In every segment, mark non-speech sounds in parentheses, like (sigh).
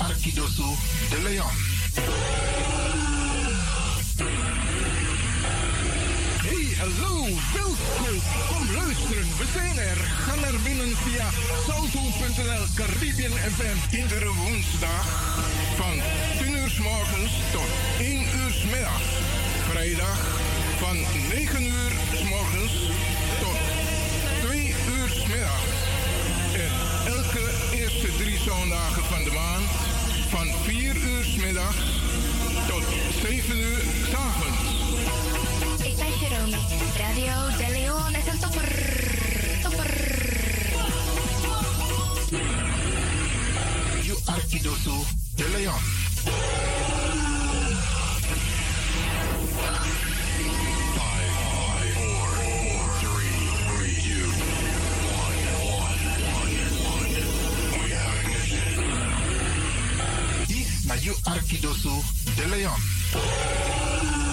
Arkidosu de Leon. Hey, hallo, welkom. Kom luisteren, we zijn er. Ga naar binnen via salto.nl Caribbean FM. Iedere woensdag van 10 uur morgens tot 1 uur s middags. Vrijdag van 9 uur morgens tot 2 uur s middags. En elke eerste drie zondagen van de maand van 4 uur s middags tot 7 uur s avonds. Ik ben Jerome. Radio De Leon is een topper. Topper. You Arkidosu de Leon. You Arkidosu de Leon.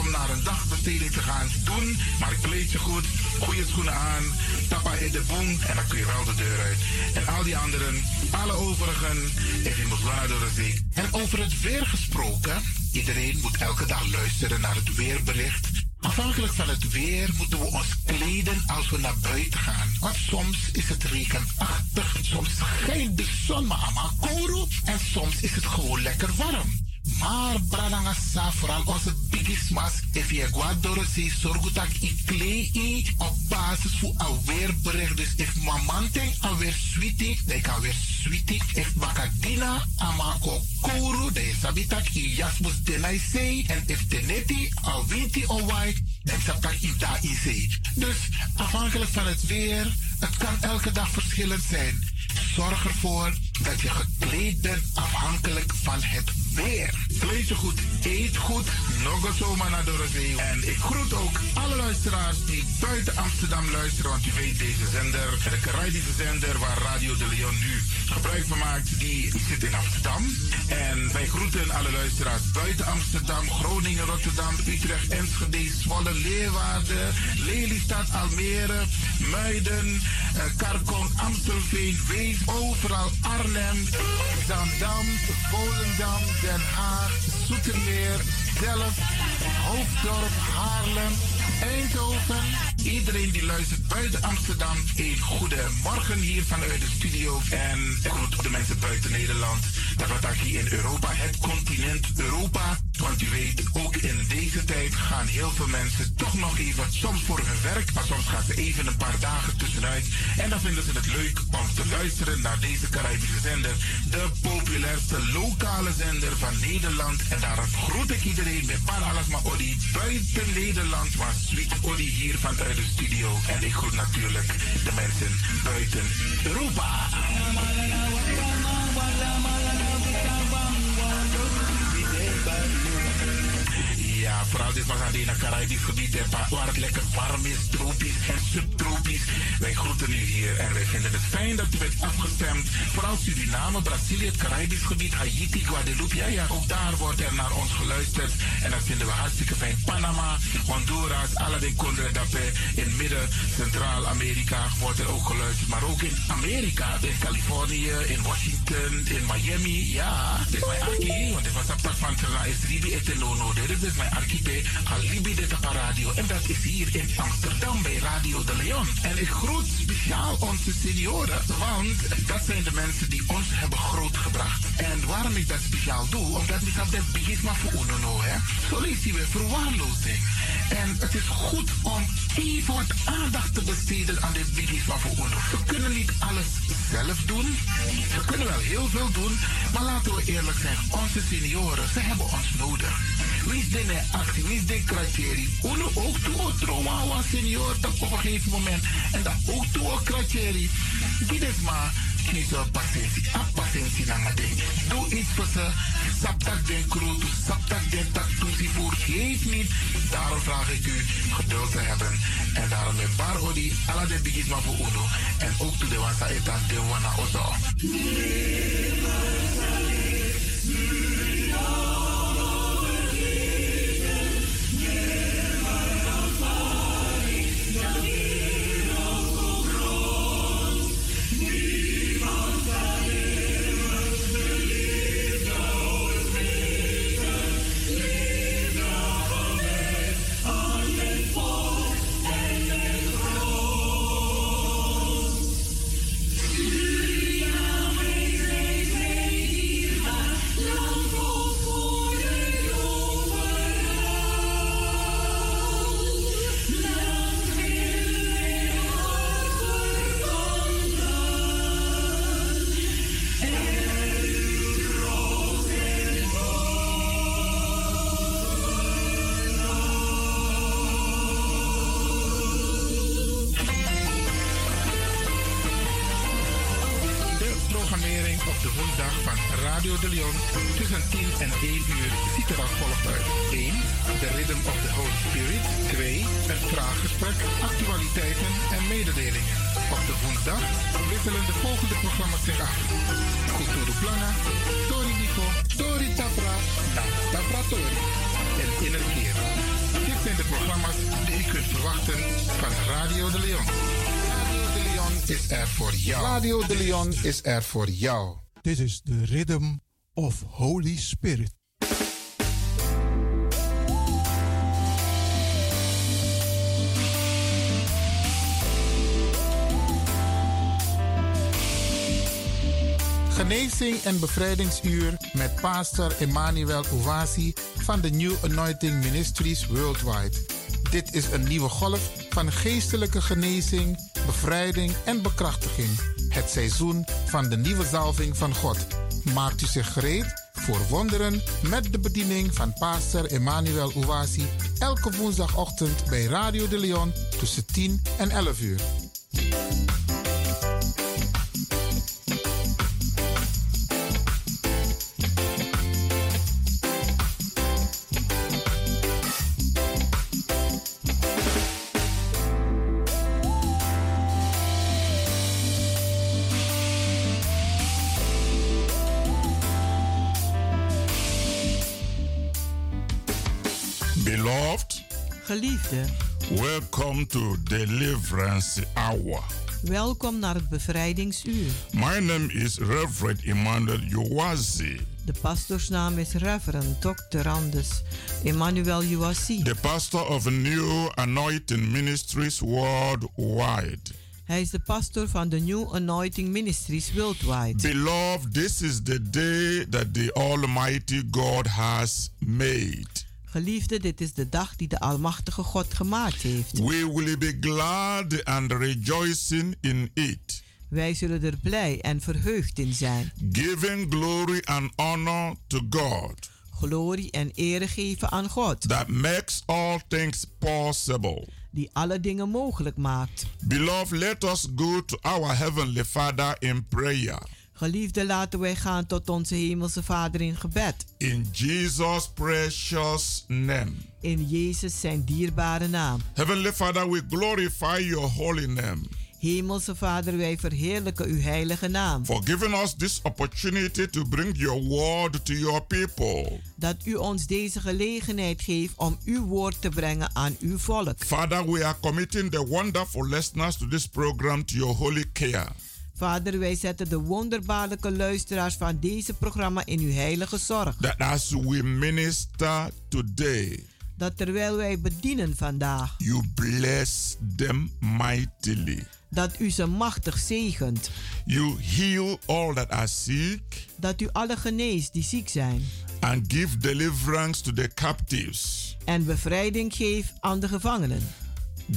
Om naar een dagbesteding te gaan, doen. Maar kleed je goed, goede schoenen aan, tappa in de boom en dan kun je wel de deur uit. En al die anderen, alle overigen, if je moet wel door de zee. En over het weer gesproken, iedereen moet elke dag luisteren naar het weerbericht. Afhankelijk van het weer moeten we ons kleden als we naar buiten gaan. Want soms is het regenachtig, soms schijnt de zon maar allemaal kouro en soms is het gewoon lekker warm. Maar Branagasa, vooral onze bigismas, if je guadoro si sorgutak i klei op basis voor alweer bericht. Dus if mamanting alweer sweetie, dan kan weer sweetie. If bakadina amako kuru, dan sabitak i jasmus denai sei. En if teneti al winti o white, dan sabitak i da i sei. Dus afhankelijk van het weer, het kan elke dag verschillend zijn. Zorg ervoor dat je gekleed bent afhankelijk van het. Kleed je goed, eet goed, nog zomaar naar Dorothy. En ik groet ook alle luisteraars die buiten Amsterdam luisteren, want u weet deze zender, de Caribische zender waar Radio de Leon nu gebruik van maakt, die zit in Amsterdam. En wij groeten alle luisteraars buiten Amsterdam, Groningen, Rotterdam, Utrecht, Enschede, Zwolle, Leeuwarden, Lelystad, Almere, Muiden, eh, Karkong, Amstelveen, Wees, overal Arnhem, Zandam, Volendam, Den Haag, Zoetermeer, Delft, Hoofddorp, Haarlem, Eindhoven. Iedereen die luistert buiten Amsterdam, een goede morgen hier vanuit de studio. En groet de mensen buiten Nederland. Dat wat hier in Europa, het continent Europa. Want u weet, ook in deze tijd gaan heel veel mensen toch nog even, soms voor hun werk, maar soms gaan ze even een paar dagen tussenuit. En dan vinden ze het leuk om te luisteren naar deze Caribische zender. De populairste lokale zender van Nederland. En daarom groet ik iedereen met Paralasma Odi buiten Nederland. Maar Sweet Odi hier vanuit de studio. En ik groet natuurlijk de mensen buiten Europa. Ja, vooral dit was alleen een Caribisch gebied waar het lekker warm is, tropisch en subtropisch. Wij groeten u hier en wij vinden het fijn dat u bent afgestemd. Vooral Suriname, Brazilië, het Caribisch gebied, Haiti, Guadeloupe. Ja, ja, ook daar wordt er naar ons geluisterd. En dat vinden we hartstikke fijn. Panama, Honduras, Aladdin Dape. In midden, Centraal-Amerika wordt er ook geluisterd. Maar ook in Amerika, in Californië, in Washington, in Miami. Ja, dit is mijn archie, want dit was een van Terra is Ribi Etenono. Dit is mijn archipel Alibi de Radio. En dat is hier in Amsterdam bij Radio de Leon. En ik groet speciaal onze senioren, want dat zijn de mensen die ons hebben grootgebracht. En waarom ik dat speciaal doe, omdat ik dat begint maar voor UNO, hè. Zo je weer verwaarlozing. En het is goed om even wat aandacht te besteden aan dit begint maar voor UNO. We kunnen niet alles zelf doen. We kunnen wel heel veel doen, maar laten we eerlijk zijn, onze senioren, ze hebben ons nodig. Wie is de actie, wie is de criteria? Uno ook toe trauma was senior op een gegeven moment. En dat ook toe criteria. Dit is maar niet zo patiëntie. A patiëntie naar mijn ding. Doe iets voor ze. Saptak den kroot, saptak den tak toesie voor. Geef niet. Daarom vraag ik u geduld te hebben. En daarom met bar odi, alla de bigis maar voor uno. En ook toe de wasa etan de wana ozo. Is er voor jou. This is the rhythm of Holy Spirit. Genezing en bevrijdingsuur met pastor Emmanuel Owasi van de New Anointing Ministries Worldwide. Dit is een nieuwe golf van geestelijke genezing, bevrijding en bekrachtiging. Het seizoen van de nieuwe zalving van God. Maakt u zich gereed voor wonderen met de bediening van pastor Emmanuel Owasi elke woensdagochtend bij Radio de Leon tussen 10 en 11 uur. Geliefde, welcome to Deliverance Hour. welkom naar het bevrijdingsuur. My name is Reverend Emmanuel Uwazi, De pastoorsnaam is Reverend Dr. Anders Emmanuel Uwasi. the pastor of New Anointing Ministries worldwide. Hij is de pastor van de New Anointing Ministries Worldwide. Beloved, this is the day that the Almighty God has made. Geliefde, dit is de dag die de Almachtige God gemaakt heeft. We will be glad and rejoicing in it, Wij zullen er blij en verheugd in zijn. giving glory and honor to God Glorie en ere geven aan God, that makes all things possible. die alle dingen mogelijk maakt. Beloved, let us go to our Heavenly Father in prayer. Geliefde, laten wij gaan tot onze Hemelse Vader in gebed. In Jesus' precious name. In Jezus zijn dierbare naam. Heavenly Father, we glorify your holy name Hemelse Vader, wij verheerlijken uw heilige naam. for giving us this opportunity to bring your word to your people. Dat u ons deze gelegenheid geeft om uw woord te brengen aan uw volk. Father, we are committing the wonderful listeners to this program to your holy care. Vader, wij zetten de wonderbaarlijke luisteraars van deze programma in uw heilige zorg. That as we minister today, Dat terwijl wij bedienen vandaag, you bless them mightily. dat u ze machtig zegent. You heal all that are sick Dat u alle geneest die ziek zijn. and give deliverance to the captives. En bevrijding geeft aan de gevangenen.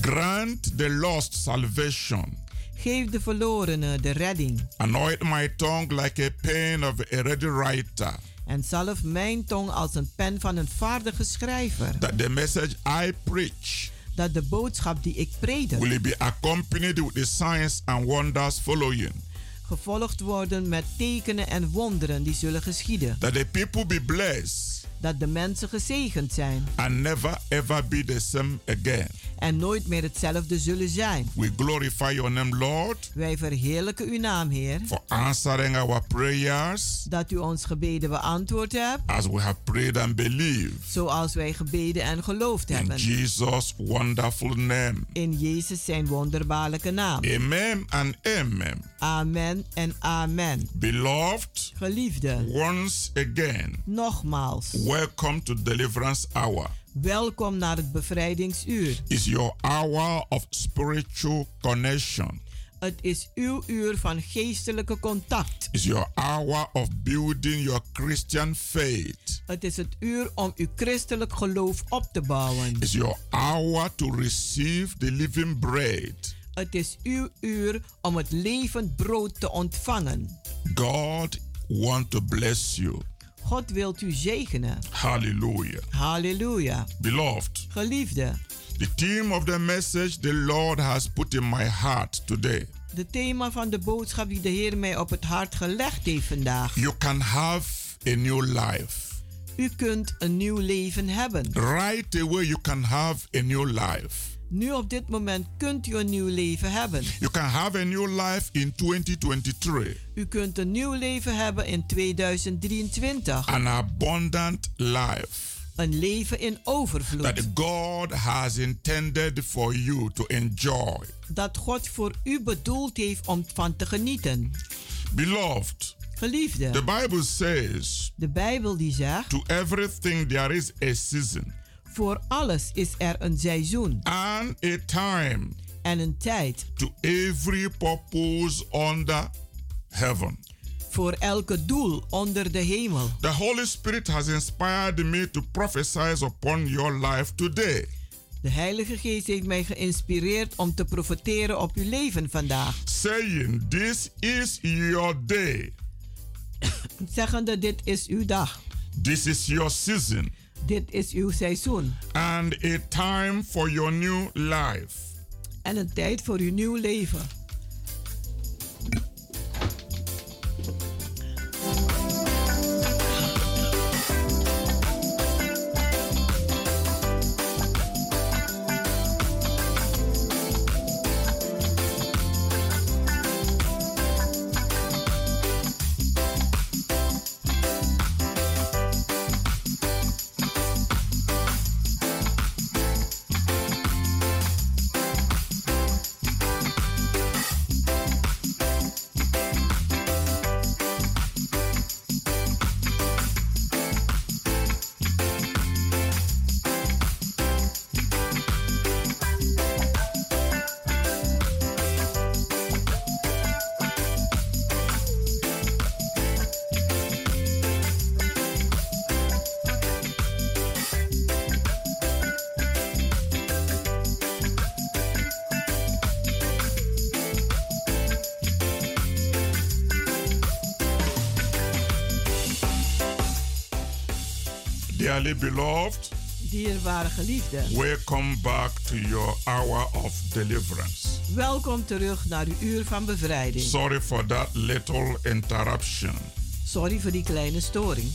Grant the lost salvation. Geef de verlorenen de redding. Anoint my tongue like a pen of a ready writer, En zalf mijn tong als een pen van een vaardige schrijver. that the message I preach Dat de boodschap die ik predik will be accompanied with the signs and wonders following. gevolgd worden met tekenen en wonderen die zullen geschieden. That the people be blessed Dat de mensen gezegend zijn and never ever be the same again. en nooit meer hetzelfde zullen zijn. We glorify your name, Lord, Wij verheerlijken uw naam, Heer, for answering our prayers dat u ons gebeden beantwoord hebt, as we have prayed and believed. zoals wij gebeden en geloofd In hebben. Jesus' wonderful name. In Jezus zijn wonderbaarlijke naam. Amen and amen. Amen en amen. Beloved, Geliefde, once again, nogmaals, welcome to Deliverance Hour. welkom naar het bevrijdingsuur. Is your hour of spiritual connection. Het is uw uur van geestelijke contact. Is your hour of building your Christian faith. Het is het uur om uw christelijk geloof op te bouwen. Is your hour to receive the living bread. Het is uw uur om het levend brood te ontvangen. God want to bless you. God wilt u zegenen. Hallelujah. Halleluja. Beloved, Geliefde, the theme of the message the Lord has put in my heart today. de thema van de boodschap die de Heer mij op het hart gelegd heeft vandaag. You can have a new life. U kunt een nieuw leven hebben. Right away, you can have a new life. Nu op dit moment kunt u een nieuw leven hebben. You can have a new life in 2023. U kunt een nieuw leven hebben in 2023. An abundant life Een leven in overvloed. that God has intended for you to enjoy. Dat God voor u bedoeld heeft om van te genieten. Beloved, Geliefde, the Bible says, de Bijbel die zegt... To everything there is a season Voor alles is er een seizoen and a time en een tijd. to every purpose under heaven. voor elke doel onder de hemel. The Holy Spirit has inspired me to prophesy upon your life today. De Heilige Geest heeft mij geïnspireerd om te profeteren op uw leven vandaag. Saying, This is your day. Zeggende, dit is uw dag. This is your season. Dit is uw seizoen. And a time for your new life. En een tijd voor uw nieuw leven. Dearly beloved, Dierbare geliefden, welcome back to your hour of deliverance. welkom terug naar uw uur van bevrijding. Sorry for that little interruption. Sorry voor die kleine storing.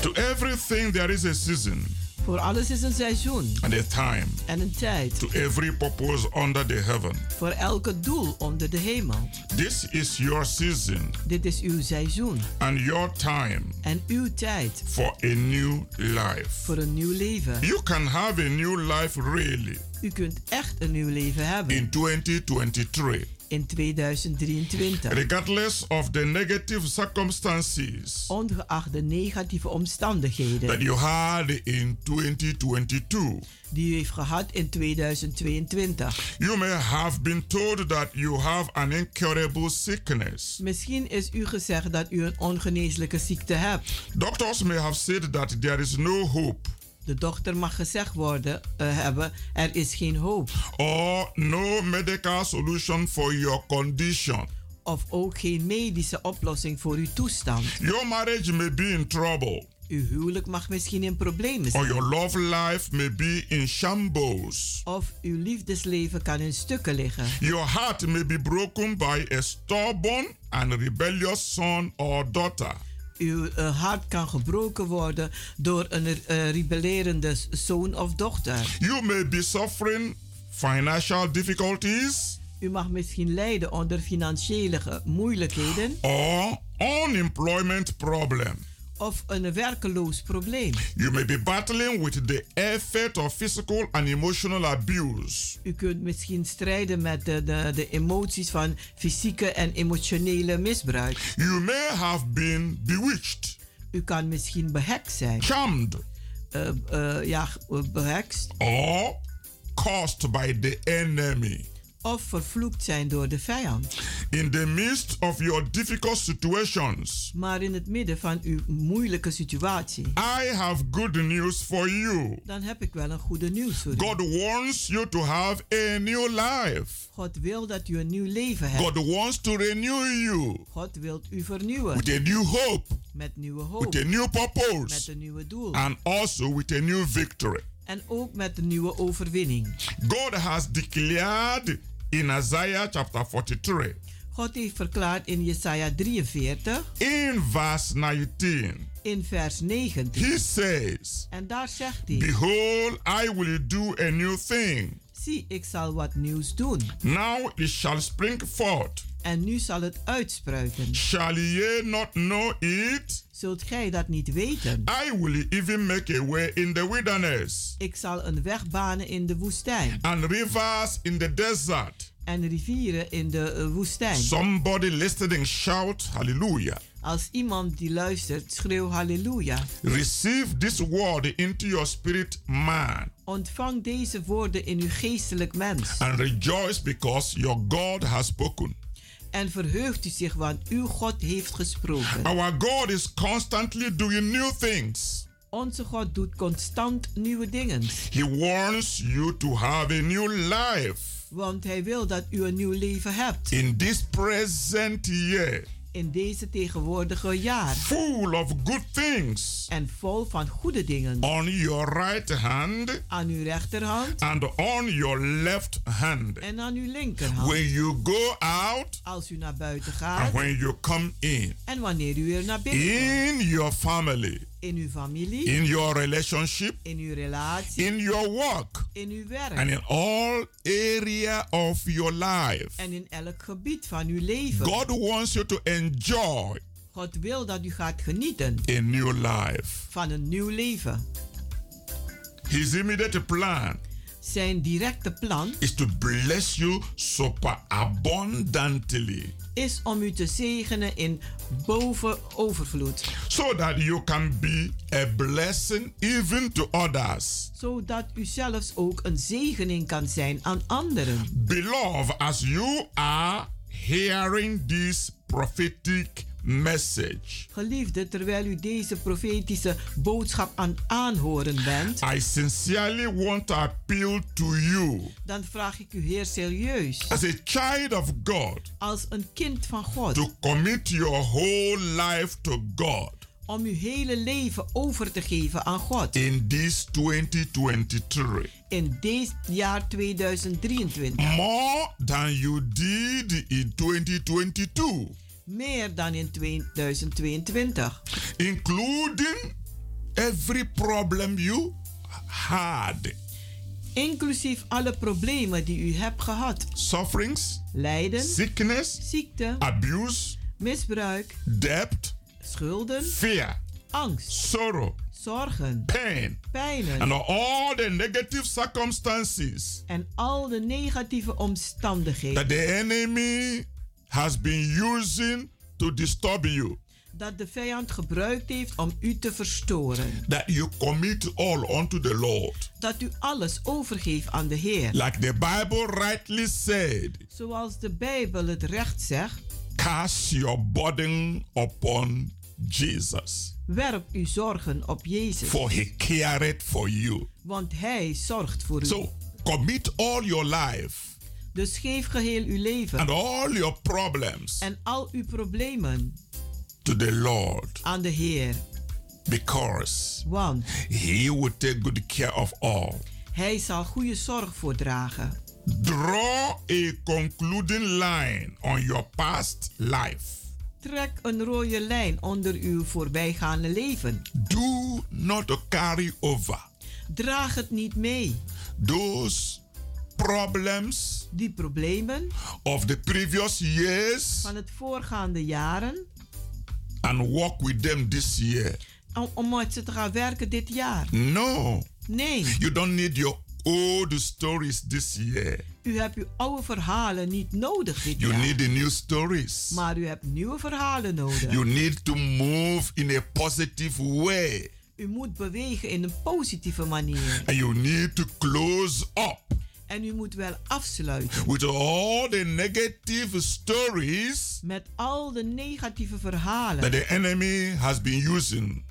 To everything there is a season Voor alles is een seizoen and a time. En een tijd. To every purpose under the heaven. Voor elke doel onder de hemel. This is your season Dit is uw seizoen and your time en uw tijd for a new life. voor een nieuw leven. You can have a new life really U kunt echt een nieuw leven hebben in 2023. In 2023. Regardless of the negative circumstances Ongeacht de negatieve omstandigheden that you had in 2022. die u heeft gehad in 2022. You may have been told that you have an incurable sickness. Misschien is u gezegd dat u een ongeneeslijke ziekte hebt. Doctors may have said that there is no hope De dochter mag gezegd worden eh, hebben, er is geen hoop. or no medical solution for your condition. Of ook geen medische oplossing voor uw toestand. Your marriage may be in trouble Uw huwelijk mag misschien in problemen or zijn. your love life may be in shambles. Of uw liefdesleven kan in stukken liggen. Your heart may be broken by a stubborn and rebellious son or daughter. Uw eh, hart kan gebroken worden door een eh, rebellerende zoon of dochter. You may be suffering financial difficulties U mag misschien lijden onder financiële moeilijkheden or unemployment problem. Of een werkeloos probleem. You may be battling with the effect of physical and emotional abuse. U kunt misschien strijden met de, de, de emoties van fysieke en emotionele misbruik. You may have been bewitched, U kan misschien behekt zijn. charmed, Eh, eh, ja, eh, behekst. or caused by the enemy. Of vervloekt zijn door de vijand. In the midst of your difficult situations, Maar in het midden van uw moeilijke situatie. I have good news for you. Dan heb ik wel een goede nieuws voor u. God wants you to have a new life. God wil dat u een nieuw leven hebt. God wants to renew you God wil u vernieuwen. with a new hope, Met nieuwe hoop. with a new Met purpose, een nieuwe doel. and also with a new victory. En ook met een nieuwe overwinning. God has declared in Isaiah chapter 43, God heeft verklaard in Jesaja 43 in verse 19, in vers 19. He says, En daar zegt hij: Behold, I will do a new thing. Zie, ik zal wat nieuws doen. Now it shall spring forth. En nu zal het uitspruiten. Shall ye not know it? Zult gij dat niet weten? I will even make a way in the wilderness Ik zal een weg banen in de woestijn. and rivers in the desert. En rivieren in de eh, woestijn. Somebody listening shout hallelujah. Als iemand die luistert, schreeuw halleluja. Receive this word into your spirit man Ontvang deze woorden in uw geestelijk mens. and rejoice because your God has spoken. En verheugt u zich, want uw God heeft gesproken. Our God is constantly doing new things. Onze God doet constant nieuwe dingen. He wants you to have a new life Want hij wil dat u een nieuw leven hebt. in this present year, In deze tegenwoordige jaar. full of good things En vol van goede dingen. on your right hand Aan uw rechterhand and on your left hand. en aan uw linkerhand. When you go out Als u naar buiten and gaat. when you come in, En wanneer u weer naar binnen komt. in your family, In uw familie. in your relationship, In uw relatie. in your work, In uw and werk. in all area of your life. En in elk gebied van uw leven. God wants you to enjoy God wil dat u gaat genieten a new life. van een nieuw leven. His immediate plan Zijn directe plan is to bless you super abundantly is om u te zegenen in boven overvloed. so that you can be a blessing even to others. Zodat u zelfs ook een zegening kan zijn aan anderen. Beloved, as you are hearing this prophetic message, Geliefde, terwijl u deze profetische boodschap aan aanhoren bent, I sincerely want to appeal to you. dan vraag ik u heer serieus, as a child of God als een kind van God, to commit your whole life to God. Om uw hele leven over te geven aan God. in this 2023 In dit jaar 2023. more than you did in 2022, Meer dan in 2022. including every problem you had, Inclusief alle problemen die u hebt gehad. sufferings, Lijden, sickness, ziekte, abuse, misbruik, debt, schulden, fear, angst, sorrow, zorgen, pain, pijnen and all the negative circumstances en al de negatieve omstandigheden that the enemy has been using to disturb you. dat de vijand gebruikt heeft om u te verstoren. That you commit all unto the Lord. Dat u alles overgeeft aan de Heer. Like the Bible rightly said, Zoals de Bijbel het recht zegt, cast your burden upon Jesus, werp uw zorgen op Jezus, for he careth for you. want Hij zorgt voor u. So commit all your life Dus geef geheel uw leven and all your problems en al uw problemen to the Lord, aan de Heer, because want he will take good care of all. Hij zal goede zorg voor dragen. Draw a concluding line on your past life. Trek een rode lijn onder uw voorbijgaande leven. Do not carry over Draag het niet mee. those problems Die problemen of the previous years van het voorgaande jaren, and work with them this year. om, om met ze te gaan werken dit jaar. No, Nee, you don't need your old stories this year. u hebt uw oude verhalen niet nodig dit You jaar. need the new stories. Maar u hebt nieuwe verhalen nodig. You need to move in a positive way. U moet bewegen in een positieve manier. And you need to close up En u moet wel afsluiten with all the negative stories met al de negatieve verhalen that the enemy has been using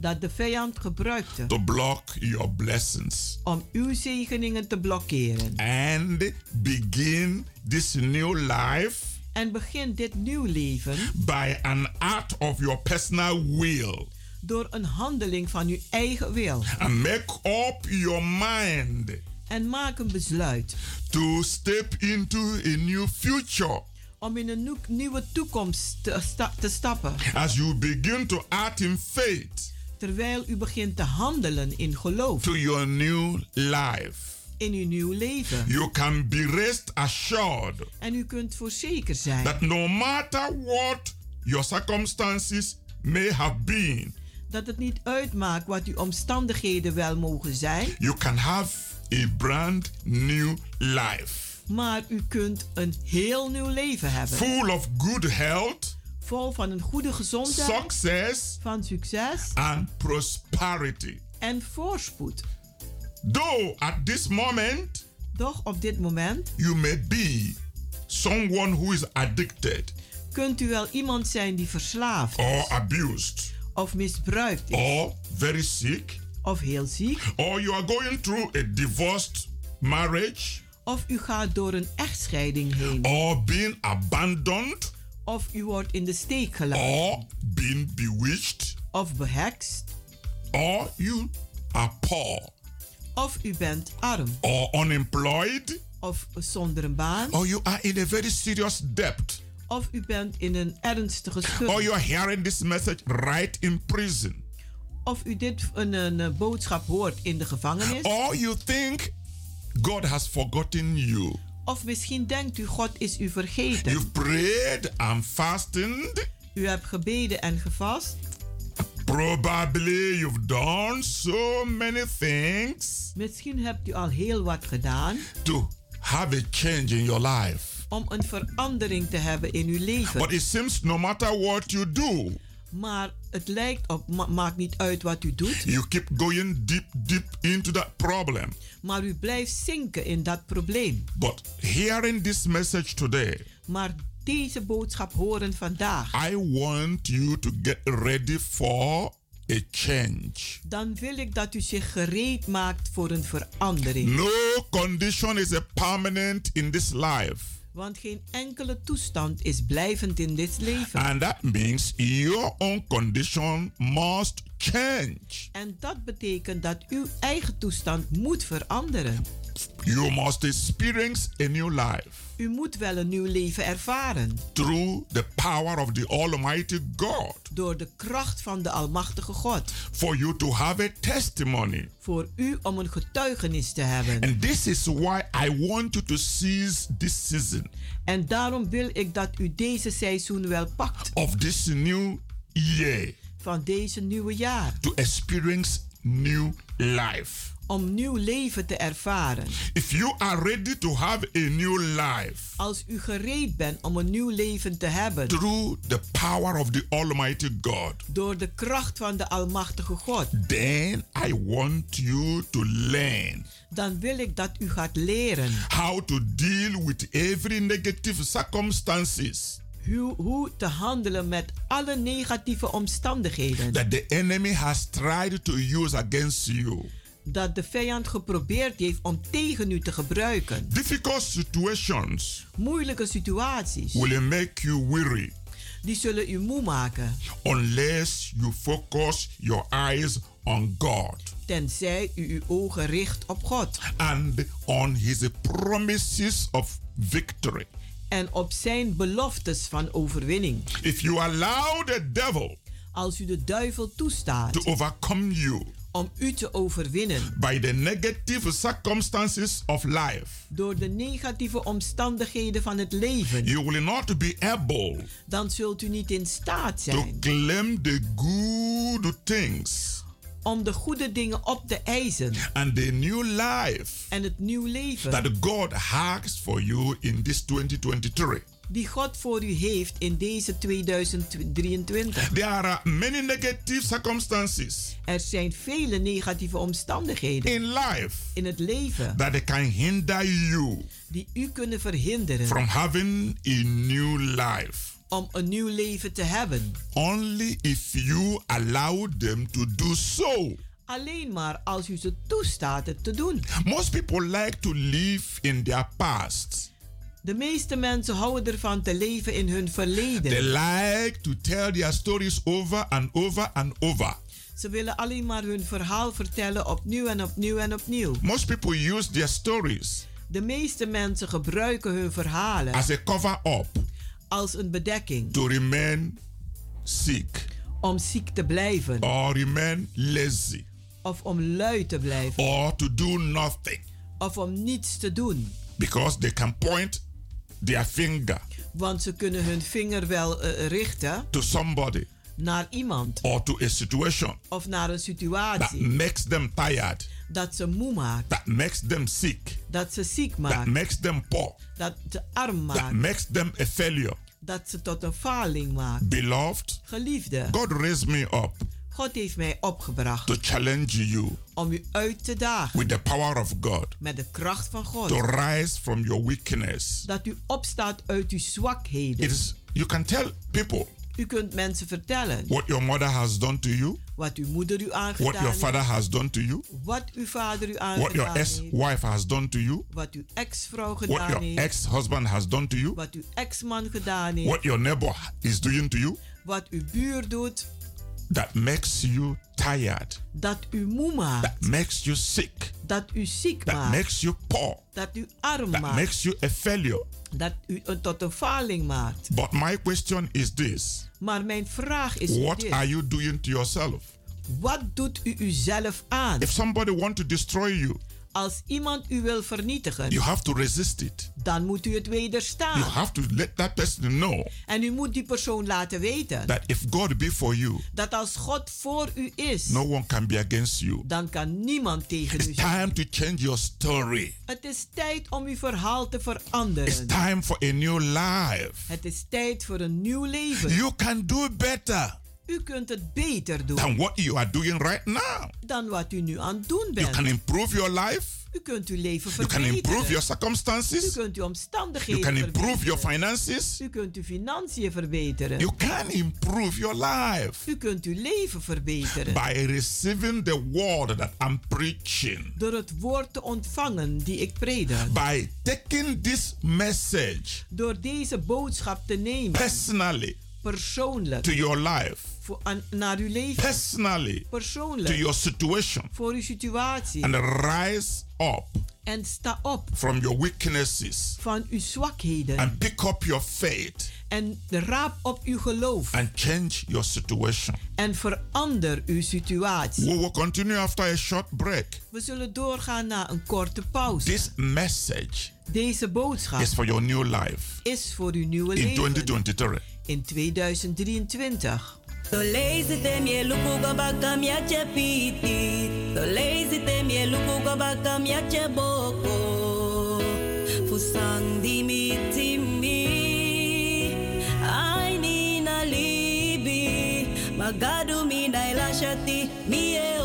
dat de vijand gebruikte to block your blessings. om uw zegeningen te blokkeren. And begin this new life En begin dit nieuw leven by an act of your personal will. door een handeling van uw eigen wil. And make up your mind En maak een besluit. To step into a new future. Om in een nieuw- nieuwe toekomst te, sta- te stappen. as you begin to act in faith. Terwijl u begint te handelen in geloof. To your new life. in uw nieuw leven. You can be rest assured. En u kunt voor zeker zijn. That no matter what your circumstances may have been, dat het niet uitmaakt wat uw omstandigheden wel mogen zijn, you can have a brand new life maar u kunt een heel nieuw leven hebben. full of good health, Vol van een goede gezondheid, success, van succes and prosperity. en voorspoed. Though at this moment Doch op dit moment you may be someone who is addicted Kunt u wel iemand zijn die verslaafd or is, abused of misbruikt is, or very sick of heel ziek, or you are going through a divorced marriage. Of u gaat door een echtscheiding heen, or being abandoned. Of u wordt in de steek gelaten, or being bewitched. Of behekst, or you are poor. Of u bent arm, or unemployed. Of zonder een baan, or you are in a very serious debt. Of u bent in een ernstige or schuld, you are hearing this message right in prison of u dit een, een, boodschap hoort in de gevangenis, or you think God has forgotten you. of misschien denkt u God is u vergeten. You've prayed and fasted. U hebt gebeden en gevast. Probably you've done so many things Misschien hebt u al heel wat gedaan to have a change in your life. om een verandering te hebben in uw leven. But it seems no matter what you do, Maar het lijkt op, ma- maakt niet uit wat u doet, you keep going deep, deep into that problem. maar u blijft zinken in dat probleem. But hearing this message today, Maar deze boodschap horen vandaag, I want you to get ready for a change. dan wil ik dat u zich gereed maakt voor een verandering. No condition is a permanent in this life. Want geen enkele toestand is blijvend in dit leven. And that means your own condition must change. En dat betekent dat uw eigen toestand moet veranderen. You must experience a new life U moet wel een nieuw leven ervaren. through the power of the Almighty God Door de kracht van de Almachtige God. for you to have a testimony. Voor u om een getuigenis te hebben. And this is why I want you to seize this season En daarom wil ik dat u deze seizoen wel pakt. of this new year Van deze nieuwe jaar. to experience new life. Om nieuw leven te ervaren. If you are ready to have a new life Als u gereed bent om een nieuw leven te hebben. through the power of the Almighty God, Door de kracht van de Almachtige God. then I want you to learn Dan wil ik dat u gaat leren. how to deal with every negative circumstances Hoe, te handelen met alle negatieve omstandigheden. that the enemy has tried to use against you. Dat de vijand geprobeerd heeft om tegen u te gebruiken. Difficult situations Moeilijke situaties. will make you weary Die zullen u moe maken. unless you focus your eyes on God Tenzij u uw ogen richt op God. and on his promises of victory. En op zijn beloftes van overwinning. If you allow the devil Als u de duivel toestaat to overcome you om u te overwinnen. by the negative circumstances of life, Door de negatieve omstandigheden van het leven. you will not be able Dan zult u niet in staat to zijn claim the good things om de goede dingen op te eisen. and the new life En het nieuw leven that God has for you in this 2023. Die God voor u heeft in deze 2023. There are many negative circumstances Er zijn vele negatieve omstandigheden in life in het leven that can hinder you die u kunnen verhinderen from having a new life. om een nieuw leven te hebben. Only if you allow them to do so. Alleen maar als u ze toestaat het te doen. Most people like to live in their past. De meeste mensen houden ervan te leven in hun They verleden. like to tell their stories over and over and over. Ze willen alleen maar hun verhaal vertellen opnieuw en opnieuw en opnieuw. Most people use their stories De meeste mensen gebruiken hun verhalen as a cover up als een bedekking to remain sick om ziek te blijven or remain lazy of om lui te blijven or to do nothing of om niets te doen. because they can point their finger Want ze kunnen hun vinger wel eh, richten to somebody naar iemand or to a situation of naar een that situatie makes them tired, dat ze moe maakt, that makes them sick, dat ze ziek that maakt, makes them poor, dat ze arm that maakt, makes them a failure. dat ze tot een faling maakt. Beloved, Geliefde, God raised me up God heeft mij opgebracht to challenge you om u uit te dagen with the power of God met de kracht van God. to rise from your weakness. Dat u opstaat uit uw zwakheden. It is you can tell people U kunt mensen vertellen what your mother has done to you, wat uw moeder u what aangedaan your father heeft. has done to you, Wat uw vader u what aangedaan your heeft. ex-wife has done to you, Wat uw ex-vrouw what gedaan your heeft. ex-husband has done to you, Wat uw ex-man gedaan heeft. what your neighbor is doing to you Wat uw buur doet. That makes you tired, Dat u moe maakt. that makes you sick, Dat u ziek that maakt. makes you poor, Dat u arm that maakt. makes you a failure. Dat u een tot een faling maakt. But my question is this Maar mijn vraag is What dit. are you doing to yourself? Wat doet u uzelf aan? If somebody want to destroy you, Als iemand u wil vernietigen, you have to resist it. dan moet u het You wederstaan. have to let that person know En u moet die persoon laten weten that if God be for you, dat als God voor u is, no one can be against you. dan kan niemand tegen u It's zijn. time to change your story. Het is tijd om uw verhaal te It's veranderen. time for a new life. Het is tijd voor een nieuw leven. You can do better U kunt het beter doen than what you are doing right now. dan wat u nu aan het doen You can bent. improve your life. U kunt uw leven You can improve your verbeteren. U circumstances. kunt uw You omstandigheden can improve your verbeteren. finances. U kunt uw financiën verbeteren. You can improve your life U kunt uw leven verbeteren. by receiving the word that I'm preaching. Door het woord te ontvangen die ik predik. By taking this message Door deze boodschap te nemen. personally Persoonlijk. to your life, Voor, aan- naar uw leven. personally to Persoonlijk. your situation, Voor uw situatie. and rise up En sta op from your weaknesses van uw zwakheden. and pick up your faith En raap op uw geloof. and change your situation. En verander uw situatie. We will continue after a short break. We zullen doorgaan naar een korte pauze. This message Deze boodschap is for your new life is voor uw nieuwe in leven 2023. in 2023. So lazy te mie luku go baka mia che piti. So lazy te luku go che boko. Fusang di mi timi. Na libi. Magadu mi na ilashati. Mi e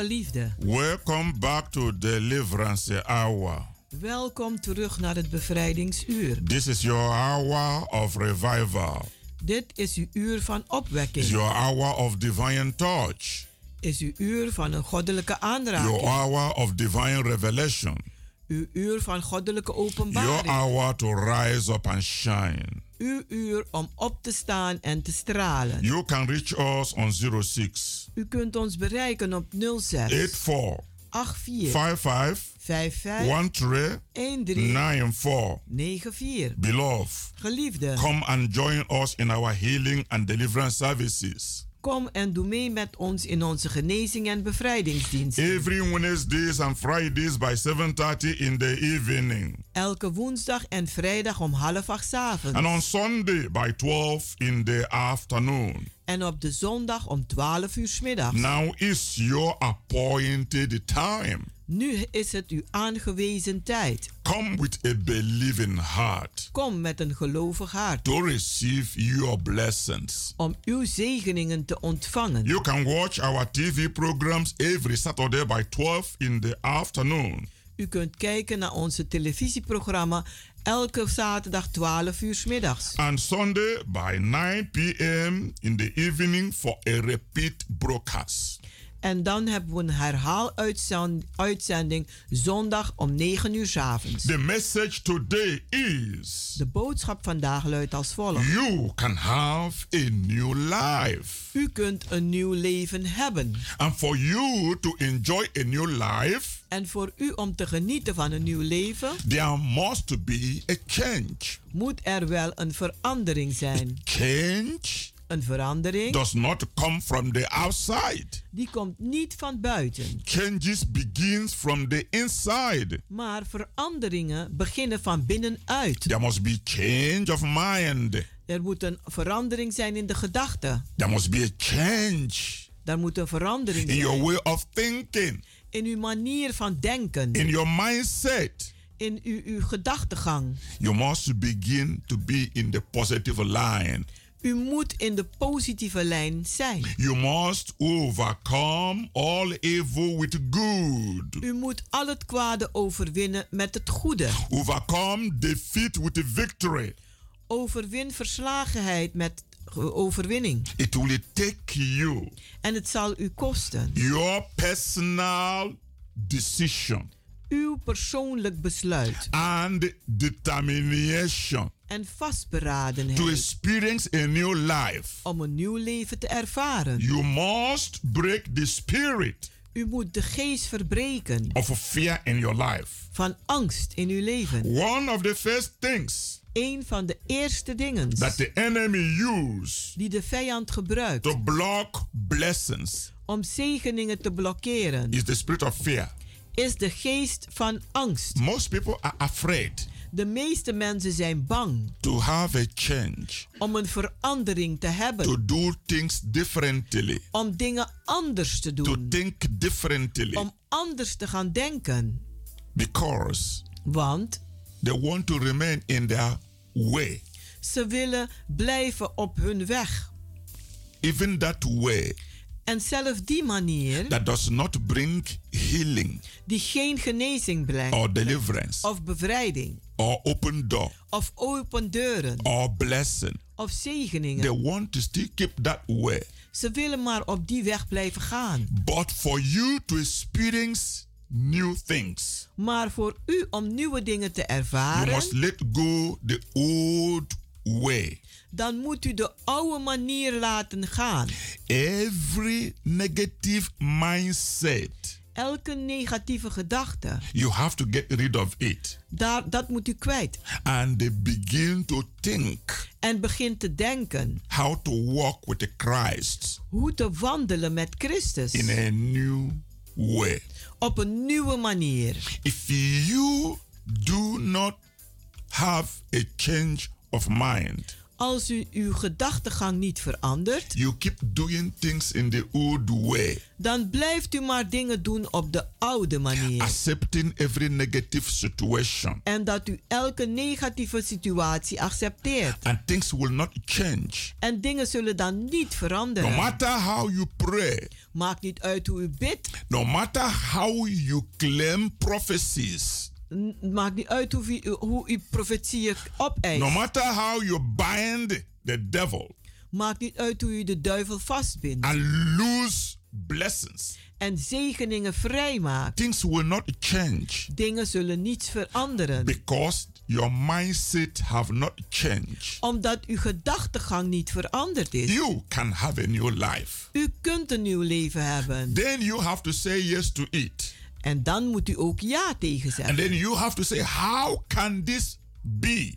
Geliefde, welcome back to Deliverance Hour. Welkom terug naar het bevrijdingsuur. This is your hour of revival. Dit is uw uur van opwekking. your hour of divine touch. Is uw uur van een goddelijke Your aanraking. hour of divine revelation. Uw uur van goddelijke Your openbaring. hour to rise up and shine. Uw uur om op te staan en te stralen. You can reach us on 06 U kunt ons bereiken op 06 84 84 55 55 13 13 94. 94. Beloved, Geliefde, come and join us in our healing and deliverance services. Kom en doe mee met ons in onze genezing en bevrijdingsdienst. Every Wednesdays and Fridays by 7:30 in the evening. Elke woensdag en vrijdag om half acht 's avonds. And on Sunday by 12 in the afternoon. En op de zondag om 12 uur 's middags. Now is your appointed time. Nu is het uw aangewezen tijd. Come with a believing heart Kom met een gelovig hart to receive your blessings. om uw zegeningen te ontvangen. You can watch our TV programs every Saturday by 12 in the afternoon. U kunt kijken naar onze televisieprogramma elke zaterdag 12 uur middags. And Sunday by 9 p.m. in the evening for a repeat broadcast. En dan hebben we een herhaaluitzending zondag om 9 uur 's avonds. The message today is De boodschap vandaag luidt als volgt. you can have a new life. U kunt een nieuw leven hebben. And for you to enjoy a new life, En voor u om te genieten van een nieuw leven, there must be a change. moet er wel een verandering zijn. Change Een verandering does not come from the outside. die komt niet van buiten. Changes begins from the inside. Maar veranderingen beginnen van binnenuit. There must be change of mind. Er moet een verandering zijn in de gedachten. There must be a change Er moet een verandering in your zijn way of thinking, in uw manier van denken, in your mindset. in uw, uw gedachtegang. You must begin to be in the positive line. U moet in de positieve lijn zijn. You must overcome all evil with good. U moet al het kwade overwinnen met het goede. Overcome defeat with victory. Overwin verslagenheid met ge- overwinning. It will take you En het zal u kosten. your personal decision Uw persoonlijk besluit and determination en to vastberadenheid experience a new life. om een nieuw leven te ervaren. You must break the spirit U moet de geest verbreken of fear in your life. van angst in uw leven. One of the first things Een van de eerste dingen that the enemy use die de vijand gebruikt to block blessings om zegeningen te blokkeren is the spirit of fear. Is de geest van angst. Most people are afraid De meeste mensen zijn bang to have a change, om een verandering te to hebben, do things differently, om dingen anders te to doen, think differently om anders te gaan denken. because Want they want to remain in their way. ze willen blijven op hun weg. Even that way En zelf die manier, that does not bring healing die geen genezing brengt, or deliverance of bevrijding, or open door of open deuren, or blessing. of They zegeningen. want to still keep that way. Ze willen maar op die weg blijven gaan. But for you to experience new things, Maar voor u om nieuwe dingen te you ervaren, must let go the old way. Dan moet u de oude manier laten gaan. Every negative mindset, Elke negatieve gedachte, you have to get rid of it daar, dat moet u kwijt. and they begin to think En begin te denken how to walk with the Christ hoe te wandelen met Christus. in a new way. Op een nieuwe manier. If you do not have a change of mind, Als u uw gedachtegang niet verandert, you keep doing things in the old way, dan blijft u maar dingen doen op de oude manier. accepting every negative situation, En dat u elke negatieve situatie accepteert. and things will not change. En dingen zullen dan niet No veranderen. matter how you pray, Maakt niet uit hoe u bidt. no matter how you claim prophecies, Maakt niet uit hoe u, hoe u profetieën opeist. no matter how you bind the devil Maakt niet uit hoe u de duivel vastbindt. and lose blessings, En zegeningen vrijmaakt. things will not change Dingen zullen niets veranderen. because your mindset have not changed. Omdat uw gedachtegang niet veranderd is. You can have a new life. U kunt een nieuw leven hebben. Then you have to say yes to it. En dan moet u ook ja tegen And zeggen. then you have to say, How can this be?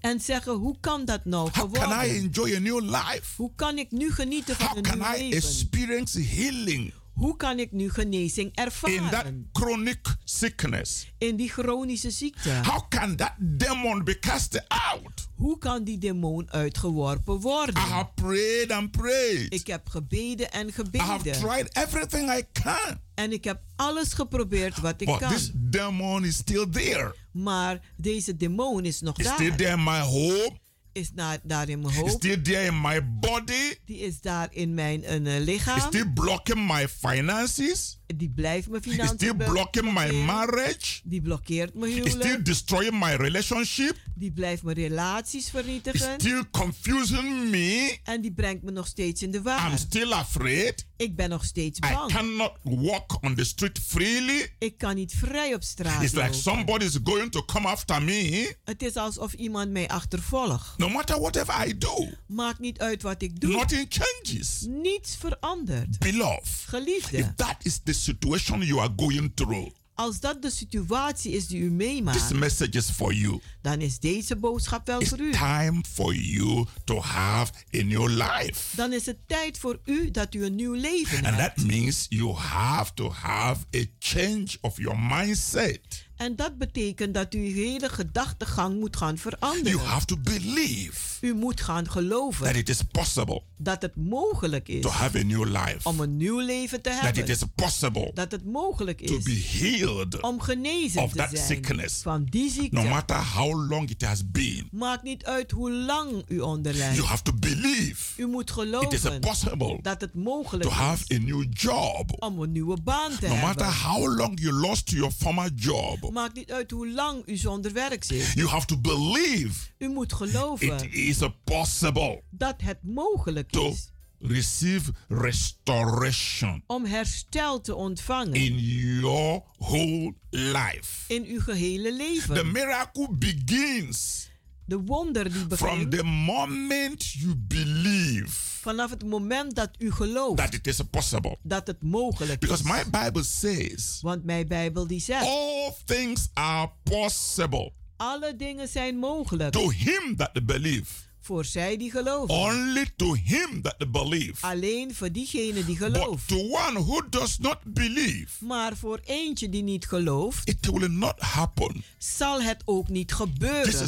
En zeggen, hoe kan dat nou How can I enjoy a new life? Hoe kan ik nu genieten van How een can nieuw I leven? experience healing Hoe kan ik nu genezing in that ervaren? chronic sickness? In die chronische ziekte. How can that demon be cast out? Hoe kan die demon uitgeworpen I worden? have prayed and prayed. Ik heb gebeden en I have gebeden. tried everything I can. En ik heb alles geprobeerd wat ik But kan. this demon is still there. Maar deze demon is nog It's still daar. there in my home. Is na- daar in mijn hoofd. still there in my body. Die is daar in mijn It's lichaam. still blocking my finances. Die blijft mijn still financiën be- blocking my marriage. Die blokkeert mijn It's still huwelijk. destroying my relationship. Die blijft mijn relaties vernietigen. still confusing me. En die brengt me nog steeds in de I'm war. still afraid. Ik ben nog steeds I bang. cannot walk on the street freely. Ik kan niet vrij op straat It's like lopen. somebody is going to come after me. Het is alsof iemand mij achtervolgt. No matter whatever I do, Maakt niet uit wat ik doe. nothing changes. Niets verandert. Beloved, if Geliefde, that is the situation you are going through, als dat de situatie is die u this message is for you. dan is deze boodschap wel It's voor u. time for you to have a new life. Dan is het tijd voor u dat u een nieuw leven And hebt. that means you have to have a change of your mindset. En dat betekent dat u uw hele gedachtegang moet gaan You veranderen. have to believe U moet gaan that geloven it is possible dat het mogelijk is to have a new life. om een nieuw leven te That hebben. it is possible Dat het mogelijk to is be healed om genezen of te that zijn sickness. van die ziekte. no matter how long it has been. Maakt niet uit hoe lang u onderlijdt. You have to believe U moet it is geloven possible dat het mogelijk to have is a new job. om een nieuwe baan te No matter hebben. how long you lost your former job, Maakt niet uit hoe lang u zonder werk zit. you have to believe U moet it geloven is possible dat het mogelijk to is receive restoration om herstel te ontvangen in your whole life. in uw gehele The leven. miracle begins De wonder die from begint the moment you believe vanaf het moment dat u gelooft that it is possible. dat het mogelijk Because is. my Bible says Want mijn Bijbel die zegt, all things are possible alle dingen zijn mogelijk to him that believe. Voor zij die geloven. Only to him that believe. Alleen voor diegene die But gelooft. to one who does not believe, Maar voor eentje die niet gelooft, it will not happen. zal het ook niet This is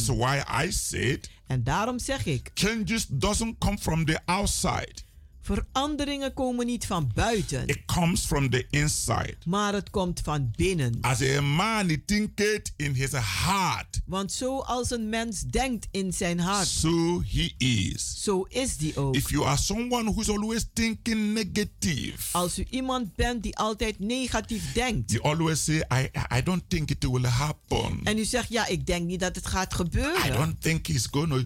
gebeuren. why I said En daarom zeg ik, changes doesn't come from the outside. Veranderingen komen niet van buiten, It comes from the inside. maar het komt van binnen. As a man he thinketh in his heart, Want zoals een mens denkt in zijn hart, so he is. zo is die ook. If you are someone who's always thinking negative, Als u iemand bent die altijd negatief denkt you always say, I, I don't think it will happen. en u zegt, ja, ik denk niet dat het gaat I gebeuren. don't think it's going to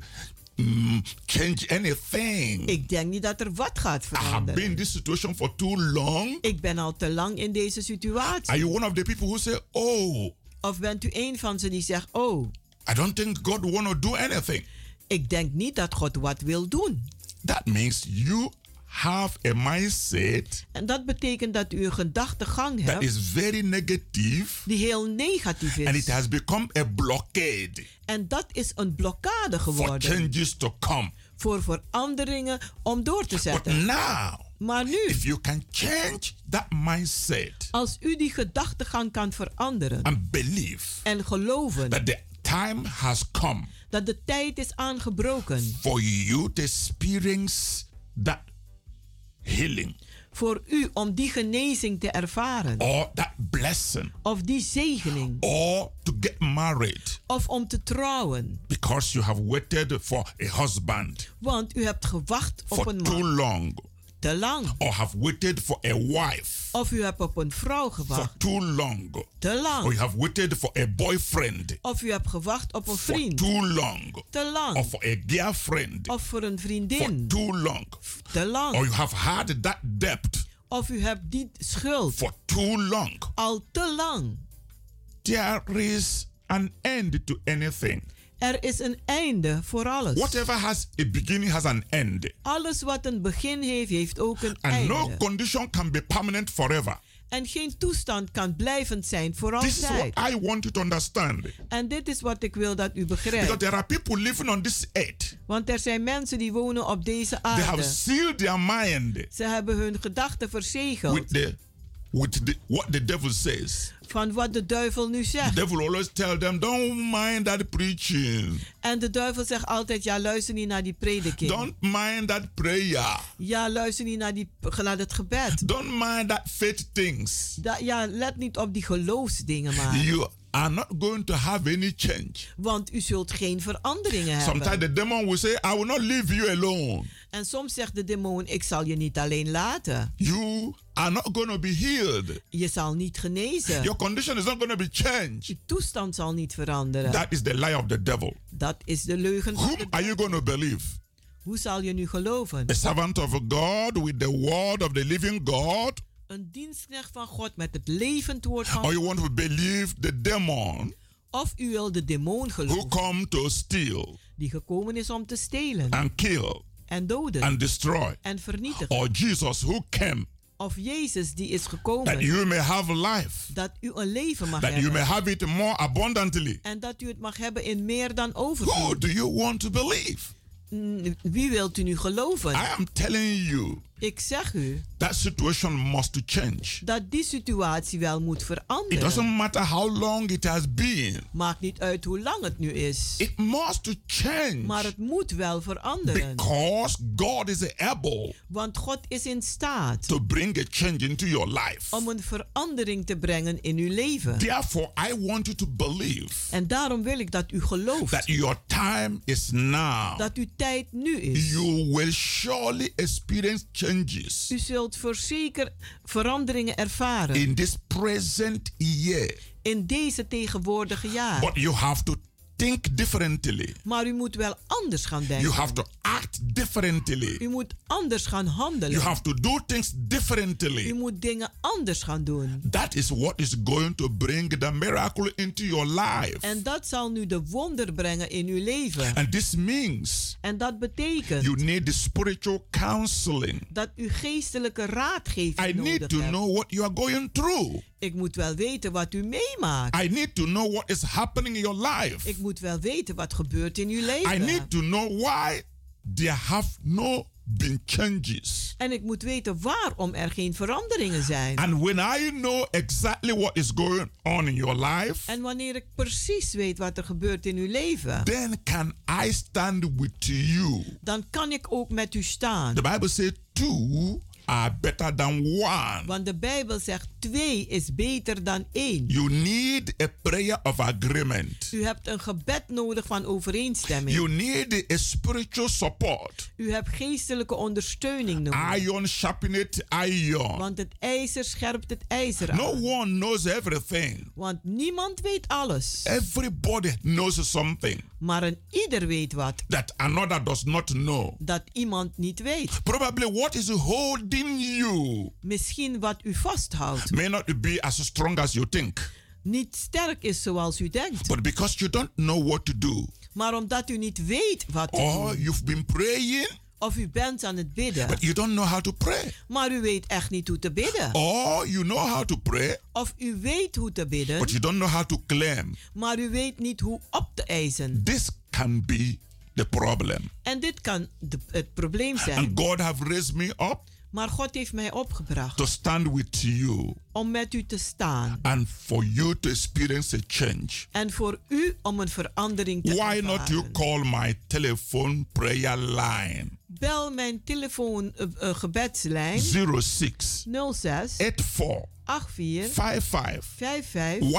mm, change anything. Ik denk niet dat er wat gaat I have been in veranderen. this situation for too long. Ik ben al te lang in deze Are situatie. you one of the people who say, Oh, Of bent u een van ze die zegt, oh, I don't think God want to do anything? ik denk niet dat God wat wil doen. That means you have a mindset En dat betekent dat u een gedachtegang that hebt is very negative die heel negatief and it is. has become a blockade En dat is een blokkade for geworden changes to come. voor veranderingen om door te But zetten. now, Maar nu, if you can change that mindset als u die gedachtegang kan veranderen and believe en geloven that the time has come dat de tijd is aangebroken for you to experience that healing. Voor u om die genezing te ervaren. Or that blessing. Of die zegening. Or to get married. Of om te trouwen. because you have waited for a husband. Want u hebt gewacht op for een too man. long te lang. or have waited for a wife Of u hebt op een vrouw gewacht. for too long, te or lang. you have waited for a boyfriend Of u hebt gewacht op een vriend. for too long, te lang. or for a girlfriend Of voor een vriendin. for too long, te lang. or you have had that debt Of u hebt die schuld for too long. al te lang. There is an end to anything. Er is een einde voor alles. Whatever has a beginning has an end. Alles wat een begin heeft, heeft ook een And no einde. condition can be permanent forever. En geen toestand kan blijvend zijn voor This is altijd. what I want you to understand. En dit is wat ik wil dat u Because begrijpt. there are people living on this earth. Want er zijn mensen die wonen op deze They have aarde. sealed their mind Ze hebben hun gedachten verzegeld with the with the, what the devil says. van wat de duivel nu The zegt. devil always tell them, don't mind that preaching. En de duivel zegt altijd, ja luister niet naar die prediking. Don't mind that prayer. Ja luister niet naar, die, naar het gebed. Don't mind that faith things. Da- ja, let niet op die geloofsdingen maar. You are not going to have any change. Want u zult geen veranderingen Sometimes hebben. the demon will say, I will not leave you alone. En soms zegt de demon, ik zal je niet alleen laten. You are not going to be healed. Je zal niet genezen. Your condition is not going to be changed. Je toestand zal niet veranderen. That is the lie of the devil. Dat is de leugen van de are you going to believe? Hoe zal je nu geloven? A servant of God with the word of the living God? Een dienstknecht van God met het levend woord van Or you want to believe the demon Of u wil de demon who geloven come to steal die gekomen is om te stelen and kill en doden and destroy? en vernietigen. Or Jesus who came Of Jezus die is that gekomen you may have life, dat u een leven mag that you may hebben. have it more abundantly? En dat u het mag hebben in meer dan Who overvloed. do you want to believe? Wie wilt u nu geloven? I am telling you, Ik zeg u that situation must change. dat die situatie wel moet It veranderen. doesn't matter how long it has been. Maakt niet uit hoe lang het nu is. It must change. Maar het moet wel veranderen. Because God is able Want God is in staat to bring a change into your life. om een verandering te brengen in uw leven. Therefore, I want you to believe En daarom wil ik dat u gelooft that your time is now. dat uw tijd nu is. You will surely experience changes U zult voorzeker veranderingen ervaren in this present year. in deze tegenwoordige jaar. But you have to think differently. Maar u moet wel anders gaan You denken. have to act differently. U moet anders gaan You handelen. have to do things U differently. moet dingen anders gaan doen. That is what is going to bring the miracle into your life. En dat zal nu de wonder brengen in uw leven. And this means En dat betekent you need the spiritual counseling. dat u geestelijke raadgeving I need to hebt. know what you are going through. Ik moet wel weten wat u meemaakt. I need to know what is happening in your life. Ik moet wel weten wat gebeurt in uw I leven. need to know why there have no been changes. En ik moet weten waarom er geen veranderingen zijn. And when I know exactly what is going on in your life, En wanneer ik precies weet wat er gebeurt in uw leven, then can I stand with you. dan kan ik ook met u staan. The Bible says two are better than one. Want de Bijbel zegt twee is beter dan één. You need a prayer of agreement. U hebt een gebed nodig van overeenstemming. You need a spiritual support. U hebt geestelijke ondersteuning nodig. Iron sharpened iron. Want het ijzer scherpt het ijzer No aan. one knows everything. Want niemand weet alles. Everybody knows something Maar een ieder weet wat that another does not know. dat iemand niet weet. Probably what is holding you Misschien wat u vasthoudt may not be as strong as you think. niet sterk is zoals u denkt. But because you don't know what to do, Maar omdat u niet weet wat te or doen. you've been praying, Of u bent aan het bidden. but you don't know how to pray, Maar u weet echt niet hoe te bidden. or you know how to pray, Of u weet hoe te bidden. but you don't know how to claim, Maar u weet niet hoe op te eisen. this can be the problem. En dit kan de- het probleem zijn. And God have raised me up Maar God heeft mij opgebracht to stand with you om met u te staan. and for you to experience a change. En voor u om een verandering te Why not you ervaren. call my telephone prayer line? Bel mijn telefoon uh, uh, gebedslijn 06 06 84 84 55 55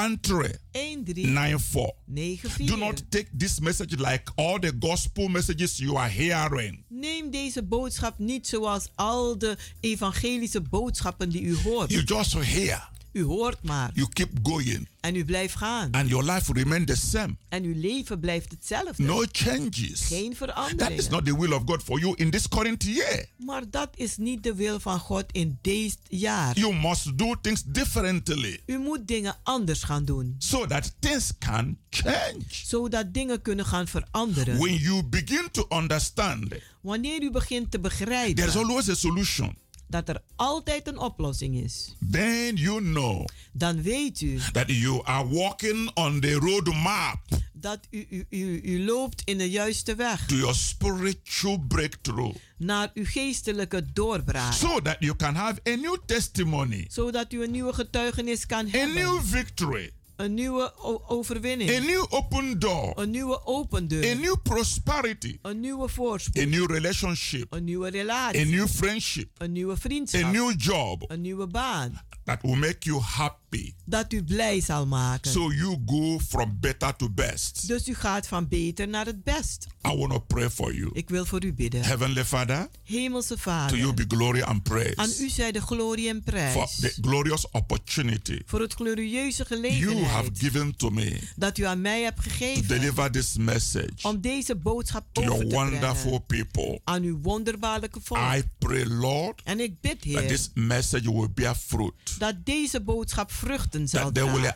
13 13 94. 94. Do not take this message like all the gospel messages you are hearing. Neem deze boodschap niet zoals al de evangelische boodschappen die u hoort. You just hear. U hoort maar. You keep going. En u blijft gaan. And your life will remain the same. En uw leven blijft hetzelfde. No changes. Geen veranderingen. That is not the will of God for you in this current year. Maar dat is niet de wil van God in dit jaar. You must do things differently. U moet dingen anders gaan doen. So that things can change. Zodat dingen kunnen gaan veranderen. When you begin to understand. Wanneer u begint te begrijpen. There's always a solution dat er altijd een oplossing is. Then you know dan weet u that you are walking on the road map. Dat u, u, u, u loopt in de juiste weg. To your spiritual breakthrough. Naar uw geestelijke doorbraak. So that you can have a new testimony. Zodat u een nieuwe getuigenis kan hebben. A new victory. Een nieuwe overwinning. A new open door. Een nieuwe open deur. A new prosperity. Een nieuwe voorspoed. A new relationship. Een nieuwe relatie. A new friendship. Een nieuwe vriendschap. A new job. Een nieuwe baan. That will make you happy. Dat u blij zal maken. So you go from better to best. Dus u gaat van beter naar het best. I want to pray for you. Ik wil voor u bidden. Heavenly Father. Hemelse Vader. To you be glory and praise. Aan u zij de glorie en prijs. For the glorious opportunity. Voor het glorieuze gelegenheid. You have given to me. Dat u aan mij hebt gegeven. To deliver this message. Om deze boodschap to over your te wonderful brengen. people. Aan uw wonderbaarlijke volk. I pray, Lord. En ik bid, Heer. That this message will bear fruit. Dat deze boodschap vruchten zal dragen.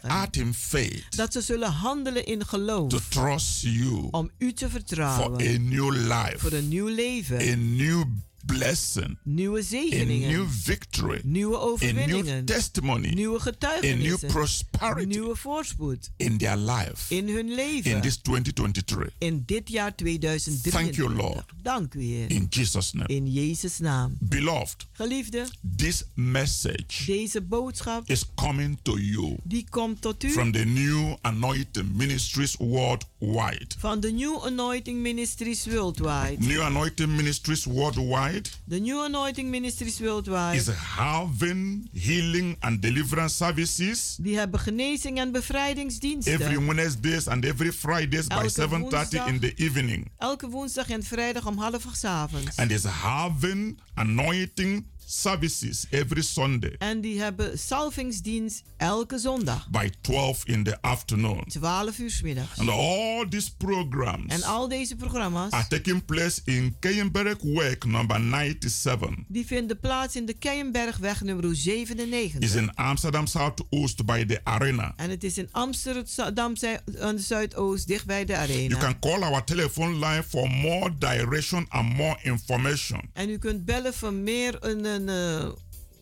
Dat ze zullen handelen in geloof. To trust you. Om u te vertrouwen. For a new life. Voor een nieuw leven. A new blessing. Nieuwe zegeningen. A new victory. Nieuwe overwinningen. A new testimony. Nieuwe getuigenissen. A new prosperity. Nieuwe voorspoed. In their life. In hun leven. In this 2023. In dit jaar 2023. Thank you, Lord. Dank u, Heer. In Jesus name. In Jezus naam. Beloved. Geliefde. This message. Deze boodschap. Is coming to you. Die komt tot u. From the new anointing ministries worldwide. Van de New Anointing Ministries worldwide. New anointing ministries worldwide. The New Anointing Ministries Worldwide is having healing and deliverance services. Die hebben genezing en bevrijdingsdiensten. Every Wednesdays and every Fridays by 7:30 in the evening. Elke woensdag en vrijdag om half avonds. And is having anointing services every Sunday. En die hebben salvingsdienst elke zondag. By 12 in the afternoon. 12 uur middags. And all these programs. En al deze programma's. Are taking place in Keienbergweg number 97. Die vinden plaats in de Keienbergweg nummer 97. Is in Amsterdam Zuidoost by the arena. En het is in Amsterdam de Zuidoost dicht bij de arena. You can call our telephone line for more direction and more information. En u kunt bellen voor meer een, een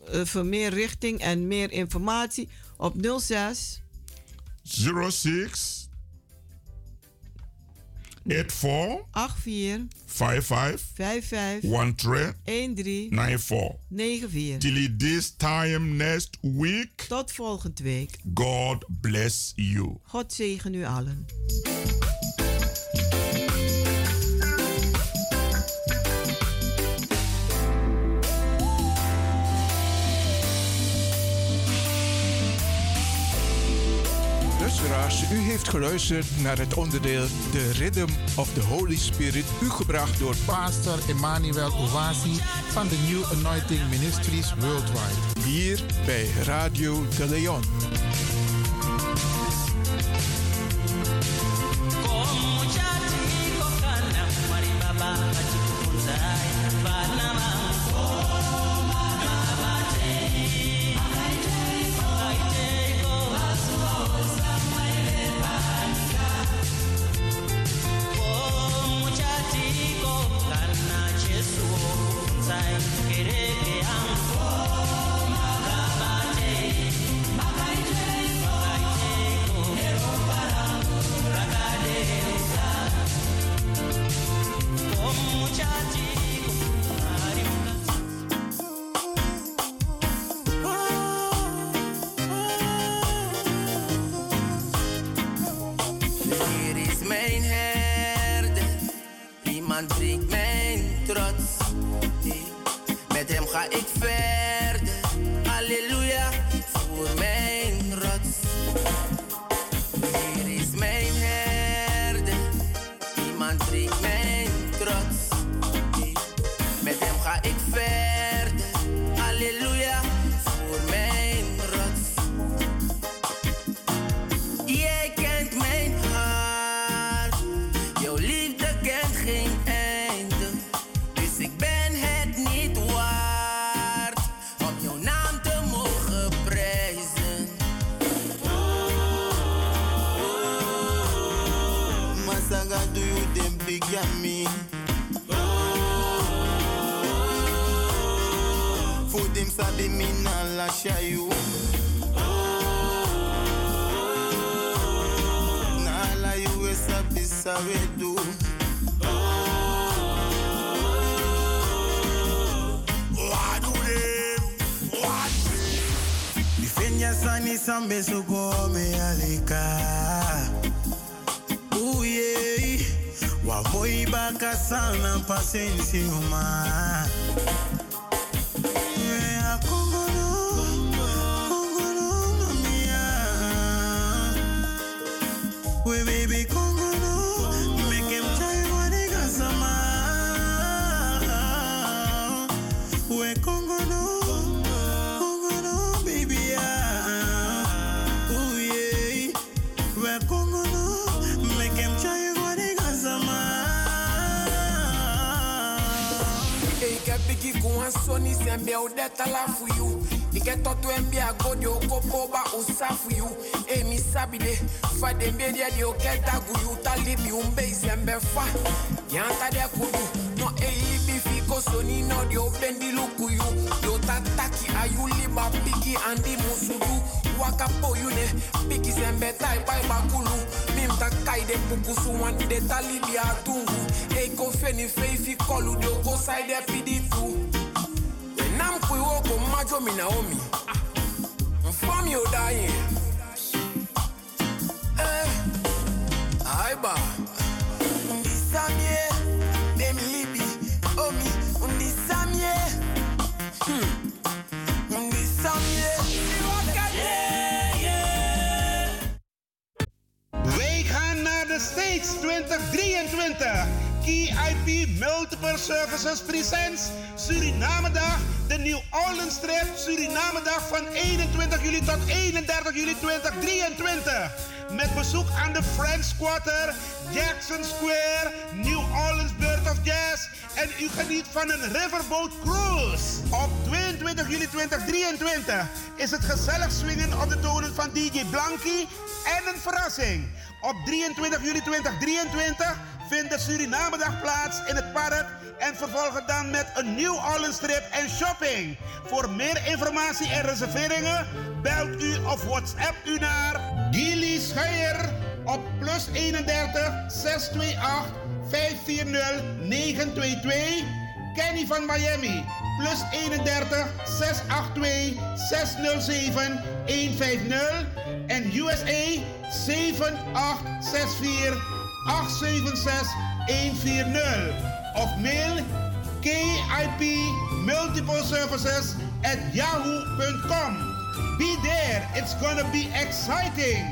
uh, uh, voor meer richting en meer informatie op 06 06 84 84 55 55 13 13 94 94 Till this time next week. Tot volgende week. God bless you. God zegen u allen. U heeft geluisterd naar het onderdeel The Rhythm of the Holy Spirit, u gebracht door Pastor Emmanuel Owasi van de New Anointing Ministries Worldwide. Hier bij Radio de Leon. drink mijn trots. Met hem ga ik ver. nisambe soko wamealika uye waboibaka sana pasensiuma o sa for you. E mi sabide, fa de mbedi di o keta gu you. Talibi umbe sembe fa. Yanta de kudu, no e libi fiko soni no di o bendi luku you. Yo tataki ayu liba bigi andi musudu. Waka po you ne, bigi sembe tai pai bakulu. Mim ta kai de pukusu wan de talibi atungu. E ko feni feifi kolu de o go side pidi tu. Nam kui woko majo mi Naomi. Mfami o dying. Eh, aiba. Undisamie, States 2023. KIP Multiple Services Presents Suriname Dag, de New Orleans Trip Suriname Dag van 21 juli tot 31 juli 2023. Met bezoek aan de French Quarter, Jackson Square, New Orleans Bird of Jazz en u geniet van een riverboat cruise. Op 22 juli 2023 is het gezellig swingen op de tonen van DJ Blanky en een verrassing. Op 23 juli 2023 vindt de Surinamedag plaats in het park en vervolgen dan met een New Orleans trip en shopping. Voor meer informatie en reserveringen belt u of WhatsApp u naar Gilly Scheier op plus 31 628 540 922. Kenny van Miami plus 31 682 607 150 en USA 7864 876 140 of mail KIP Multiple Services at yahoo.com. Be there, it's gonna be exciting.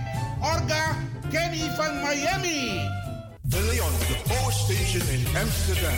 Orga Kenny van Miami. De Leon, de Power Station in Amsterdam.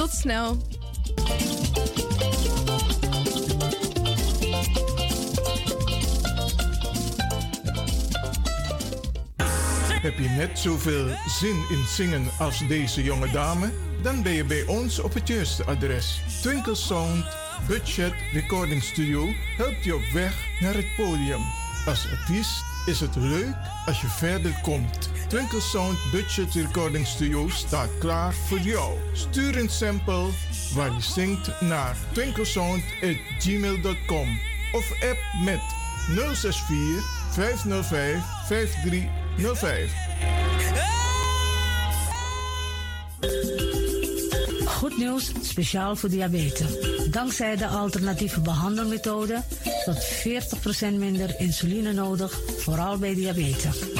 Tot snel. Heb je net zoveel zin in zingen als deze jonge dame? Dan ben je bij ons op het juiste adres. Twinkle Sound Budget Recording Studio helpt je op weg naar het podium. Als artiest is het leuk als je verder komt. Twinkle Sound Budget Recording Studio staat klaar voor jou. Stuur een sample waar je zingt naar twinklesound.gmail.com of app met 064 505 5305. Goed nieuws, speciaal voor diabetes. Dankzij de alternatieve behandelmethode tot 40% minder insuline nodig, vooral bij diabetes.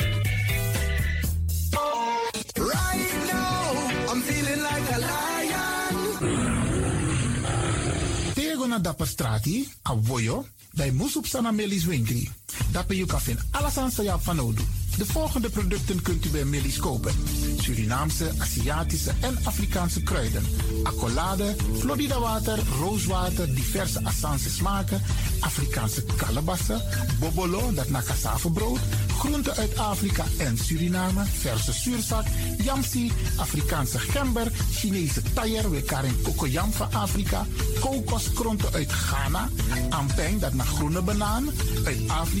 Right now, I'm feeling like a lion. Dapper a Sana Melis. Dapper you kan vinden alles aan sa van nodig. De volgende producten kunt u bij Melis kopen. Surinaamse, Aziatische en Afrikaanse kruiden. Accolade, Florida water, rooswater, diverse Assange smaken. Afrikaanse kalebassen, bobolo, dat na brood. Groenten uit Afrika en Suriname, verse zuurzak, yamsi, Afrikaanse gember, Chinese taier, karen kokoyam van Afrika, kokoskronten uit Ghana, ampeng, dat naar groene banaan, uit Afrika,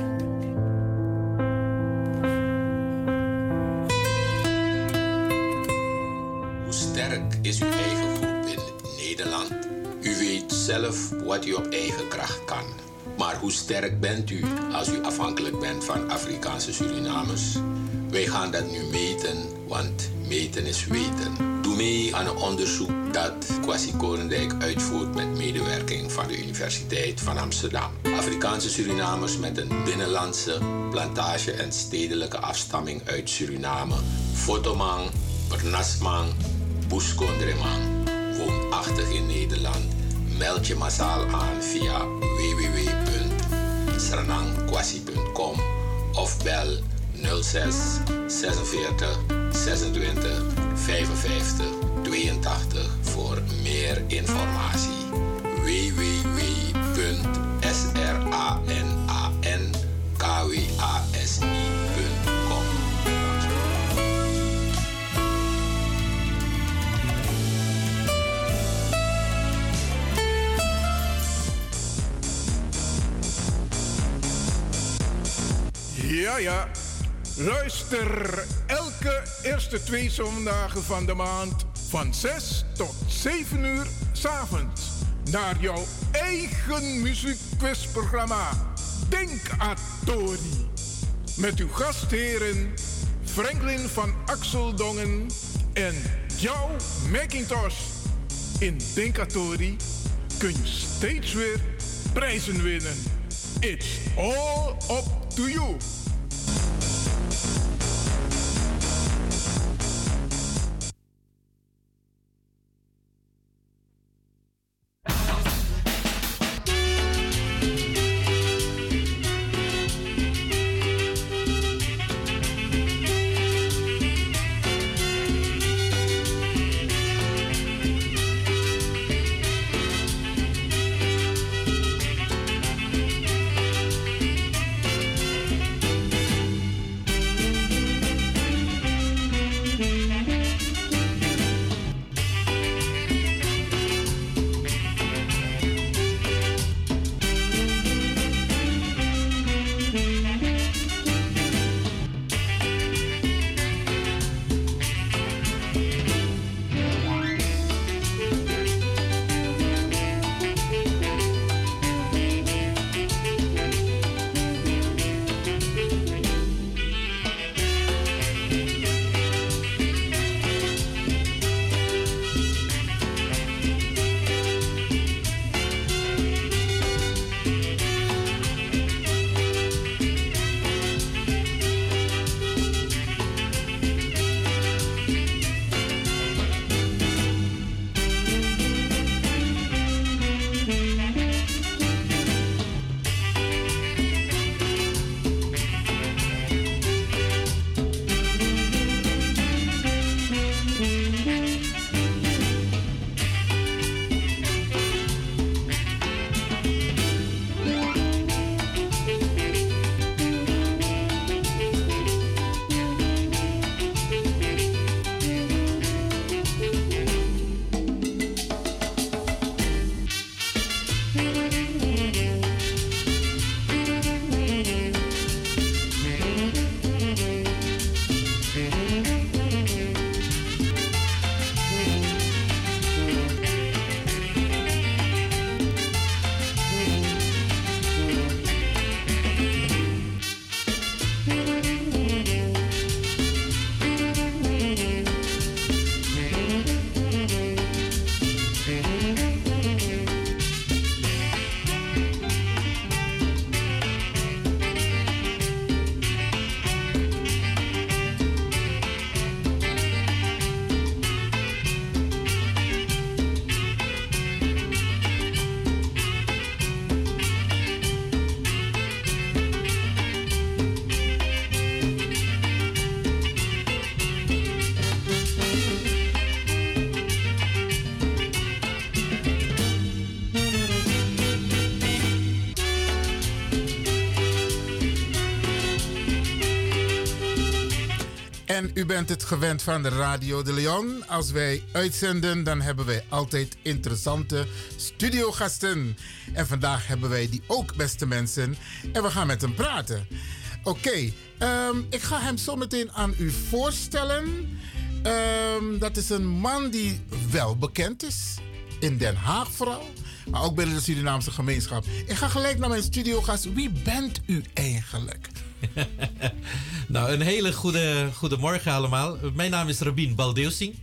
Sterk is uw eigen groep in Nederland? U weet zelf wat u op eigen kracht kan. Maar hoe sterk bent u als u afhankelijk bent van Afrikaanse Surinamers? Wij gaan dat nu meten, want meten is weten. Doe mee aan een onderzoek dat Kwasi Korendijk uitvoert met medewerking van de Universiteit van Amsterdam. Afrikaanse Surinamers met een binnenlandse, plantage en stedelijke afstamming uit Suriname. Fotomang, Bernasmang, Boeskondremang. Woonachtig in Nederland. Meld je massaal aan via www.sranangkwasi.com of bel 06 46 26 55 82 voor meer informatie. www.sranankwasi.com Ja, ja. Luister elke eerste twee zondagen van de maand van 6 tot 7 uur s'avonds naar jouw eigen muziekquizprogramma Denk Tori. Met uw gastheren Franklin van Axeldongen en jouw Macintosh. In Denkatori kun je steeds weer prijzen winnen. It's all up to you. U bent het gewend van de Radio de Leon. Als wij uitzenden, dan hebben wij altijd interessante studiogasten. En vandaag hebben wij die ook, beste mensen. En we gaan met hem praten. Oké, ehm, ik ga hem zo meteen aan u voorstellen. Ehm, dat is een man die wel bekend is. In Den Haag vooral. Maar ook binnen de Surinaamse gemeenschap. Ik ga gelijk naar mijn studiogast. Wie bent u eigenlijk? (laughs) nou, een hele goede, goede morgen allemaal. Mijn naam is Rabin Baldeusing.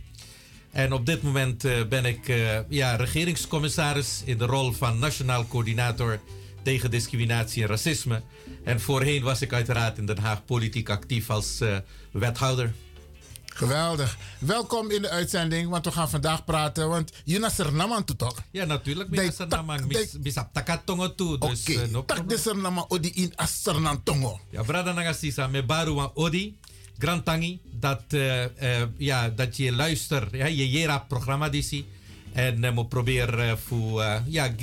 En op dit moment eh, ben ik eh, ja, regeringscommissaris in de rol van Nationaal Coördinator tegen Discriminatie en Racisme. En voorheen was ik uiteraard in Den Haag politiek actief als eh, wethouder. Geweldig. Welkom in de uitzending, want we gaan vandaag praten. Want je naar Suriname toe toch? Ja, natuurlijk. Ik Suriname. Bisa takatongo toe. Dus, Oké. Okay. Tak de Suriname odi in Tongo. Ja, brada nagasisa me baru wan odi. Grantangi. Dat, uh, uh, ja, dat je luistert. Ja, je jera programma disi. En uh, mo probeer uh, voor uh, ja,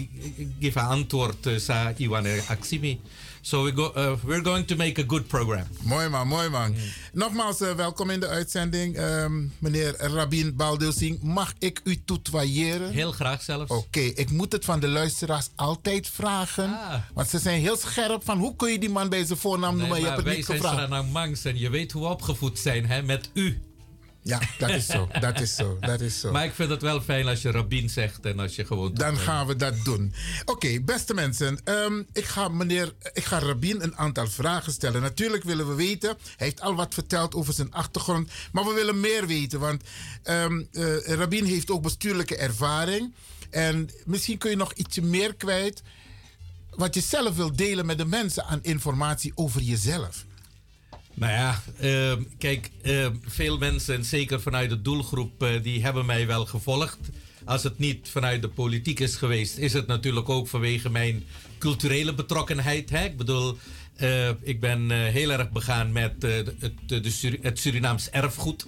geven antwoord sa iwan actie So we go, uh, we're going to make a good program. Mooi man, mooi man. Mm. Nogmaals, uh, welkom in de uitzending. Um, meneer Rabin Baldelsing, mag ik u tutoyeren? Heel graag zelfs. Oké, okay, ik moet het van de luisteraars altijd vragen. Ah. Want ze zijn heel scherp van hoe kun je die man bij zijn voornaam nee, noemen? Je hebt het niet gevraagd. Wij zijn Mangs en je weet hoe we opgevoed zijn hè, met u. Ja, dat is zo. Dat is zo. Dat is zo. Maar ik vind het wel fijn als je Rabin zegt en als je gewoon. Dan gaan we dat doen. Oké, beste mensen. Um, ik, ga meneer, ik ga Rabin een aantal vragen stellen. Natuurlijk willen we weten. Hij heeft al wat verteld over zijn achtergrond. Maar we willen meer weten. Want um, uh, heeft ook bestuurlijke ervaring. En misschien kun je nog ietsje meer kwijt. Wat je zelf wilt delen met de mensen aan informatie over jezelf. Nou ja, uh, kijk, uh, veel mensen, zeker vanuit de doelgroep, uh, die hebben mij wel gevolgd. Als het niet vanuit de politiek is geweest, is het natuurlijk ook vanwege mijn culturele betrokkenheid. Hè? Ik bedoel, eh, ik ben heel erg begaan met het, het Surinaams erfgoed.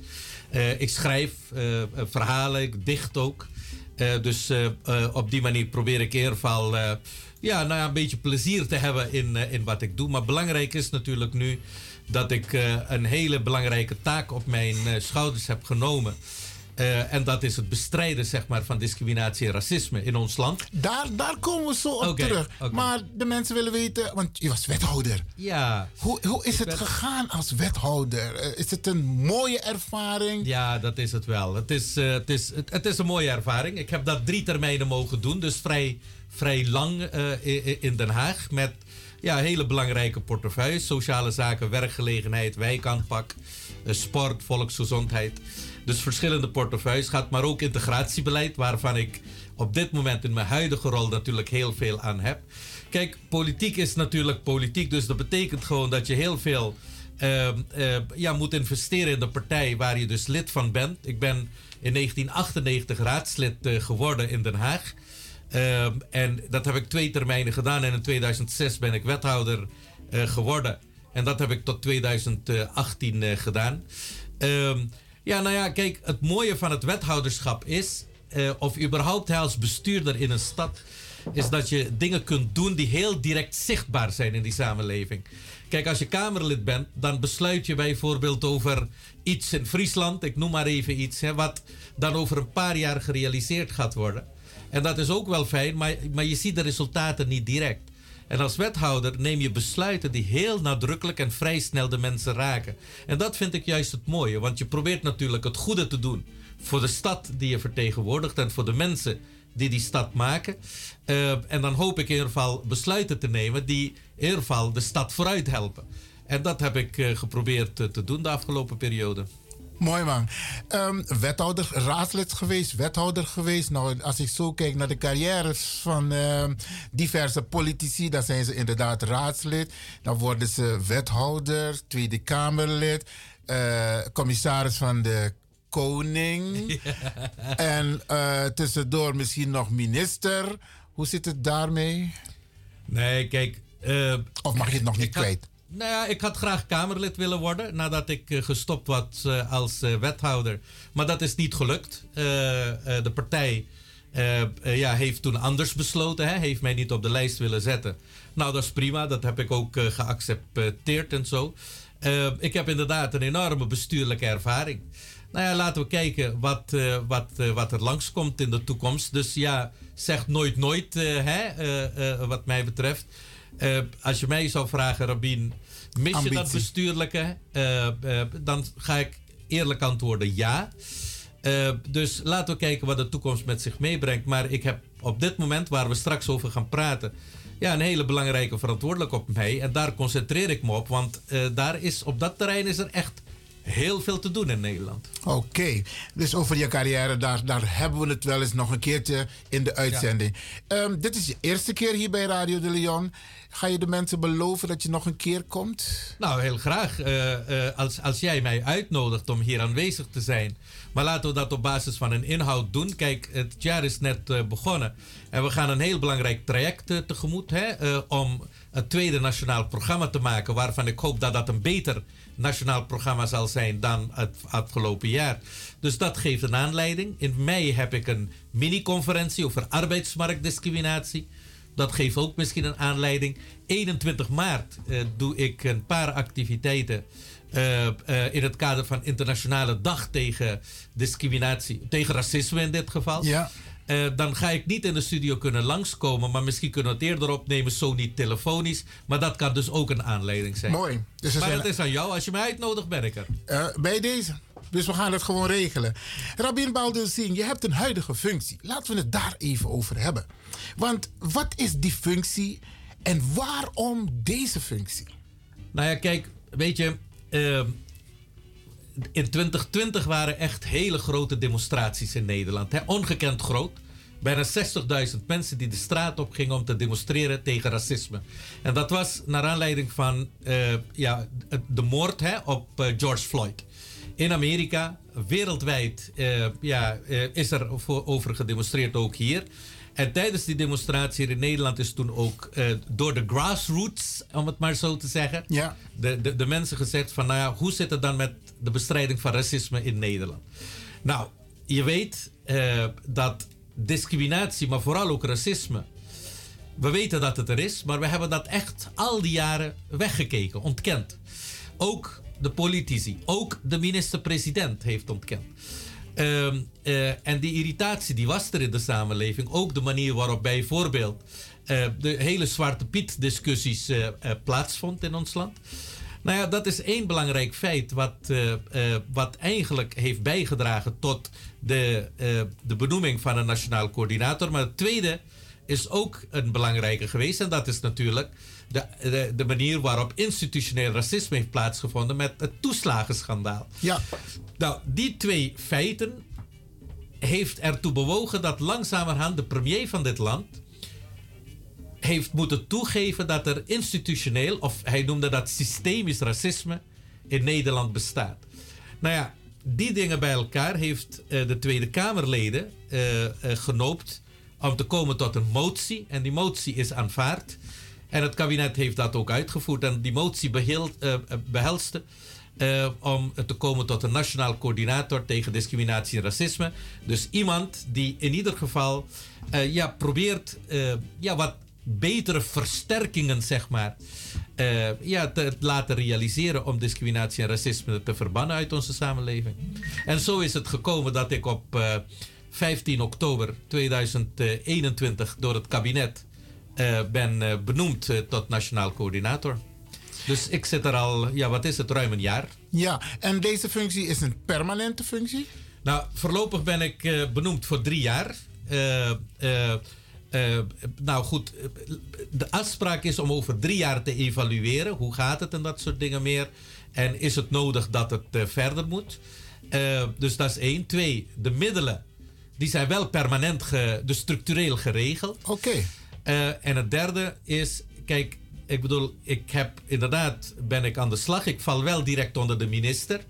ik schrijf verhalen, ik dicht ook. dus op die manier probeer ik in ieder geval ja, nou ja, een beetje plezier te hebben in, in wat ik doe. Maar belangrijk is natuurlijk nu dat ik uh, een hele belangrijke taak op mijn uh, schouders heb genomen. Uh, en dat is het bestrijden zeg maar, van discriminatie en racisme in ons land. Daar, daar komen we zo op okay, terug. Okay. Maar de mensen willen weten, want je was wethouder. Ja. Hoe, hoe is het ben... gegaan als wethouder? Is het een mooie ervaring? Ja, dat is het wel. Het is, uh, het is, het, het, is een mooie ervaring. Ik heb dat drie termijnen mogen doen, dus vrij, vrij lang in Den Haag. Met ja, hele belangrijke portefeuilles. Sociale zaken, werkgelegenheid, wijkaanpak, eh, sport, volksgezondheid. Dus verschillende portefeuilles. Gaat maar ook integratiebeleid, waarvan ik op dit moment in mijn huidige rol natuurlijk heel veel aan heb. Kijk, politiek is natuurlijk politiek, dus dat betekent gewoon dat je heel veel uh, uh, ja, moet investeren in de partij waar je dus lid van bent. Ik ben in 1998 raadslid geworden in Den Haag. Uh, en dat heb ik twee termijnen gedaan. En in 2006 ben ik wethouder uh, geworden. En dat heb ik tot 2018 uh, gedaan. Uh, ja, nou ja, kijk, het mooie van het wethouderschap is, eh, of überhaupt als bestuurder in een stad, is dat je dingen kunt doen die heel direct zichtbaar zijn in die samenleving. Kijk, als je Kamerlid bent, dan besluit je bijvoorbeeld over iets in Friesland, ik noem maar even iets, hè, wat dan over een paar jaar gerealiseerd gaat worden. En dat is ook wel fijn, maar, maar je ziet de resultaten niet direct. En als wethouder neem je besluiten die heel nadrukkelijk en vrij snel de mensen raken. En dat vind ik juist het mooie, want je probeert natuurlijk het goede te doen voor de stad die je vertegenwoordigt en voor de mensen die die stad maken. Uh, en dan hoop ik in ieder geval besluiten te nemen die in ieder geval de stad vooruit helpen. En dat heb ik uh, geprobeerd uh, te doen de afgelopen periode. Mooi man. Um, wethouder, raadslid geweest, wethouder geweest. Nou, als ik zo kijk naar de carrières van uh, diverse politici, dan zijn ze inderdaad raadslid. Dan worden ze wethouder, Tweede Kamerlid, uh, commissaris van de koning. (laughs) En uh, tussendoor misschien nog minister. Hoe zit het daarmee? Nee, kijk. of mag je het nog niet kwijt? Nou ja, ik had graag Kamerlid willen worden nadat ik uh, gestopt was uh, als uh, wethouder. Maar dat is niet gelukt. de partij ja, heeft toen anders besloten, hè, heeft mij niet op de lijst willen zetten. Nou, dat is prima, dat heb ik ook geaccepteerd en zo. Eh, ik heb inderdaad een enorme bestuurlijke ervaring. Nou ja, laten we kijken wat, eh, wat, eh, wat er langskomt in de toekomst. Dus ja, zeg nooit nooit, eh, hè, eh, eh, wat mij betreft. Eh, als je mij zou vragen, Rabin, mis je dat bestuurlijke? Eh, eh, dan ga ik eerlijk antwoorden ja. Dus laten we kijken wat de toekomst met zich meebrengt. Maar ik heb op dit moment, waar we straks over gaan praten, ja, een hele belangrijke verantwoordelijk op mij. En daar concentreer ik me op, want daar is, op dat terrein is er echt heel veel te doen in Nederland. Oké, dus over je carrière, daar, daar hebben we het wel eens nog een keertje in de uitzending. Ehm, dit is je eerste keer hier bij Radio de Leon. Ga je de mensen beloven dat je nog een keer komt? Nou, heel graag. Eh, eh, als, als jij mij uitnodigt om hier aanwezig te zijn. Maar laten we dat op basis van een inhoud doen. Kijk, het jaar is net eh, begonnen. En we gaan een heel belangrijk traject tegemoet. Hè, om een tweede nationaal programma te maken. Waarvan ik hoop dat dat een beter nationaal programma zal zijn dan het afgelopen jaar. Dus dat geeft een aanleiding. In mei heb ik een mini-conferentie over arbeidsmarktdiscriminatie. Dat geeft ook misschien een aanleiding. 21 maart eh, doe ik een paar activiteiten. eh, eh, in het kader van Internationale Dag tegen discriminatie, tegen racisme in dit geval. Ja. Dan ga ik niet in de studio kunnen langskomen, maar misschien kunnen we het eerder opnemen, zo niet telefonisch. Maar dat kan dus ook een aanleiding zijn. Mooi. Dus maar zijn- het is aan jou. Als je mij uitnodigt, ben ik er. Bij deze. Dus we gaan het gewoon regelen. Rabin Baldur je hebt een huidige functie. Laten we het daar even over hebben. Want wat is die functie en waarom deze functie? Nou ja, kijk, weet je, ehm, in 2020 waren echt hele grote demonstraties in Nederland. Hè? Ongekend groot. Bijna 60.000 mensen die de straat op gingen om te demonstreren tegen racisme. En dat was naar aanleiding van eh, ja, de moord hè, op eh, George Floyd. In Amerika, wereldwijd, eh, ja, eh, is er voor, over gedemonstreerd, ook hier. En tijdens die demonstratie hier in Nederland is toen ook eh, door de grassroots, om het maar zo te zeggen, ja. de, de, de mensen gezegd van, nou ja, hoe zit het dan met de bestrijding van racisme in Nederland? Nou, je weet dat discriminatie, maar vooral ook racisme, we weten dat het er is, maar we hebben dat echt al die jaren weggekeken, ontkend. Ook de politici, ook de minister-president heeft ontkend. Ehm, eh, en die irritatie die was er in de samenleving. Ook de manier waarop bijvoorbeeld eh, de hele Zwarte Piet discussies eh, plaatsvond in ons land. Nou ja, dat is één belangrijk feit wat, wat eigenlijk heeft bijgedragen tot de, de benoeming van een nationaal coördinator. Maar het tweede is ook een belangrijke geweest. En dat is natuurlijk de, de, de manier waarop institutioneel racisme heeft plaatsgevonden met het toeslagenschandaal. Ja. Nou, die twee feiten heeft ertoe bewogen dat langzamerhand de premier van dit land heeft moeten toegeven dat er institutioneel, of hij noemde dat systemisch racisme, in Nederland bestaat. Nou ja, die dingen bij elkaar heeft eh, de Tweede Kamerleden eh, eh, genoopt om te komen tot een motie. En die motie is aanvaard. En het kabinet heeft dat ook uitgevoerd. En die motie behield, eh, eh, behelste eh, om te komen tot een nationaal coördinator tegen discriminatie en racisme. Dus iemand die in ieder geval ja, probeert ja, wat betere versterkingen, zeg maar, ja, te laten realiseren om discriminatie en racisme te verbannen uit onze samenleving. En zo is het gekomen dat ik op eh, 15 oktober 2021 door het kabinet eh, ben eh, benoemd eh, tot nationaal coördinator. Dus ik zit er al, ja, wat is het, ruim een jaar. Ja, en deze functie is een permanente functie? Nou, voorlopig ben ik benoemd voor drie jaar. Nou goed, de afspraak is om over drie jaar te evalueren. Hoe gaat het en dat soort dingen meer. En is het nodig dat het verder moet? Dus dat is één. Twee, de middelen. Die zijn wel permanent, ge, dus structureel geregeld. Oké. Eh, en het derde is, kijk, ik bedoel, ik heb inderdaad, ben ik aan de slag. Ik val wel direct onder de minister.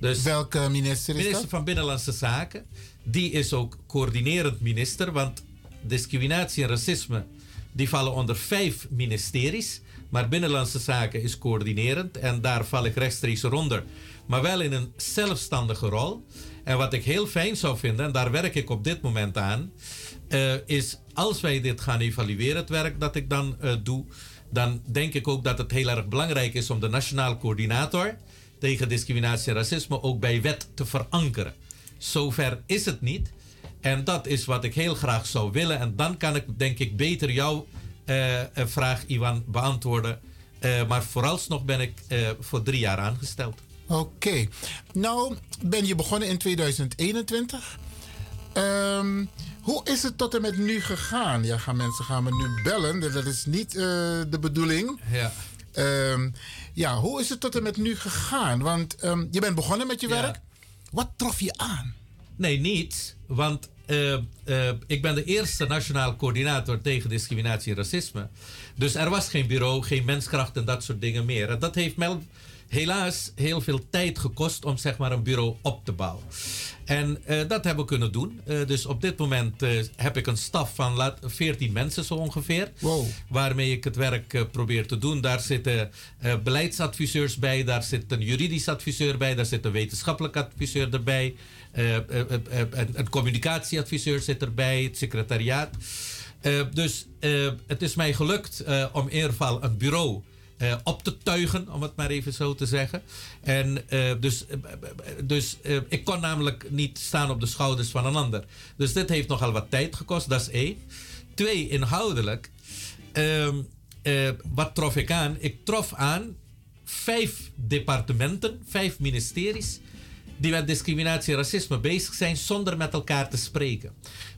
Dus Welke minister is minister dat? van Binnenlandse Zaken. Die is ook coördinerend minister, want discriminatie en racisme die vallen onder vijf ministeries. Maar Binnenlandse Zaken is coördinerend en daar val ik rechtstreeks onder. Maar wel in een zelfstandige rol. En wat ik heel fijn zou vinden, en daar werk ik op dit moment aan, eh, is als wij dit gaan evalueren, het werk dat ik dan eh, doe, dan denk ik ook dat het heel erg belangrijk is om de nationaal coördinator tegen discriminatie en racisme ook bij wet te verankeren. Zover is het niet. En dat is wat ik heel graag zou willen. En dan kan ik denk ik beter jouw eh, eh, vraag, Iwan, beantwoorden. Eh, maar vooralsnog ben ik voor drie jaar aangesteld. Oké. Nou, ben je begonnen in 2021. Ehm, hoe is het tot en met nu gegaan? Ja, gaan mensen gaan me nu bellen. Dat is niet eh, de bedoeling. Ja. Ehm, ja, hoe is het tot en met nu gegaan? Want ehm, je bent begonnen met je werk. Wat trof je aan? Nee, niet. Want eh, eh, ik ben de eerste nationaal coördinator tegen discriminatie en racisme. Dus er was geen bureau, geen menskracht en dat soort dingen meer. En dat heeft mij helaas heel veel tijd gekost om zeg maar een bureau op te bouwen. En eh, dat hebben we kunnen doen. Eh, dus op dit moment eh, heb ik een staf van laat, 14 mensen zo ongeveer. Waarmee ik het werk probeer te doen. Daar zitten beleidsadviseurs bij, daar zit een juridisch adviseur bij, daar zit een wetenschappelijk adviseur erbij. een, communicatieadviseur zit erbij, het secretariaat. Dus het is mij gelukt om in ieder geval een bureau eh, op te tuigen, om het maar even zo te zeggen. En eh, dus, eh, dus ik kon namelijk niet staan op de schouders van een ander. Dus dit heeft nogal wat tijd gekost, dat is één. Twee, inhoudelijk. ehm, eh, wat trof ik aan? Ik trof aan vijf departementen, vijf ministeries die met discriminatie en racisme bezig zijn zonder met elkaar te spreken.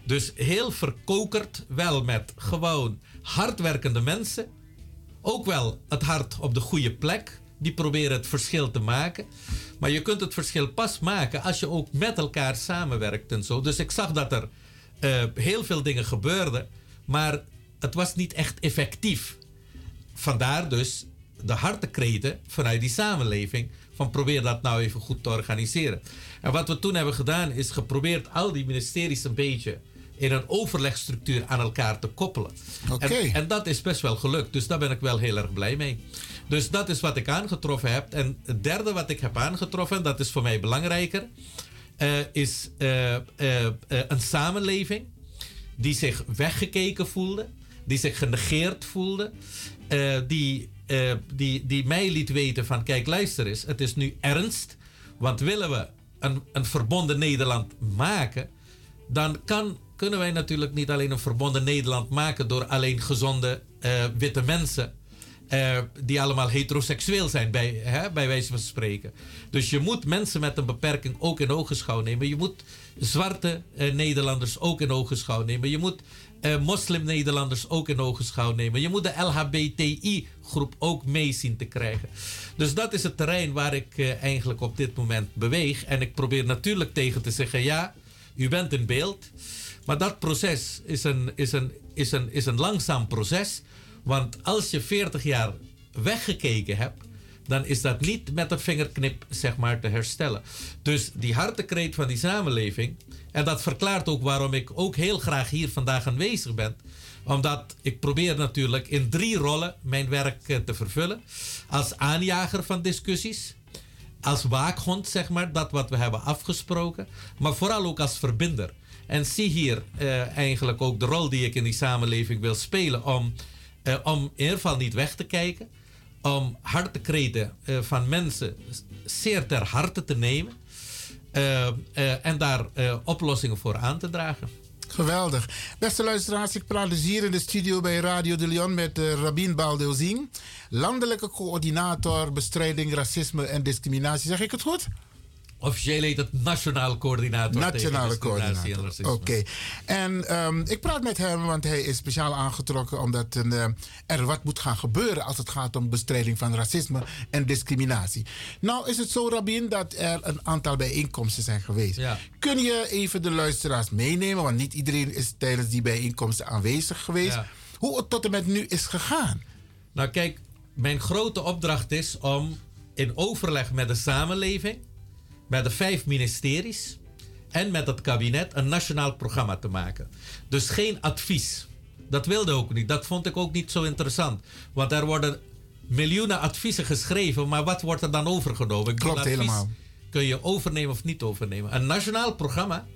Dus heel verkokerd, wel met gewoon hardwerkende mensen. Ook wel het hart op de goede plek. Die proberen het verschil te maken. Maar je kunt het verschil pas maken als je ook met elkaar samenwerkt en zo. Dus ik zag dat er eh, heel veel dingen gebeurden. Maar het was niet echt effectief. Vandaar dus de hartekreten vanuit die samenleving. Van probeer dat nou even goed te organiseren. En wat we toen hebben gedaan is geprobeerd al die ministeries een beetje in een overlegstructuur aan elkaar te koppelen. En, en dat is best wel gelukt. Dus daar ben ik wel heel erg blij mee. Dus dat is wat ik aangetroffen heb. En het derde wat ik heb aangetroffen, dat is voor mij belangrijker, eh, is eh, eh, een samenleving die zich weggekeken voelde, die zich genegeerd voelde, die, die, die mij liet weten van kijk luister eens, het is nu ernst, want willen we een, een verbonden Nederland maken, dan kan, kunnen wij natuurlijk niet alleen een verbonden Nederland maken door alleen gezonde eh, witte mensen. eh, die allemaal heteroseksueel zijn, bij, hè, bij wijze van spreken. Dus je moet mensen met een beperking ook in ogenschouw nemen. Je moet zwarte eh, Nederlanders ook in ogenschouw nemen. Je moet moslim-Nederlanders ook in ogenschouw nemen. Je moet de LHBTI-groep ook mee zien te krijgen. Dus dat is het terrein waar ik eigenlijk op dit moment beweeg. En ik probeer natuurlijk tegen te zeggen: ja, u bent in beeld. Maar dat proces is een, is een, is een, is een langzaam proces. Want als je 40 jaar weggekeken hebt, dan is dat niet met een vingerknip zeg maar, te herstellen. Dus die hartekreet van die samenleving, en dat verklaart ook waarom ik ook heel graag hier vandaag aanwezig ben. Omdat ik probeer natuurlijk in drie rollen mijn werk eh, te vervullen. Als aanjager van discussies, als waakhond, zeg maar, dat wat we hebben afgesproken. Maar vooral ook als verbinder. En zie hier eh, eigenlijk ook de rol die ik in die samenleving wil spelen om, eh, om in ieder geval niet weg te kijken. Om hartekreten eh, van mensen zeer ter harte te nemen. en daar oplossingen voor aan te dragen. Geweldig. Beste luisteraars, ik praat dus hier in de studio bij Radio de Leon met uh, Rabin Baldeuzing, landelijke coördinator bestrijding racisme en discriminatie. Zeg ik het goed? Officieel heet het Nationaal Coördinator Nationale coördinator. Oké. En ehm, ik praat met hem, want hij is speciaal aangetrokken omdat een, eh, er wat moet gaan gebeuren als het gaat om bestrijding van racisme en discriminatie. Nou is het zo, Rabin, dat er een aantal bijeenkomsten zijn geweest. Ja. Kun je even de luisteraars meenemen, want niet iedereen is tijdens die bijeenkomsten aanwezig geweest, Ja. hoe het tot en met nu is gegaan? Nou kijk, mijn grote opdracht is om in overleg met de samenleving, met de vijf ministeries en met het kabinet een nationaal programma te maken. Dus geen advies. Dat wilde ook niet. Dat vond ik ook niet zo interessant. Want er worden miljoenen adviezen geschreven, maar wat wordt er dan overgenomen? Klopt helemaal. Kun je overnemen of niet overnemen? Een nationaal programma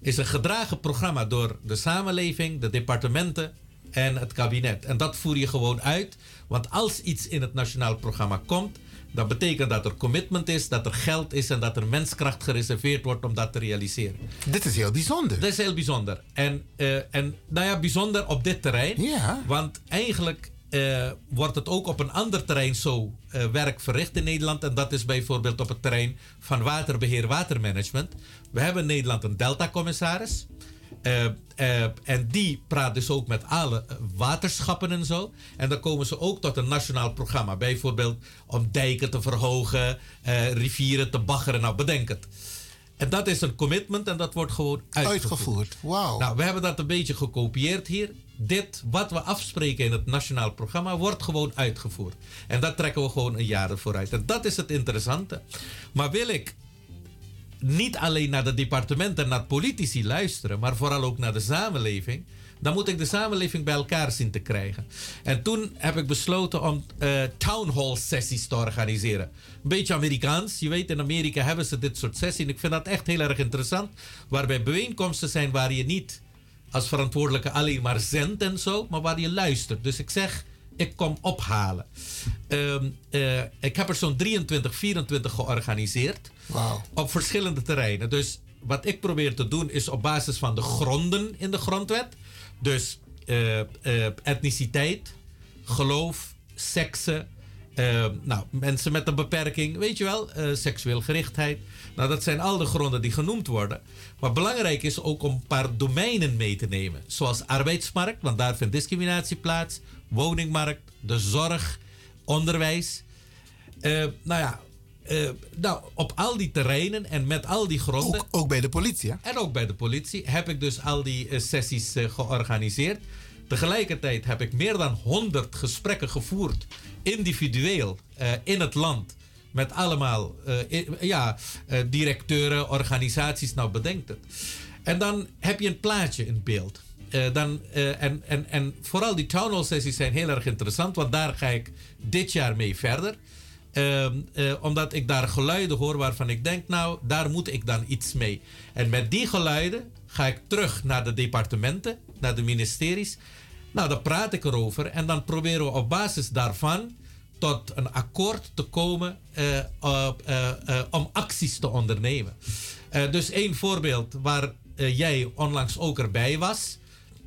is een gedragen programma door de samenleving, de departementen en het kabinet. En dat voer je gewoon uit. Want als iets in het nationaal programma komt, dan betekent dat er commitment is, dat er geld is en dat er menskracht gereserveerd wordt om dat te realiseren. Dit is heel bijzonder. Dat is heel bijzonder. En, eh, en nou ja, bijzonder op dit terrein. Ja. Want eigenlijk eh, wordt het ook op een ander terrein zo eh, werk verricht in Nederland. En dat is bijvoorbeeld op het terrein van waterbeheer, watermanagement. We hebben in Nederland een deltacommissaris. Eh, eh, en die praat dus ook met alle eh, waterschappen en zo. En dan komen ze ook tot een nationaal programma. Bijvoorbeeld om dijken te verhogen, rivieren te baggeren. Nou, bedenk het. En dat is een commitment en dat wordt gewoon uitgevoerd. Uitgevoerd. Wauw. Nou, we hebben dat een beetje gekopieerd hier. Dit, wat we afspreken in het nationaal programma, wordt gewoon uitgevoerd. En dat trekken we gewoon een jaar vooruit. En dat is het interessante. Maar wil ik niet alleen naar de departementen en naar politici luisteren, maar vooral ook naar de samenleving, dan moet ik de samenleving bij elkaar zien te krijgen. En toen heb ik besloten om eh town hall sessies te organiseren. Een beetje Amerikaans. Je weet, in Amerika hebben ze dit soort sessies. En ik vind dat echt heel erg interessant. Waarbij bijeenkomsten zijn waar je niet als verantwoordelijke alleen maar zendt en zo, maar waar je luistert. Dus ik zeg, ik kom ophalen. Ehm, eh, ik heb er zo'n 23, 24 georganiseerd. Op verschillende terreinen. Dus wat ik probeer te doen is op basis van de gronden in de grondwet. Dus eh, eh, etniciteit, geloof, seksen. eh, nou, mensen met een beperking, weet je wel, seksueel gerichtheid. Nou, dat zijn al de gronden die genoemd worden. Maar belangrijk is ook om een paar domeinen mee te nemen. Zoals arbeidsmarkt, want daar vindt discriminatie plaats. Woningmarkt, de zorg, onderwijs. Eh, nou ja, eh, nou, op al die terreinen en met al die gronden. Ook, bij de politie, hè? En ook bij de politie heb ik dus al die eh, sessies georganiseerd. Tegelijkertijd heb ik meer dan 100 gesprekken gevoerd, individueel, in het land. Met allemaal ja, directeuren, organisaties, nou bedenk het. En dan heb je een plaatje in beeld. Eh, dan, eh, en, en, en vooral die town hall sessies zijn heel erg interessant, want daar ga ik dit jaar mee verder. Ehm, eh, omdat ik daar geluiden hoor waarvan ik denk, nou, daar moet ik dan iets mee. En met die geluiden ga ik terug naar de departementen, naar de ministeries. Nou, daar praat ik erover en dan proberen we op basis daarvan tot een akkoord te komen om acties te ondernemen. Dus één voorbeeld waar jij onlangs ook erbij was.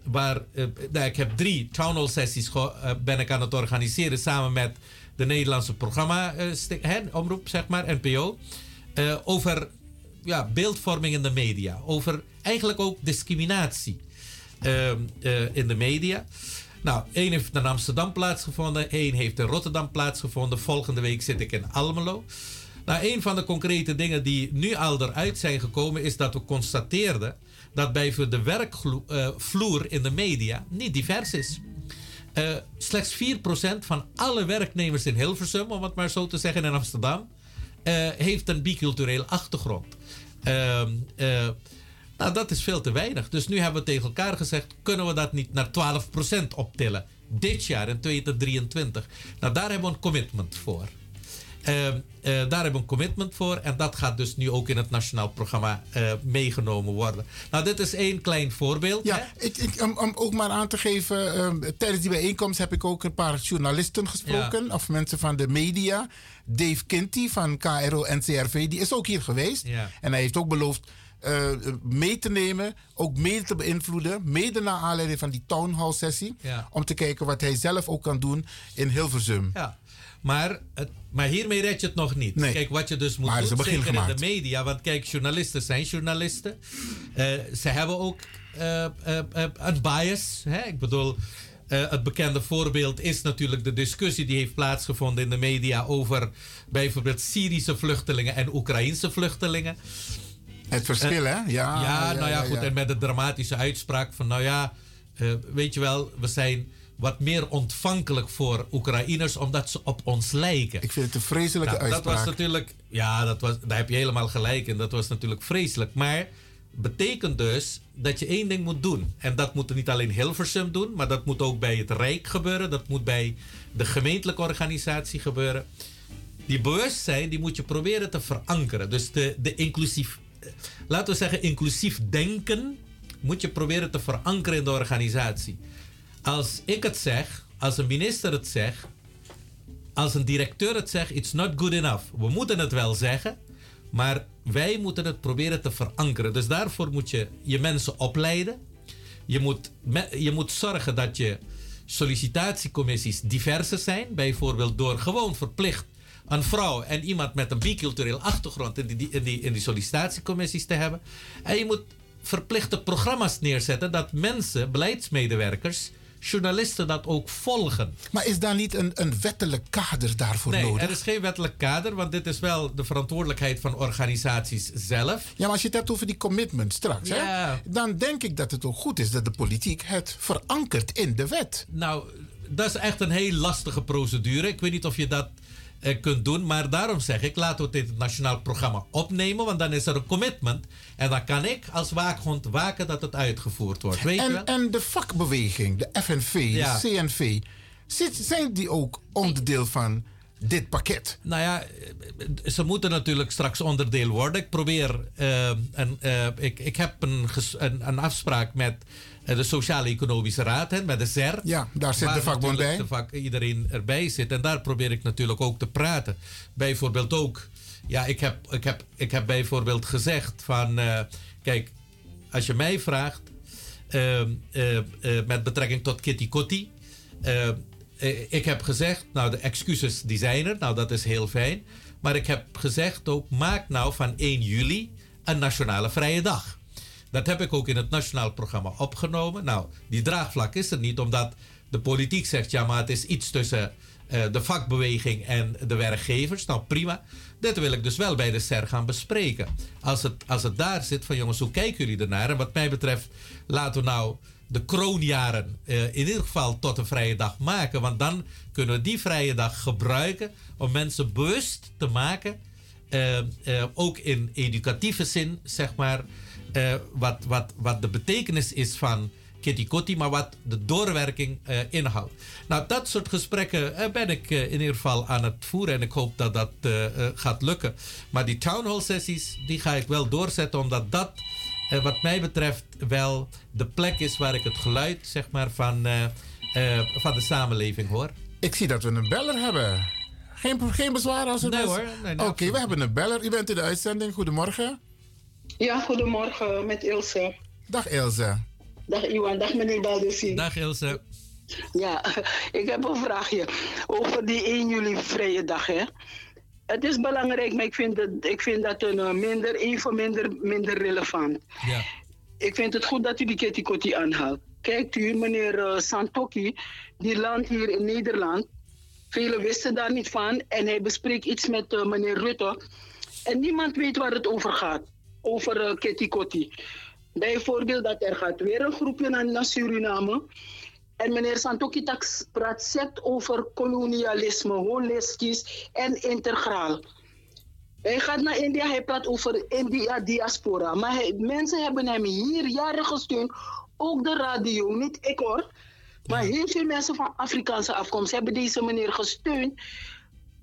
Waar, eh, nou, ik heb drie town hall sessies eh, ben ik aan het organiseren samen met de Nederlandse programma eh, omroep, zeg maar, NPO. over ja, beeldvorming in de media. Over eigenlijk ook discriminatie ehm, eh, in de media. Nou, één heeft in Amsterdam plaatsgevonden, één heeft in Rotterdam plaatsgevonden. Volgende week zit ik in Almelo. Nou, een van de concrete dingen die nu al eruit zijn gekomen is dat we constateerden dat bij voor de werkvloer in de media niet divers is. Eh, slechts 4% van alle werknemers in Hilversum, om het maar zo te zeggen, in Amsterdam, eh, heeft een biculturele achtergrond. Ehm, eh, nou, dat is veel te weinig. Dus nu hebben we tegen elkaar gezegd: kunnen we dat niet naar 12% optillen? Dit jaar in 2023. Nou, daar hebben we een commitment voor. Ehm, eh, daar hebben we een commitment voor. En dat gaat dus nu ook in het nationaal programma eh, meegenomen worden. Nou, dit is één klein voorbeeld. Ja, ik, ik, om, om ook maar aan te geven, ehm, tijdens die bijeenkomst heb ik ook een paar journalisten gesproken, of mensen van de media. Dave Kinty van KRO NCRV, die is ook hier geweest. Ja. En hij heeft ook beloofd eh, mee te nemen, ook mede te beïnvloeden, mede naar aanleiding van die town hall sessie, Ja. om te kijken wat hij zelf ook kan doen in Hilversum. Ja, maar, het, maar hiermee red je het nog niet. Nee. Kijk, wat je dus moet Maar doen, zeker in de media. Want kijk, journalisten zijn journalisten. Eh, ze hebben ook eh, eh, een bias. Hè? Ik bedoel, het bekende voorbeeld is natuurlijk de discussie die heeft plaatsgevonden in de media over bijvoorbeeld Syrische vluchtelingen en Oekraïnse vluchtelingen. Het verschil, hè? Ja, ja, ja, nou ja, ja, goed. En met de dramatische uitspraak van, nou ja, weet je wel, we zijn wat meer ontvankelijk voor Oekraïners omdat ze op ons lijken. Ik vind het een vreselijke Nou, dat uitspraak. was natuurlijk, ja, dat was, daar heb je helemaal gelijk in. Dat was natuurlijk vreselijk. Maar betekent dus dat je één ding moet doen. En dat moet niet alleen Hilversum doen, maar dat moet ook bij het Rijk gebeuren. Dat moet bij de gemeentelijke organisatie gebeuren. Die bewustzijn, die moet je proberen te verankeren. Dus de, de inclusief, laten we zeggen, inclusief denken moet je proberen te verankeren in de organisatie. Als ik het zeg, als een minister het zegt, als een directeur het zegt, it's not good enough. We moeten het wel zeggen, maar wij moeten het proberen te verankeren. Dus daarvoor moet je je mensen opleiden. Je moet, je moet zorgen dat je sollicitatiecommissies diverser zijn. Bijvoorbeeld door gewoon verplicht een vrouw en iemand met een bicultureel achtergrond in die, in, die, in die sollicitatiecommissies te hebben. En je moet verplichte programma's neerzetten dat mensen, beleidsmedewerkers, journalisten dat ook volgen. Maar is daar niet een, een wettelijk kader daarvoor nee, nodig? er is geen wettelijk kader, want dit is wel de verantwoordelijkheid van organisaties zelf. Ja, maar als je het hebt over die commitment straks, Ja. hè, dan denk ik dat het ook goed is dat de politiek het verankert in de wet. Nou, dat is echt een heel lastige procedure. Ik weet niet of je dat kunt doen, maar daarom zeg ik, laten we het in het nationaal programma opnemen, want dan is er een commitment. En dan kan ik als waakhond waken dat het uitgevoerd wordt. Weet je wel? En, en de vakbeweging, de FNV, Ja. de CNV, zit, zijn die ook onderdeel van dit pakket? Nou ja, eh, ze moeten natuurlijk straks onderdeel worden. Ik probeer, eh, een, eh, ik, ik heb een, een afspraak met eh, de Sociaal-Economische Raad, hè, met de SER. Ja, daar zit de vakbond bij. De vak, iedereen erbij zit. En daar probeer ik natuurlijk ook te praten. Bijvoorbeeld ook, ja, ik heb, ik heb, ik heb bijvoorbeeld gezegd van, eh, kijk, als je mij vraagt, ehm, eh, met betrekking tot Kitty Kotti. ik heb gezegd, nou de excuses die zijn er, nou dat is heel fijn. Maar ik heb gezegd ook, maak nou van 1 juli een nationale vrije dag. Dat heb ik ook in het nationaal programma opgenomen. Nou, die draagvlak is er niet, omdat de politiek zegt, ja maar het is iets tussen eh, de vakbeweging en de werkgevers. Nou prima. Dit wil ik dus wel bij de SER gaan bespreken. Als het, als het daar zit van jongens, hoe kijken jullie ernaar? En wat mij betreft, laten we nou de kroonjaren eh, in ieder geval tot een vrije dag maken. Want dan kunnen we die vrije dag gebruiken om mensen bewust te maken. eh, ook in educatieve zin, zeg maar. Eh, wat, wat, wat de betekenis is van Kitty Kotti, maar wat de doorwerking eh, inhoudt. Nou, dat soort gesprekken eh, ben ik in ieder geval aan het voeren en ik hoop dat dat gaat lukken. Maar die town hall sessies, die ga ik wel doorzetten, omdat dat, wat mij betreft, wel de plek is waar ik het geluid, zeg maar, van, van de samenleving hoor. Ik zie dat we een beller hebben. Geen, geen bezwaar als er Nee hoor, nee, nee, Oké, we hebben een beller. U bent in de uitzending. Goedemorgen. Ja, goedemorgen met Ilse. Dag Ilse. Dag Iwan, dag meneer Baldussi. Dag Ilse. Ja, (laughs) ik heb een vraagje over die 1 juli vrije dag. Hè. Het is belangrijk, maar ik vind, het, ik vind dat een, eh, minder, even minder, minder relevant. Ja. Ik vind het goed dat u die Kitty Kotti aanhaalt. Kijkt u, meneer eh, Santokki, die landt hier in Nederland. Velen wisten daar niet van. En hij bespreekt iets met eh, meneer Rutte. En niemand weet waar het over gaat. Over eh, Kotti. Bijvoorbeeld dat er gaat weer een groepje naar, naar Suriname. En meneer Santokki Tax praat zet over kolonialisme, holistisch en integraal. Hij gaat naar India, hij praat over India diaspora. Maar hij- mensen hebben hem hier jaren gesteund. Ook de radio, niet ik hoor. Maar heel veel mensen van Afrikaanse afkomst hebben deze meneer gesteund.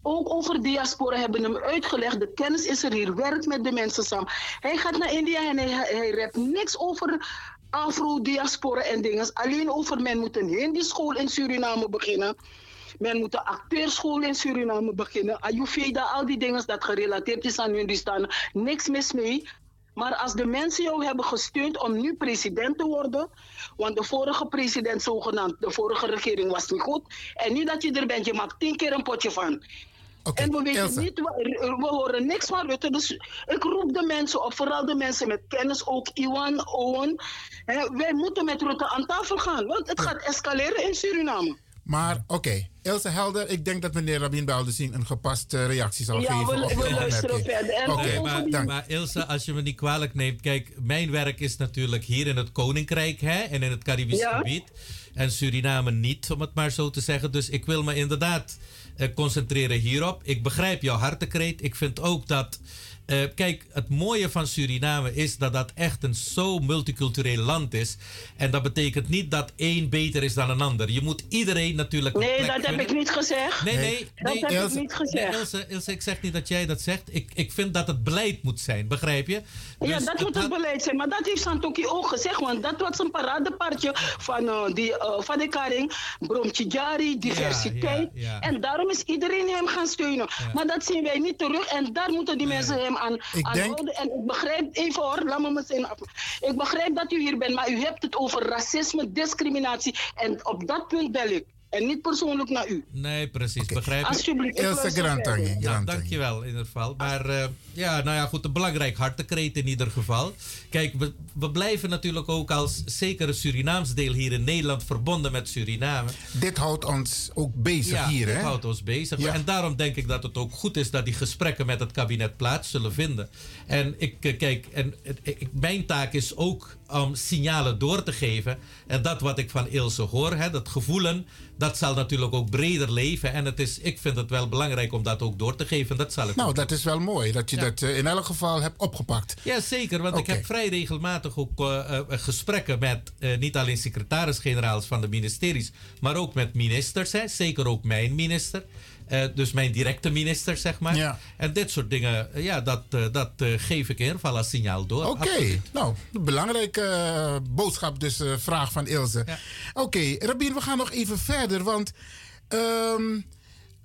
Ook over diaspora hebben hem uitgelegd. De kennis is er hier, werkt met de mensen samen. Hij gaat naar India en hij, hij niks over afro-diaspora en dingen. Alleen over men moet een Hindi-school in Suriname beginnen. Men moet een acteurschool in Suriname beginnen. Ayurveda, al die dingen dat gerelateerd is aan die staan niks mis mee. Maar als de mensen jou hebben gesteund om nu president te worden, want de vorige president zogenaamd, de vorige regering was niet goed. En nu dat je er bent, je maakt tien keer een potje van. en we weten Elsa. niet, we, we horen niks van Rutte. Dus ik roep de mensen op, vooral de mensen met kennis, ook Iwan, Owen. Hè, wij moeten met Rutte aan tafel gaan, want het gaat escaleren in Suriname. Maar oké, Ilse Helder, ik denk dat meneer Rabin Baldessing een gepaste reactie zal Ja, geven we- op we de luisteren verder. En Oké, maar, maar Ilse, als je me niet kwalijk neemt, kijk, mijn werk is natuurlijk hier in het Koninkrijk hè, en in het Caribisch Ja. gebied. En Suriname niet, om het maar zo te zeggen. Dus ik wil me inderdaad eh, concentreren hierop. Ik begrijp jouw hartekreet. Ik vind ook dat. Eh, kijk, het mooie van Suriname is dat dat echt een zo multicultureel land is. En dat betekent niet dat één beter is dan een ander. Je moet iedereen natuurlijk. een Nee, plek dat heb ik niet gezegd. Nee, nee, Dat nee. heb Ilse, ik niet gezegd. nee, Ilse, Ilse, ik zeg niet dat jij dat zegt. Ik, ik vind dat het beleid moet zijn, begrijp je? ja, Dus dat moet het beleid zijn. Maar dat heeft Santoki ook gezegd. Want dat was een paradepaardje van, eh, die, eh, van de Karing. Bromtjari, diversiteit. ja, ja. En daarom is iedereen hem gaan steunen. Maar dat zien wij niet terug. En daar moeten die mensen hem aan, Ik aan denk- houden. En ik begrijp, even hoor, laat me mijn zin af. Ik begrijp dat u hier bent. Maar u hebt het over racisme, discriminatie. En op dat punt bel ik. En niet persoonlijk naar u. Nee, precies. Begrijp je? Alsjeblieft, ik Ilse Grantangi. Nou, dankjewel in ieder geval. Maar eh, ja, nou ja, goed, een belangrijk hartekreet in ieder geval. Kijk, we, we blijven natuurlijk ook als zeker een Surinaams deel hier in Nederland verbonden met Suriname. Dit houdt ons ook bezig ja, hier, dit hè? houdt ons bezig. Ja. En daarom denk ik dat het ook goed is dat die gesprekken met het kabinet plaats zullen vinden. En ik, eh, kijk, en het- ik- mijn taak is ook om signalen door te geven. En dat wat ik van Ilse hoor, hè, dat gevoelen, dat zal natuurlijk ook breder leven. En het is, ik vind het wel belangrijk om dat ook door te geven. Dat zal ik Nou, dat is wel mooi dat je Ja. dat eh, in elk geval hebt opgepakt. ja, zeker. Want ik heb vrij regelmatig ook eh, eh, gesprekken met niet alleen secretaris-generaals van de ministeries, maar ook met ministers. Hè. Zeker ook mijn minister. Eh, dus mijn directe minister, zeg maar. Ja. En dit soort dingen, eh, ja, dat, eh, dat geef ik in ieder geval als signaal door. Oké, nou, belangrijke boodschap, dus vraag van Ilse. Oké, Rabin, we gaan nog even verder, want ehm,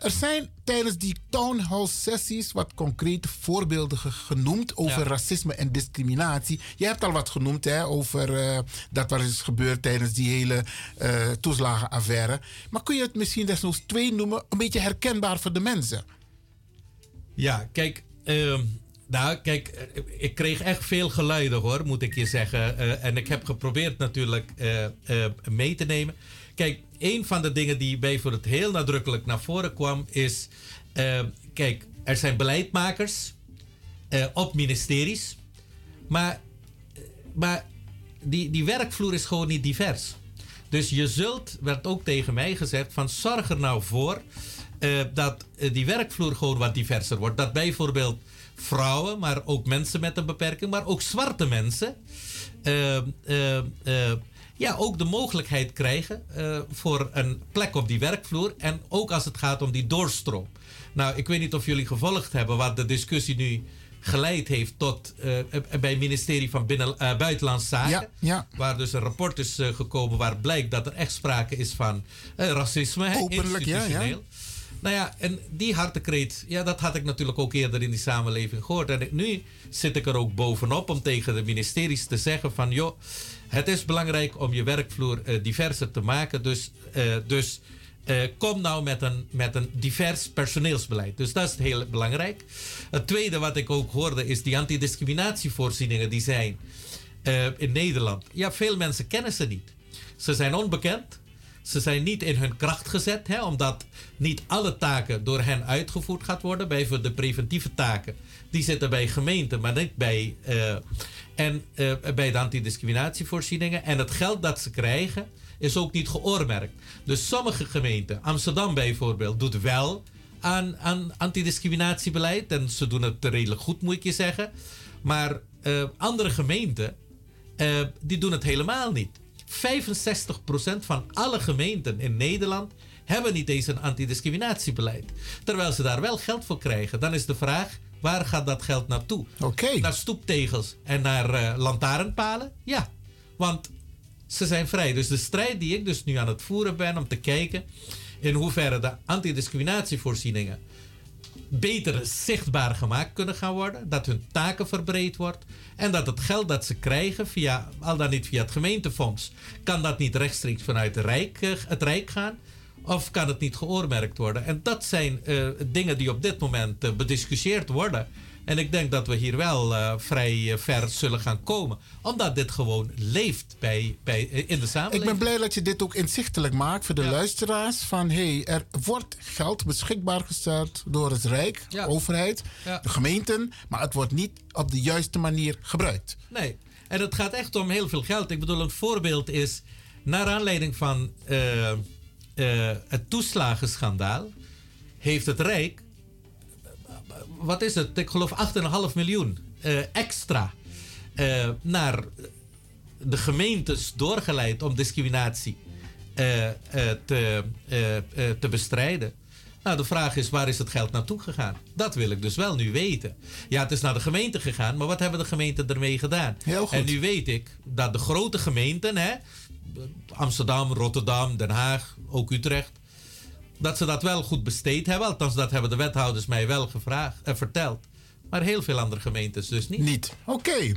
er zijn tijdens die town hall sessies wat concrete voorbeelden ge- genoemd over Ja. racisme en discriminatie. Je hebt al wat genoemd hè, over eh, dat wat is gebeurd tijdens die hele eh, toeslagenaffaire. Maar kun je het misschien desnoods twee noemen, een beetje herkenbaar voor de mensen? Ja, kijk. ehm, nou, kijk, eh, ik kreeg echt veel geluiden hoor, moet ik je zeggen. En ik heb geprobeerd natuurlijk mee te nemen. Kijk, een van de dingen die bij voor het heel nadrukkelijk naar voren kwam is... eh, kijk, er zijn beleidmakers eh, op ministeries. Maar, maar die, die werkvloer is gewoon niet divers. Dus je zult, werd ook tegen mij gezegd, van zorg er nou voor eh, dat eh, die werkvloer gewoon wat diverser wordt. Dat bijvoorbeeld vrouwen, maar ook mensen met een beperking, maar ook zwarte mensen, eh, eh, eh, ja, ook de mogelijkheid krijgen eh, voor een plek op die werkvloer. En ook als het gaat om die doorstroom. Nou, ik weet niet of jullie gevolgd hebben wat de discussie nu geleid heeft tot eh, bij het ministerie van Binnen, eh, Buitenlandse Zaken. Ja, ja. Waar dus een rapport is eh, gekomen waar blijkt dat er echt sprake is van eh, racisme. Openlijk, ja. Nou ja, en die hartekreet, ja, dat had ik natuurlijk ook eerder in die samenleving gehoord. En ik- nu zit ik er ook bovenop om tegen de ministeries te zeggen van... joh, het is belangrijk om je werkvloer eh, diverser te maken. Dus, eh, dus eh, kom nou met een, met een divers personeelsbeleid. Dus dat is heel belangrijk. Het tweede wat ik ook hoorde is die antidiscriminatievoorzieningen die zijn in Nederland. Ja, veel mensen kennen ze niet. Ze zijn onbekend. Ze zijn niet in hun kracht gezet, hè, omdat niet alle taken door hen uitgevoerd gaat worden. Bijvoorbeeld de preventieve taken, die zitten bij gemeenten, maar niet bij, en, eh, bij de antidiscriminatievoorzieningen. En het geld dat ze krijgen is ook niet geoormerkt. Dus sommige gemeenten, Amsterdam bijvoorbeeld, doet wel aan, antidiscriminatiebeleid. En ze doen het redelijk goed, moet ik je zeggen. Maar eh, andere gemeenten, eh, die doen het helemaal niet. 65% van alle gemeenten in Nederland hebben niet eens een antidiscriminatiebeleid. Terwijl ze daar wel geld voor krijgen. Dan is de vraag, waar gaat dat geld naartoe? Oké. Naar stoeptegels en naar eh, lantaarnpalen? Ja, want ze zijn vrij. Dus de strijd die ik dus nu aan het voeren ben om te kijken in hoeverre de antidiscriminatievoorzieningen beter zichtbaar gemaakt kunnen gaan worden. Dat hun taken verbreed wordt. En dat het geld dat ze krijgen, via, al dan niet via het gemeentefonds, kan dat niet rechtstreeks vanuit het Rijk, eh, het Rijk gaan. Of kan het niet geoormerkt worden? En dat zijn eh, dingen die op dit moment eh, bediscussieerd worden. En ik denk dat we hier wel eh, vrij ver zullen gaan komen. Omdat dit gewoon leeft bij, bij, in de Ik samenleving. ben blij dat je dit ook inzichtelijk maakt voor de luisteraars. Van hé, hey, er wordt geld beschikbaar gesteld door het Rijk, Ja. de overheid, Ja. de gemeenten. Maar het wordt niet op de juiste manier gebruikt. Nee, en het gaat echt om heel veel geld. Ik bedoel, een voorbeeld is, naar aanleiding van eh, het toeslagenschandaal, heeft het Rijk, wat is het? Ik geloof 8,5 miljoen eh, extra eh, naar de gemeentes doorgeleid om discriminatie te, te bestrijden. Nou, de vraag is, waar is het geld naartoe gegaan? Dat wil ik dus wel nu weten. Ja, het is naar de gemeente gegaan, maar wat hebben de gemeenten ermee gedaan? Heel goed. En nu weet ik dat de grote gemeenten, hè, Amsterdam, Rotterdam, Den Haag, ook Utrecht, dat ze dat wel goed besteed hebben. Althans, dat hebben de wethouders mij wel gevraagd, eh, verteld. Maar heel veel andere gemeentes dus niet. Niet. Oké.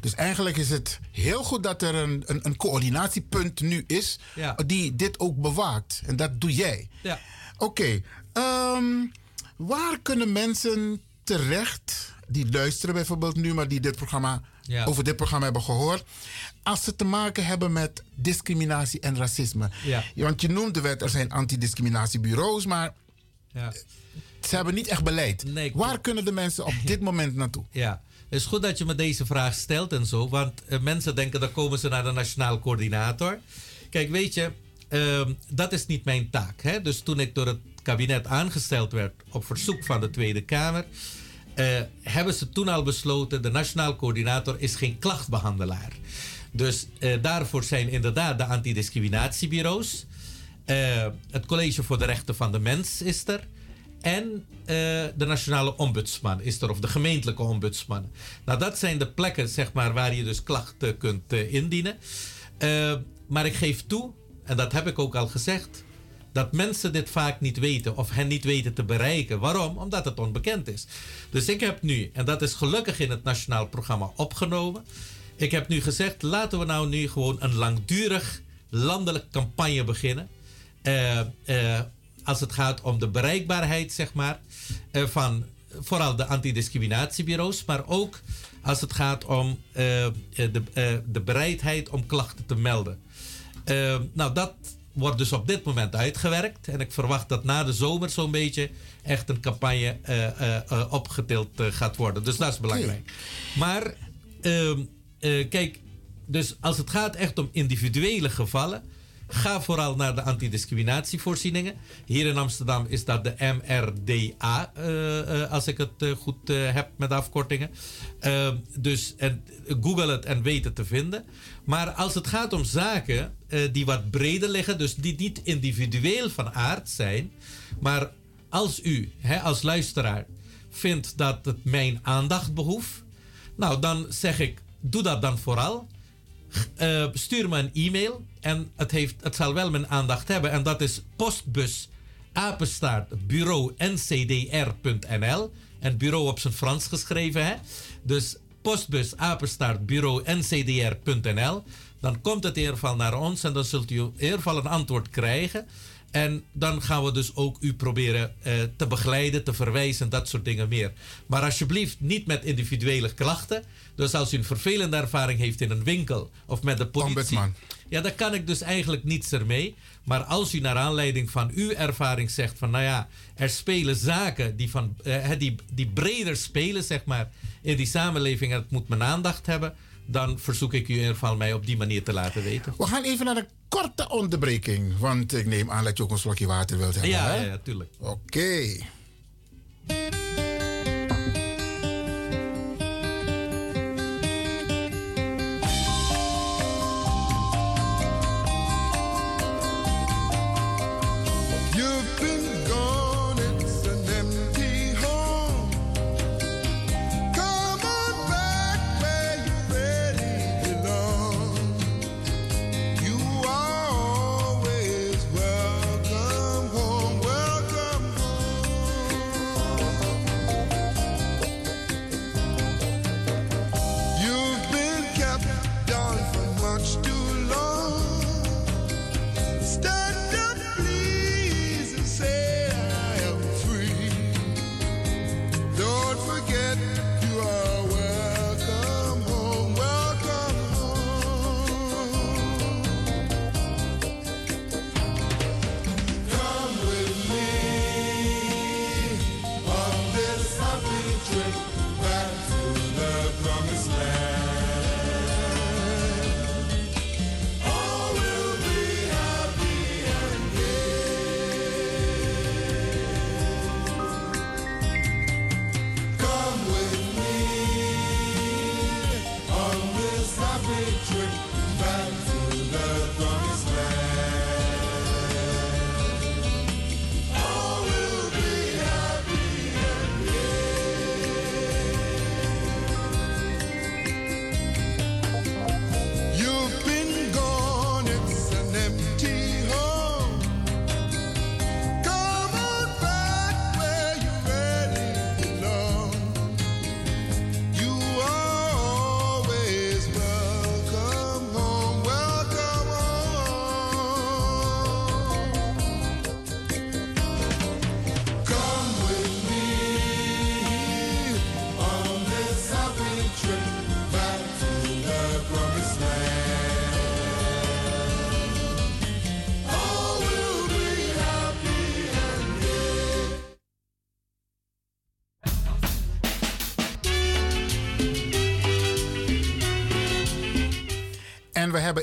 Dus eigenlijk is het heel goed dat er een, een, een coördinatiepunt nu is Ja. die dit ook bewaakt. En dat doe jij. Ja. Oké. ehm, waar kunnen mensen terecht die luisteren bijvoorbeeld nu, maar die dit programma, Ja. over dit programma hebben gehoord, als ze te maken hebben met discriminatie en racisme? Ja. Want je noemde wet, er zijn antidiscriminatiebureaus, maar Ja. ze hebben niet echt beleid. Nee, waar kunnen de mensen op (laughs) dit moment naartoe? Ja, het is goed dat je me deze vraag stelt en zo. Want eh, mensen denken dan komen ze naar de Nationaal Coördinator. Kijk, weet je, ehm, dat is niet mijn taak. Hè? Dus toen ik door het kabinet aangesteld werd op verzoek van de Tweede Kamer. Eh, hebben ze toen al besloten, de Nationaal Coördinator is geen klachtbehandelaar. Dus eh, daarvoor zijn inderdaad de antidiscriminatiebureaus. eh, het College voor de Rechten van de Mens is er. En de nationale ombudsman is er, of de gemeentelijke ombudsman. Nou, dat zijn de plekken zeg maar, waar je dus klachten kunt indienen. Maar ik geef toe, en dat heb ik ook al gezegd, dat mensen dit vaak niet weten of hen niet weten te bereiken. Waarom? Omdat het onbekend is. Dus ik heb nu, en dat is gelukkig in het nationaal programma opgenomen. Ik heb nu gezegd, laten we nou nu gewoon een langdurig landelijke campagne beginnen. Eh, eh, als het gaat om de bereikbaarheid, zeg maar, eh, van vooral de antidiscriminatiebureaus, maar ook als het gaat om de, de bereidheid om klachten te melden. Nou, dat wordt dus op dit moment uitgewerkt. En ik verwacht dat na de zomer zo'n beetje echt een campagne eh, eh, eh, opgetild gaat worden. Dus dat is belangrijk. Maar ehm, eh, kijk, dus als het gaat echt om individuele gevallen, ga vooral naar de antidiscriminatievoorzieningen. Hier in Amsterdam is dat de MRDA, als ik het goed heb met afkortingen. Ehm, dus en, google het en weet het te vinden. Maar als het gaat om zaken eh, die wat breder liggen, dus die niet individueel van aard zijn, maar als u hè, als luisteraar vindt dat het mijn aandacht behoeft, nou dan zeg ik, doe dat dan vooral. Eh, stuur me een e-mail en het, heeft, het zal wel mijn aandacht hebben. En dat is postbus apenstaart bureau ncdr.nl. En bureau op zijn Frans geschreven, hè? Dus postbus ncdr.nl. Dan komt het in ieder geval naar ons en dan zult u in ieder geval een antwoord krijgen. En dan gaan we dus ook u proberen eh, te begeleiden, te verwijzen, dat soort dingen meer. Maar alsjeblieft niet met individuele klachten. Dus als u een vervelende ervaring heeft in een winkel of met de politie. Ombudsman. Ja, daar kan ik dus eigenlijk niets ermee. Maar als u naar aanleiding van uw ervaring zegt van nou ja, er spelen zaken die, van, eh, die, die breder spelen, zeg maar, in die samenleving en het moet mijn aandacht hebben, dan verzoek ik u in ieder geval mij op die manier te laten weten. We gaan even naar een korte onderbreking. Want ik neem aan dat je ook een slokje water wilt hebben. Ja, hè? ja, ja, tuurlijk. Oké.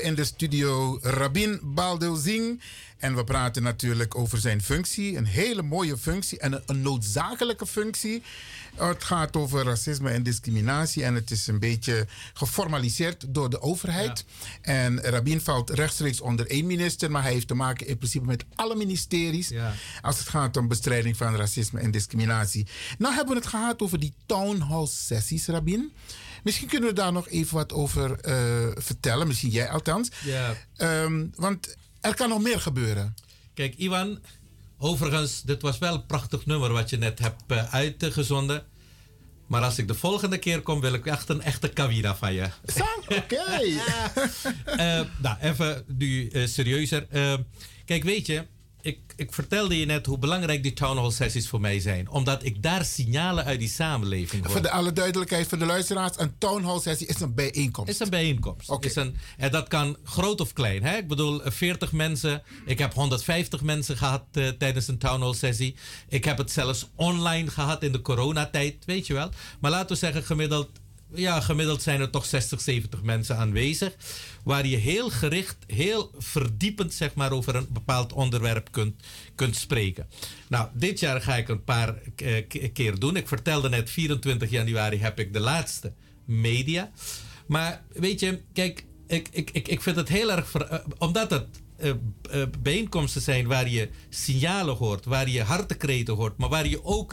In de studio Rabin Baldeuzing. En we praten natuurlijk over zijn functie. Een hele mooie functie en een, een noodzakelijke functie. Het gaat over racisme en discriminatie. En het is een beetje geformaliseerd door de overheid. En Rabin valt rechtstreeks onder één minister. Maar hij heeft te maken in principe met alle ministeries. Als het gaat om bestrijding van racisme en discriminatie. Nou hebben we het gehad over die town hall sessies, Rabin. Misschien kunnen we daar nog even wat over eh, vertellen. Misschien jij althans. Ja. Ehm, want er kan nog meer gebeuren. Kijk, Iwan, overigens, dit was wel een prachtig nummer wat je net hebt uh, uitgezonden. Maar als ik de volgende keer kom, wil ik echt een echte kawira van je. Oké. uh, (laughs) nou, even nu serieuzer. kijk, weet je, ik, ik vertelde je net hoe belangrijk die town hall sessies voor mij zijn. Omdat ik daar signalen uit die samenleving hoor. Voor de alle duidelijkheid voor de luisteraars, een town hall sessie is een bijeenkomst. Is een bijeenkomst. Is een, en dat kan groot of klein. Hè? Ik bedoel, 40 mensen. Ik heb 150 mensen gehad uh, tijdens een town hall sessie. Ik heb het zelfs online gehad in de coronatijd, weet je wel. Maar laten we zeggen, gemiddeld ja, gemiddeld zijn er toch 60, 70 mensen aanwezig. Waar je heel gericht, heel verdiepend zeg maar, over een bepaald onderwerp kunt, kunt spreken. Nou, dit jaar ga ik een paar uh, keer doen. Ik vertelde net, 24 januari heb ik de laatste media. Maar weet je, kijk, ik, ik, ik, ik vind het heel erg. Uh, omdat het uh, bijeenkomsten zijn waar je signalen hoort, waar je hartekreten hoort, maar waar je ook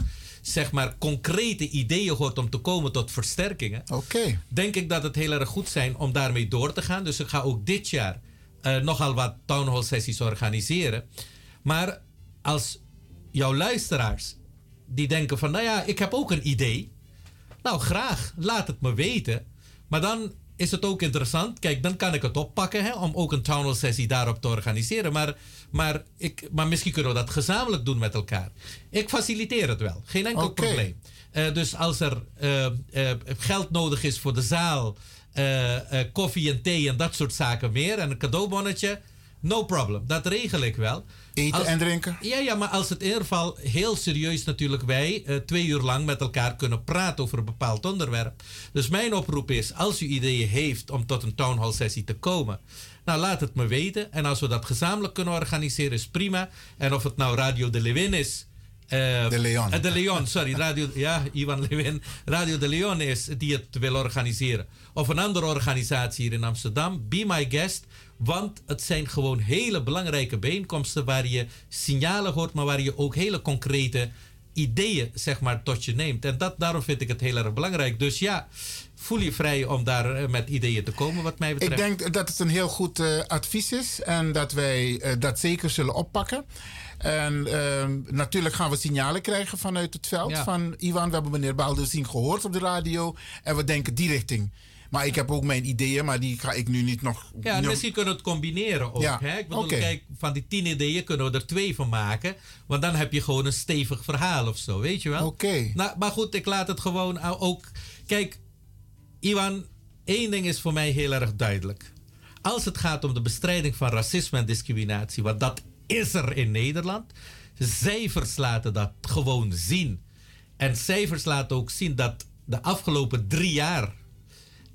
zeg maar concrete ideeën hoort om te komen tot versterkingen. Oké. Denk ik dat het heel erg goed zijn om daarmee door te gaan. Dus ik ga ook dit jaar uh, nogal wat town hall sessies organiseren. Maar als jouw luisteraars die denken van, nou ja, ik heb ook een idee. Nou, graag, laat het me weten. Maar dan is het ook interessant. Kijk, dan kan ik het oppakken hè, om ook een town hall sessie daarop te organiseren. Maar, maar, ik, maar misschien kunnen we dat gezamenlijk doen met elkaar. Ik faciliteer het wel, geen enkel probleem. Eh, dus als er eh, eh, geld nodig is voor de zaal, koffie en thee en dat soort zaken meer en een cadeaubonnetje, no problem. Dat regel ik wel. Eten en drinken? Ja, ja, maar als het in ieder geval heel serieus natuurlijk wij eh, twee uur lang met elkaar kunnen praten over een bepaald onderwerp. Dus mijn oproep is, als u ideeën heeft om tot een town hall sessie te komen, nou laat het me weten. En als we dat gezamenlijk kunnen organiseren is prima. En of het nou Radio de Lewin is. eh, De Leon. eh, de Leon, sorry. Radio, ja, Ivan Lewin. Radio de Leon is die het wil organiseren. Of een andere organisatie hier in Amsterdam. Be my guest. Want het zijn gewoon hele belangrijke bijeenkomsten waar je signalen hoort, maar waar je ook hele concrete ideeën zeg maar, tot je neemt. En dat, daarom vind ik het heel erg belangrijk. Dus ja, voel je vrij om daar eh, met ideeën te komen, wat mij betreft. Ik denk dat het een heel goed eh, advies is en dat wij eh, dat zeker zullen oppakken. En ehm, natuurlijk gaan we signalen krijgen vanuit het veld Ja. van Iwan. We hebben meneer Balduzin gehoord op de radio en we denken die richting. Maar ik heb ook mijn ideeën, maar die ga ik nu niet nog... Ja, nog- misschien kunnen we het combineren ook. Ja, Hè? Ik bedoel, kijk, van die tien ideeën kunnen we er twee van maken. Want dan heb je gewoon een stevig verhaal of zo, weet je wel? Oké. Nou, maar goed, ik laat het gewoon ook... Kijk, Iwan, één ding is voor mij heel erg duidelijk. Als het gaat om de bestrijding van racisme en discriminatie, want dat is er in Nederland. Cijfers laten dat gewoon zien. En cijfers laten ook zien dat de afgelopen drie jaar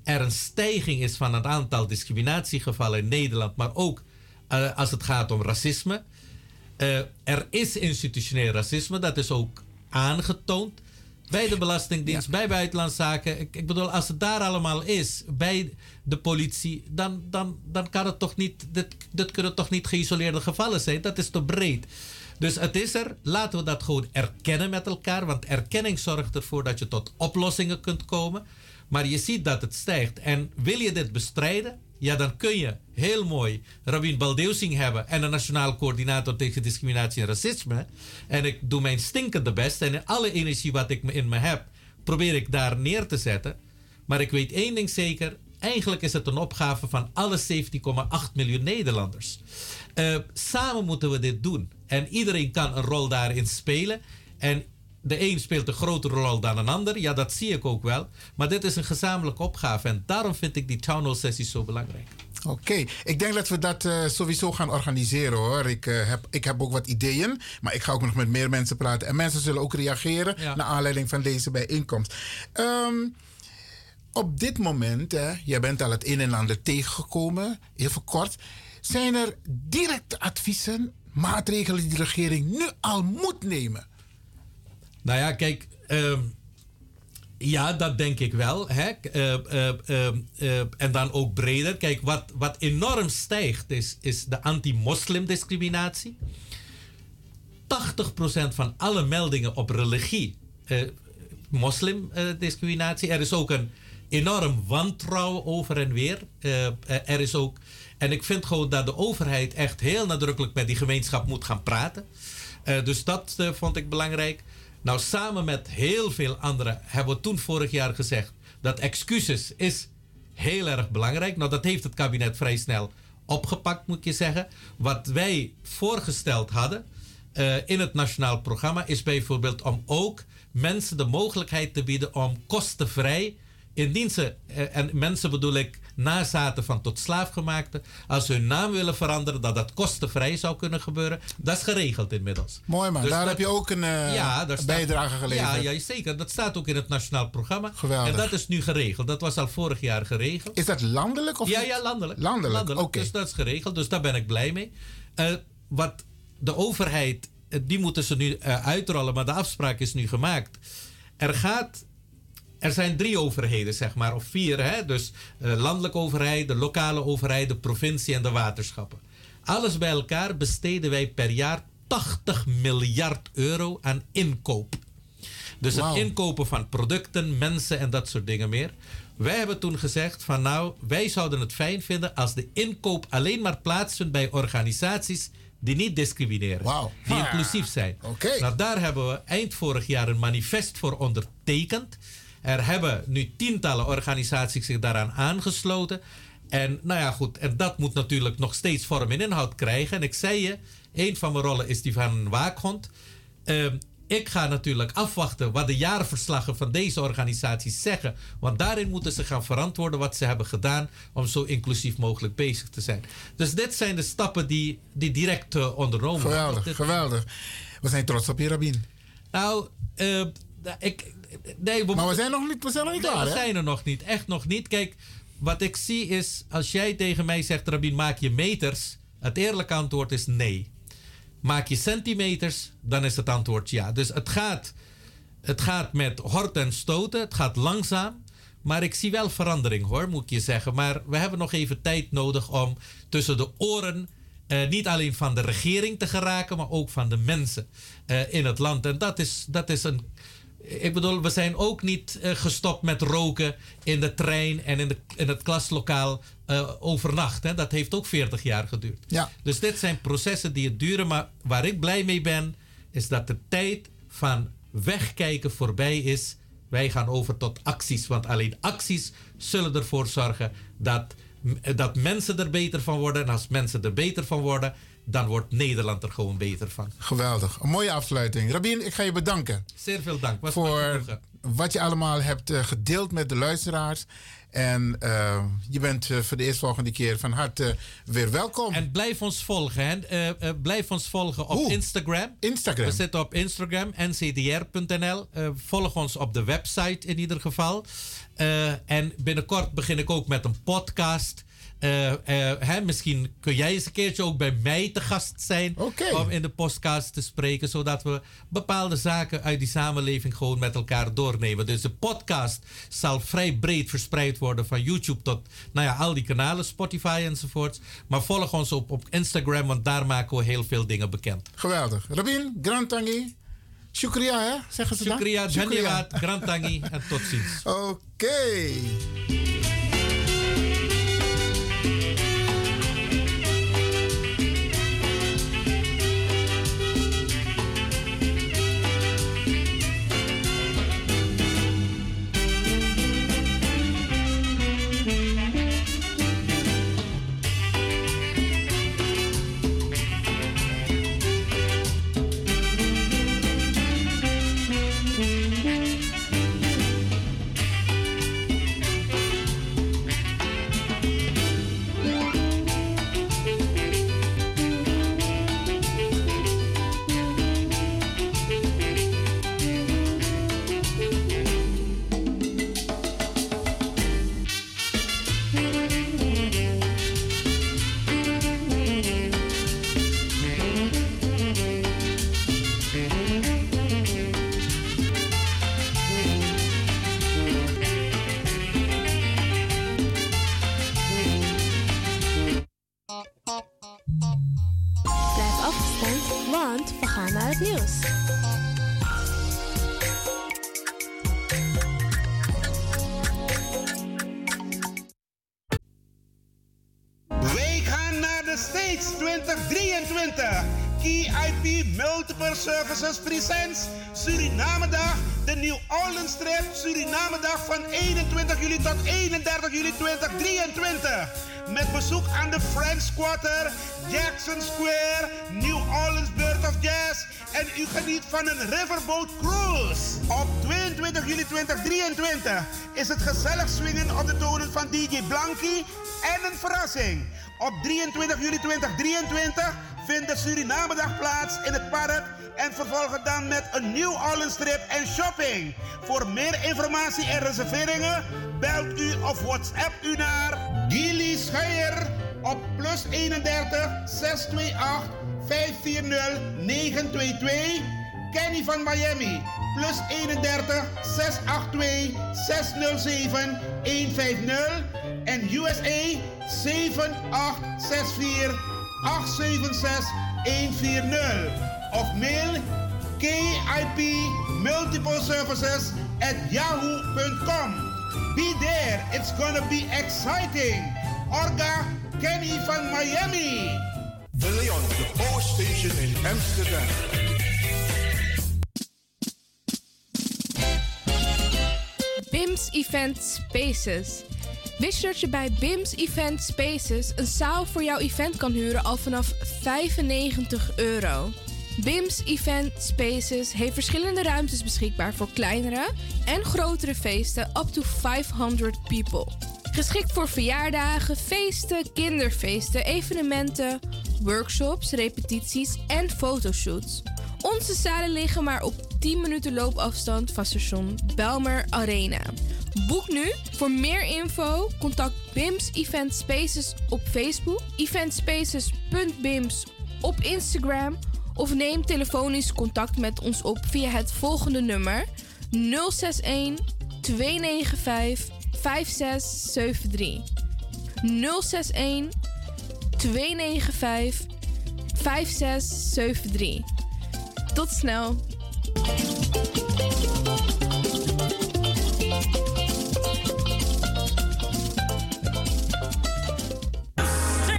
er een stijging is van het aantal discriminatiegevallen in Nederland, maar ook eh, als het gaat om racisme. Eh, er is institutioneel racisme, dat is ook aangetoond. Bij de Belastingdienst, bij Buitenlandszaken. Ik, ik bedoel, als het daar allemaal is, bij de politie, dan, dan, dan kan het toch niet. Dit, dit kunnen toch niet geïsoleerde gevallen zijn? Dat is te breed. Dus het is er. Laten we dat gewoon erkennen met elkaar. Want erkenning zorgt ervoor dat je tot oplossingen kunt komen. Maar je ziet dat het stijgt. En wil je dit bestrijden? Ja, dan kun je heel mooi Rabin Baldeusing hebben en een nationaal coördinator tegen discriminatie en racisme. En ik doe mijn stinkende best en alle energie wat ik in me heb, probeer ik daar neer te zetten. Maar ik weet één ding zeker. Eigenlijk is het een opgave van alle 17,8 miljoen Nederlanders. Eh, samen moeten we dit doen. En iedereen kan een rol daarin spelen. En de een speelt een grotere rol dan een ander. Ja, dat zie ik ook wel. Maar dit is een gezamenlijke opgave. En daarom vind ik die town hall sessies zo belangrijk. Oké, ik denk dat we dat eh, sowieso gaan organiseren hoor. Ik, eh, heb, ik heb ook wat ideeën, maar ik ga ook nog met meer mensen praten. En mensen zullen ook reageren naar aanleiding van deze bijeenkomst. Ehm, op dit moment, hè, jij bent al het een en ander tegengekomen, even kort. Zijn er directe adviezen, maatregelen die de regering nu al moet nemen? Nou ja, kijk. ehm, ja, dat denk ik wel. Hè? Eh, eh, eh, en dan ook breder. Kijk, wat, wat enorm stijgt is, is de anti-moslim-discriminatie. 80% van alle meldingen op religie, moslim-discriminatie. er is ook een enorm wantrouwen over en weer. Er is ook, en ik vind gewoon dat de overheid echt heel nadrukkelijk met die gemeenschap moet gaan praten. Dus dat vond ik belangrijk. Nou, samen met heel veel anderen hebben we toen vorig jaar gezegd dat excuses is heel erg belangrijk. Nou, dat heeft het kabinet vrij snel opgepakt, moet je zeggen. Wat wij voorgesteld hadden eh, in het nationaal programma is bijvoorbeeld om ook mensen de mogelijkheid te bieden om kostenvrij, indien ze, eh, en mensen bedoel ik nazaten van tot slaafgemaakte, als ze hun naam willen veranderen, dat dat kostenvrij zou kunnen gebeuren. Dat is geregeld inmiddels. Mooi man, Dus daar dat- heb je ook een eh, Ja, daar staat- bijdrage geleverd. Ja, ja, zeker. Dat staat ook in het nationaal programma. Geweldig. En dat is nu geregeld. Dat was al vorig jaar geregeld. Is dat landelijk? Of ja, ja, landelijk. Landelijk, oké. Dus dat is geregeld. Dus daar ben ik blij mee. Eh, wat de overheid, eh, die moeten ze nu uitrollen, maar de afspraak is nu gemaakt. Er gaat. Er zijn drie overheden, zeg maar, of vier. Hè? Dus eh, landelijke overheid, de lokale overheid, de provincie en de waterschappen. Alles bij elkaar besteden wij per jaar 80 miljard euro aan inkoop. Dus het inkopen van producten, mensen en dat soort dingen meer. Wij hebben toen gezegd van nou, wij zouden het fijn vinden als de inkoop alleen maar plaatsvindt bij organisaties die niet discrimineren. Die inclusief zijn. Nou, daar hebben we eind vorig jaar een manifest voor ondertekend. Er hebben nu tientallen organisaties zich daaraan aangesloten. En nou ja, goed. En dat moet natuurlijk nog steeds vorm en inhoud krijgen. En ik zei je, een van mijn rollen is die van een waakhond. Ehm, ik ga natuurlijk afwachten wat de jaarverslagen van deze organisaties zeggen. Want daarin moeten ze gaan verantwoorden wat ze hebben gedaan om zo inclusief mogelijk bezig te zijn. Dus dit zijn de stappen die, die direct eh, ondernomen worden. Geweldig, geweldig. We zijn trots op je, Rabin. Nou, eh, ik, nee, Maar we zijn nog niet, we zijn nog niet Nee, klaar, we hè? zijn er nog niet. Echt nog niet. Kijk, wat ik zie is, als jij tegen mij zegt, Rabin, maak je meters. Het eerlijke antwoord is nee. Maak je centimeters, dan is het antwoord ja. Dus het gaat, het gaat met hort en stoten. Het gaat langzaam. Maar ik zie wel verandering hoor, moet ik je zeggen. Maar we hebben nog even tijd nodig om tussen de oren eh, niet alleen van de regering te geraken, maar ook van de mensen eh, in het land. En dat is, dat is een. Ik bedoel, we zijn ook niet eh, gestopt met roken in de trein en in, de, in het klaslokaal eh, overnacht. Hè. Dat heeft ook 40 jaar geduurd. Ja. Dus dit zijn processen die het duren. Maar waar ik blij mee ben, is dat de tijd van wegkijken voorbij is. Wij gaan over tot acties. Want alleen acties zullen ervoor zorgen dat, dat mensen er beter van worden. En als mensen er beter van worden, dan wordt Nederland er gewoon beter van. Geweldig. Een mooie afsluiting. Rabin, ik ga je bedanken. Zeer veel dank. Was voor wat je allemaal hebt eh, gedeeld met de luisteraars. En eh, je bent eh, voor de eerstvolgende keer van harte weer welkom. En blijf ons volgen. Hè. Blijf ons volgen op Instagram. Instagram. We zitten op Instagram, ncdr.nl. Volg ons op de website in ieder geval. En binnenkort begin ik ook met een podcast. Eh, hè, misschien kun jij eens een keertje ook bij mij te gast zijn. Om in de podcast te spreken. Zodat we bepaalde zaken uit die samenleving gewoon met elkaar doornemen. Dus de podcast zal vrij breed verspreid worden. Van YouTube tot nou ja, al die kanalen. Spotify enzovoorts. Maar volg ons op, op Instagram. Want daar maken we heel veel dingen bekend. Geweldig. Rabin, Grantangi. Shukriya, hè? Zeggen ze dan? Shukriya, Dhanyawad, Grantangi en tot ziens. Oké. 2023. Met bezoek aan de French Quarter, Jackson Square, New Orleans Birth of Jazz. En u geniet van een riverboat cruise. Op 22 juli 2023 is het gezellig swingen op de tonen van DJ Blanky en een verrassing. Op 23 juli 2023 vindt de Surinamedag plaats in het park en vervolgen dan met een nieuw Orleans trip en shopping. Voor meer informatie en reserveringen belt u of WhatsApp u naar Gilly Scheier op plus 31 628 540 922. Kenny van Miami plus 31 682 607 150 en USA 7864 876 140 of mail KIP Multiple Services at yahoo.com. Be there, it's gonna be exciting. Orga Kenny van Miami. De Leon, de Power Station in Amsterdam. BIMS Event Spaces. Wist je dat je bij BIMS Event Spaces een zaal voor jouw event kan huren al vanaf 95 euro? BIMS Event Spaces heeft verschillende ruimtes beschikbaar voor kleinere en grotere feesten up to 500 people. Geschikt voor verjaardagen, feesten, kinderfeesten, evenementen, workshops, repetities en fotoshoots. Onze zalen liggen maar op 10 minuten loopafstand van station Belmer Arena. Boek nu. Voor meer info contact BIMS Event Spaces op Facebook, eventspaces.bims op Instagram of neem telefonisch contact met ons op via het volgende nummer 061 295 5673. 061 295 5673. Tot snel.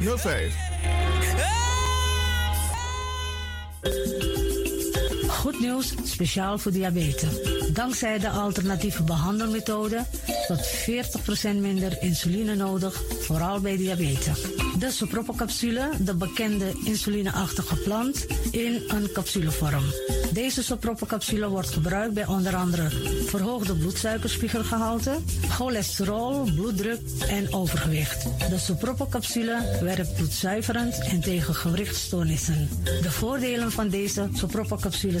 5305. Goed nieuws, speciaal voor diabetes. Dankzij de alternatieve behandelmethode tot 40% minder insuline nodig, vooral bij diabetes. De sopropocapsule, de bekende insulineachtige plant, in een capsulevorm. Deze sopropocapsule wordt gebruikt bij onder andere verhoogde bloedsuikerspiegelgehalte, cholesterol, bloeddruk en overgewicht. De sopropocapsule werkt bloedzuiverend en tegen gewrichtstoornissen. De voordelen van deze sopropocapsule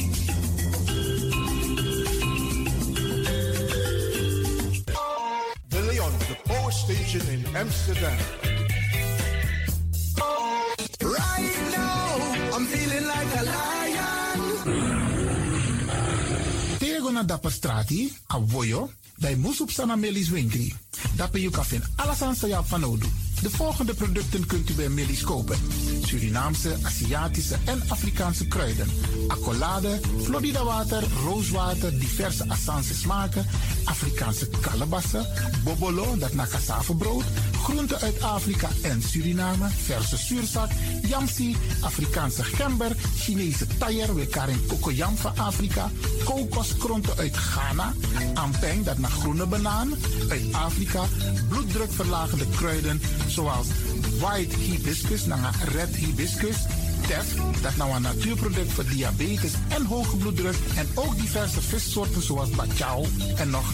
Amsterdam. Right now, I'm feeling like a lion. Tego na dapper strati, a voyo, bij Moesop Sana Melis Winkri. Dapper you alles aan sa van Odu. De volgende producten kunt u bij Melis kopen. Surinaamse, Aziatische en Afrikaanse kruiden. Accolade, Florida water, rooswater, diverse Assange smaken. Afrikaanse kalebassen, bobolo, dat na brood, groenten uit Afrika en Suriname, verse zuurzak, yamsi, Afrikaanse gember, Chinese taier, wekaring kokoyam van Afrika, kokoskronten uit Ghana, ampeng, dat naar groene banaan, uit Afrika, bloeddrukverlagende kruiden zoals white hibiscus, naar red hibiscus, tef, dat nou een natuurproduct voor diabetes en hoge bloeddruk en ook diverse vissoorten zoals bachao en nog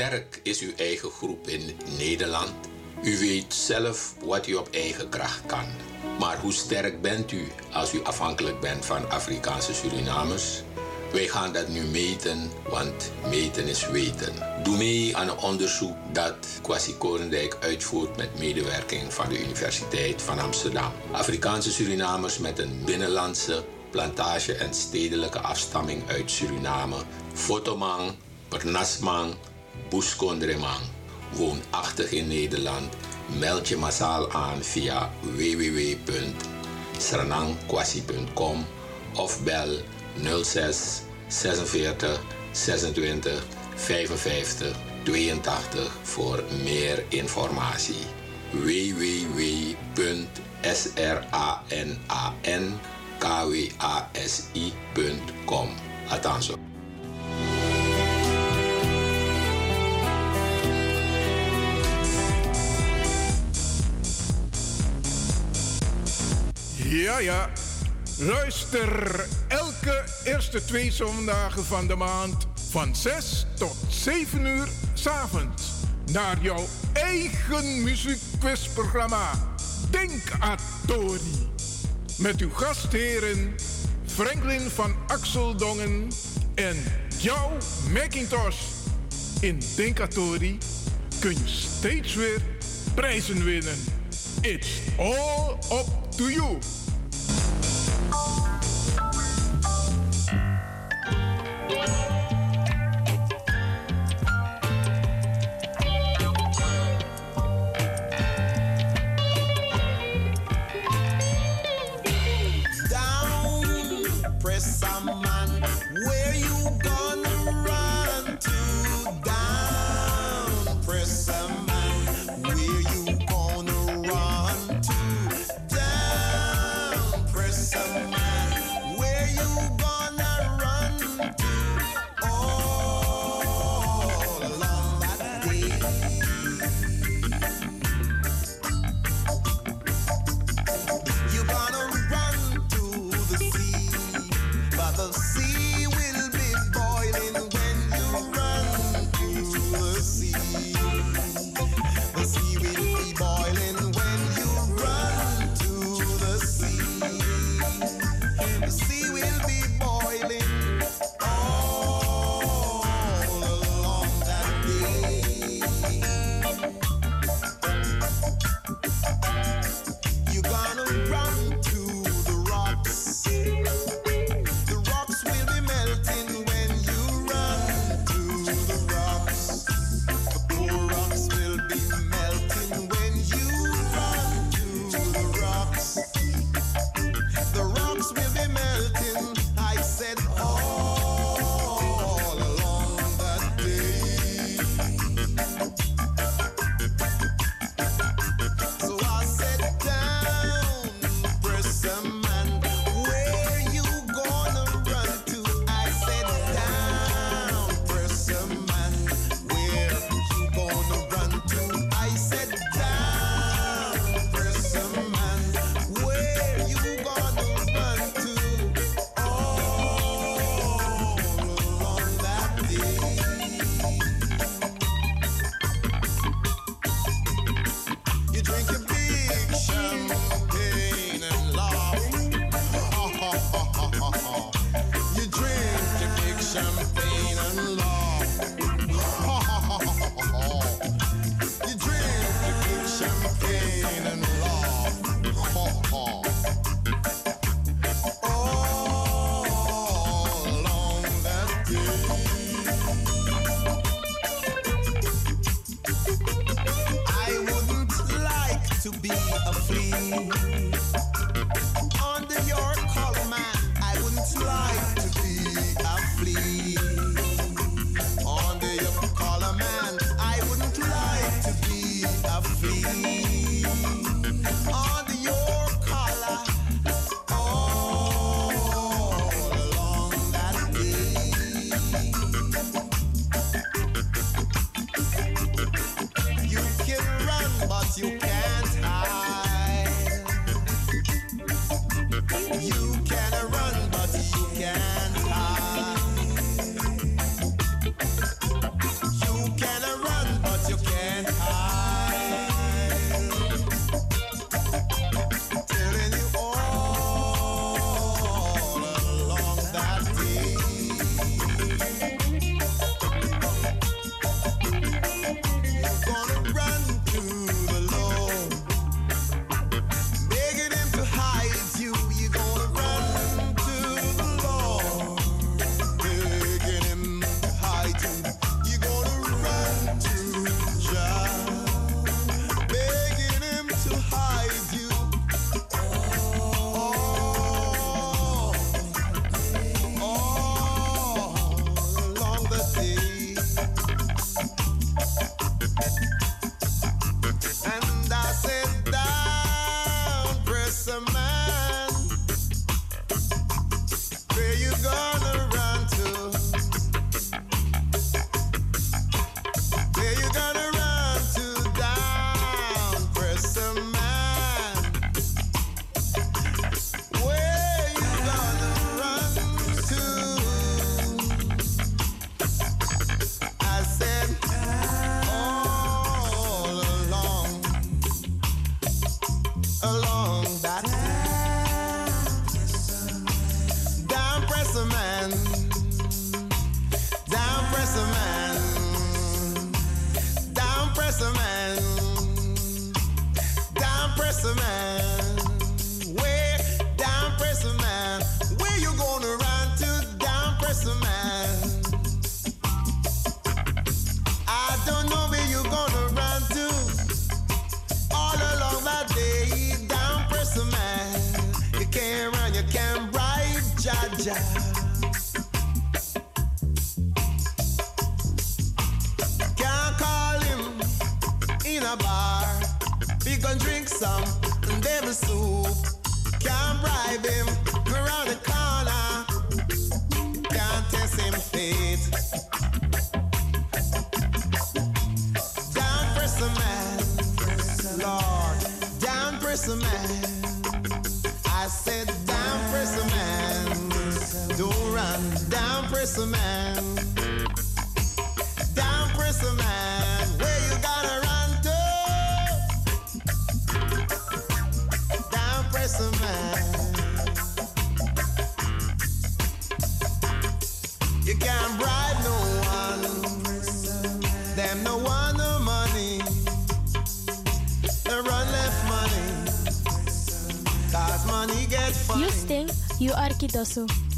Sterk is uw eigen groep in Nederland? U weet zelf wat u op eigen kracht kan. Maar hoe sterk bent u als u afhankelijk bent van Afrikaanse Surinamers? Wij gaan dat nu meten, want meten is weten. Doe mee aan een onderzoek dat Kwasi Korendijk uitvoert met medewerking van de Universiteit van Amsterdam. Afrikaanse Surinamers met een binnenlandse, plantage en stedelijke afstamming uit Suriname. Fotomang, Pernasmang, Boeskondremang. Woonachtig in Nederland. Meld je massaal aan via www.sranangkwasi.com of bel 06 46 26 55 82 voor meer informatie. www.sranankwasi.com Atanzo. Ja, ja. Luister elke eerste twee zondagen van de maand van 6 tot 7 uur s'avonds naar jouw eigen muziekquizprogramma Denk Atori. Met uw gastheren Franklin van Axeldongen en jouw Macintosh. In Denkatori kun je steeds weer prijzen winnen. It's all up to you. Thank you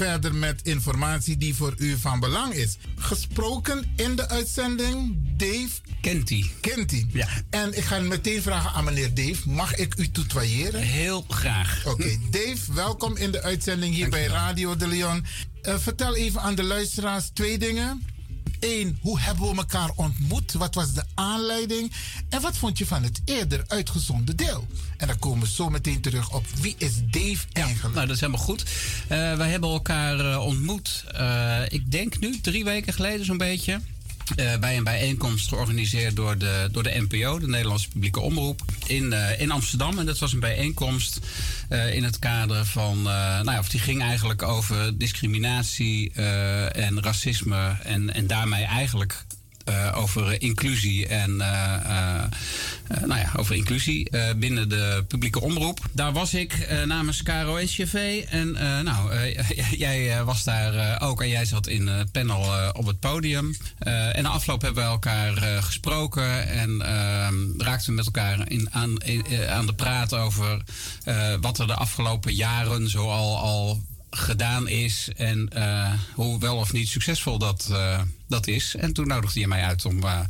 verder met informatie die voor u van belang is. Gesproken in de uitzending, Dave. Kent hij. Kent hij. Ja. En ik ga meteen vragen aan meneer Dave, mag ik u tutoyeren? Heel graag. Oké, Dave, welkom in de uitzending hier bij Radio de Leon. Eh, vertel even aan de luisteraars twee dingen. Eén, hoe hebben we elkaar ontmoet? Wat was de aanleiding? En wat vond je van het eerder uitgezonden deel? En dan komen we zo meteen terug op wie is Dave eigenlijk? Nou, dat is helemaal goed. Eh, wij hebben elkaar eh, ontmoet, eh, ik denk nu drie weken geleden zo'n beetje. Eh, bij een bijeenkomst georganiseerd door de, door de NPO, de Nederlandse Publieke Omroep, in, eh, in Amsterdam. En dat was een bijeenkomst eh, in het kader van, nou ja, of die ging eigenlijk over discriminatie en racisme. En, en daarmee eigenlijk over inclusie en nou ja, over inclusie eh, binnen de publieke omroep. Daar was ik eh, namens Caro NCV en eh, nou, eh, (laughs) jij eh, was daar eh, ook en jij zat in het panel eh, op het podium. Eh, en na afloop hebben we elkaar eh, gesproken en ehm, raakten we met elkaar in, aan, eh, aan de praat over eh, wat er de afgelopen jaren zo al, gedaan is en eh, hoe wel of niet succesvol dat, eh, dat is. En toen nodigde je mij uit om, eh,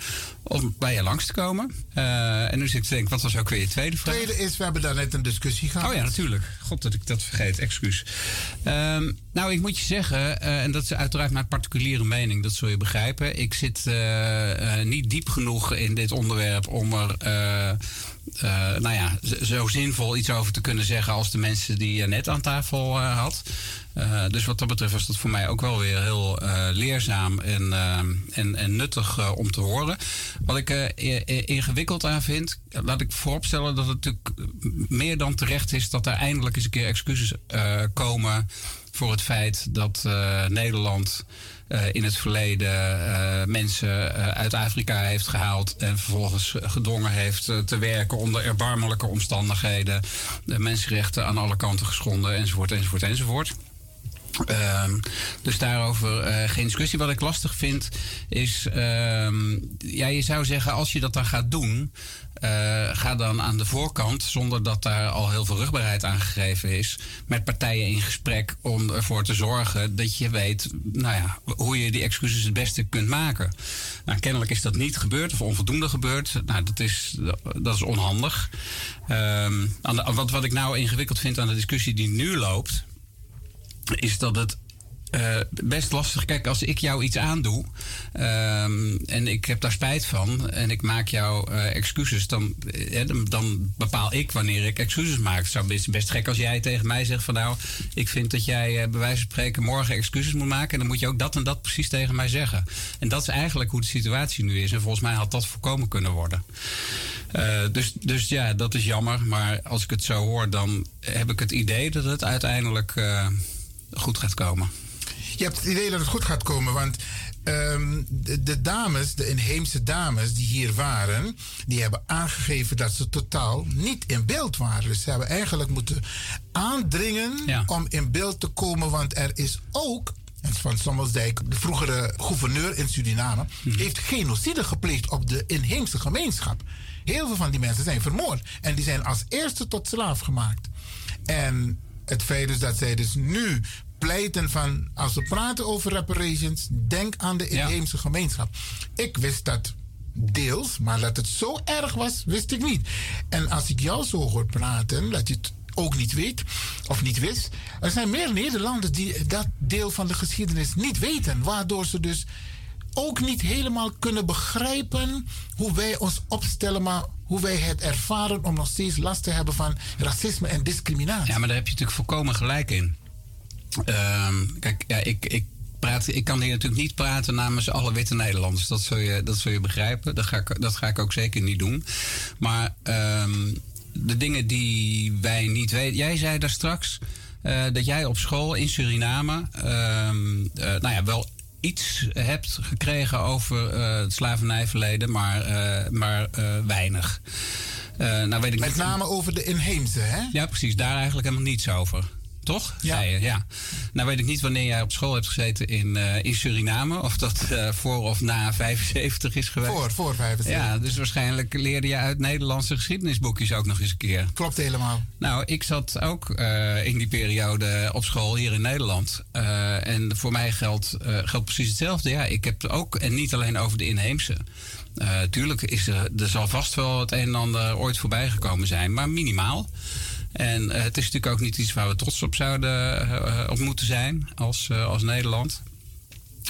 om bij je langs te komen. Eh, en nu zit ik te denken, wat was ook weer je tweede vraag? Tweede is, we hebben daar net een discussie gehad. Oh ja, natuurlijk. God dat ik dat vergeet, excuus. Ehm, nou, ik moet je zeggen, eh, en dat is uiteraard mijn particuliere mening, dat zul je begrijpen. Ik zit niet diep genoeg in dit onderwerp om er. nou ja, zo zinvol iets over te kunnen zeggen als de mensen die je net aan tafel had. Eh, dus wat dat betreft was dat voor mij ook wel weer heel eh, leerzaam en, eh, en, en nuttig om te horen. Wat ik ingewikkeld aan vind, laat ik vooropstellen dat het natuurlijk meer dan terecht is dat er eindelijk eens een keer excuses komen voor het feit dat Nederland in het verleden mensen uit Afrika heeft gehaald en vervolgens gedwongen heeft te werken onder erbarmelijke omstandigheden, de mensenrechten aan alle kanten geschonden, enzovoort, enzovoort, enzovoort. Ehm, dus daarover eh, geen discussie. Wat ik lastig vind is, ehm, ja, je zou zeggen als je dat dan gaat doen, eh, ga dan aan de voorkant, zonder dat daar al heel veel rugbaarheid aan gegeven is, met partijen in gesprek om ervoor te zorgen dat je weet, nou ja, hoe je die excuses het beste kunt maken. Nou, kennelijk is dat niet gebeurd of onvoldoende gebeurd. Nou, dat is, dat is onhandig. Ehm, aan wat, wat ik nou ingewikkeld vind aan de discussie die nu loopt, is dat het eh, best lastig. Kijk, als ik jou iets aandoe ehm, en ik heb daar spijt van en ik maak jou eh, excuses, dan, eh, dan, dan bepaal ik wanneer ik excuses maak. Het zou best, best gek als jij tegen mij zegt van nou, ik vind dat jij eh, bij wijze van spreken morgen excuses moet maken en dan moet je ook dat en dat precies tegen mij zeggen. En dat is eigenlijk hoe de situatie nu is en volgens mij had dat voorkomen kunnen worden. Dus, dus ja, dat is jammer. Maar als ik het zo hoor, dan heb ik het idee dat het uiteindelijk goed gaat komen. Je hebt het idee dat het goed gaat komen, want ehm, de, de dames, de inheemse dames die hier waren, die hebben aangegeven dat ze totaal niet in beeld waren. Dus ze hebben eigenlijk moeten aandringen om in beeld te komen, want er is ook. Van Sommelsdijk, de vroegere gouverneur in Suriname, heeft genocide gepleegd op de inheemse gemeenschap. Heel veel van die mensen zijn vermoord. En die zijn als eerste tot slaaf gemaakt. En het feit is dat zij dus nu pleiten van... als we praten over reparations, denk aan de inheemse gemeenschap. Ik wist dat deels, maar dat het zo erg was, wist ik niet. En als ik jou zo hoor praten, dat je het ook niet weet of niet wist... er zijn meer Nederlanders die dat deel van de geschiedenis niet weten... waardoor ze dus ook niet helemaal kunnen begrijpen hoe wij ons opstellen, maar hoe wij het ervaren om nog steeds last te hebben van racisme en discriminatie. Ja, maar daar heb je natuurlijk volkomen gelijk in. Ehm, kijk, ja, ik, ik, praat, ik kan hier natuurlijk niet praten namens alle witte Nederlanders. Dat zul je, dat zul je begrijpen. Dat ga, ik, dat ga ik ook zeker niet doen. Maar ehm, de dingen die wij niet weten. Jij zei daar straks eh, dat jij op school in Suriname. ehm, eh, nou ja, wel iets hebt gekregen over eh, het slavernijverleden, maar, eh, maar eh, weinig. Nou weet ik Met niet- name over de inheemse, hè? Ja, precies. Daar eigenlijk helemaal niets over. Toch? Ja. ja. Nou weet ik niet wanneer jij op school hebt gezeten in, eh, in Suriname. Of dat eh, voor of na 75 is geweest. Voor, voor 75. Ja, dus waarschijnlijk leerde je uit Nederlandse geschiedenisboekjes ook nog eens een keer. Klopt helemaal. Nou, ik zat ook eh, in die periode op school hier in Nederland. en voor mij geldt, geldt precies hetzelfde. Ja, ik heb ook, en niet alleen over de inheemse. tuurlijk is er, er zal vast wel het een en ander ooit voorbij gekomen zijn, maar minimaal. En het is natuurlijk ook niet iets waar we trots op zouden op moeten zijn als, als Nederland.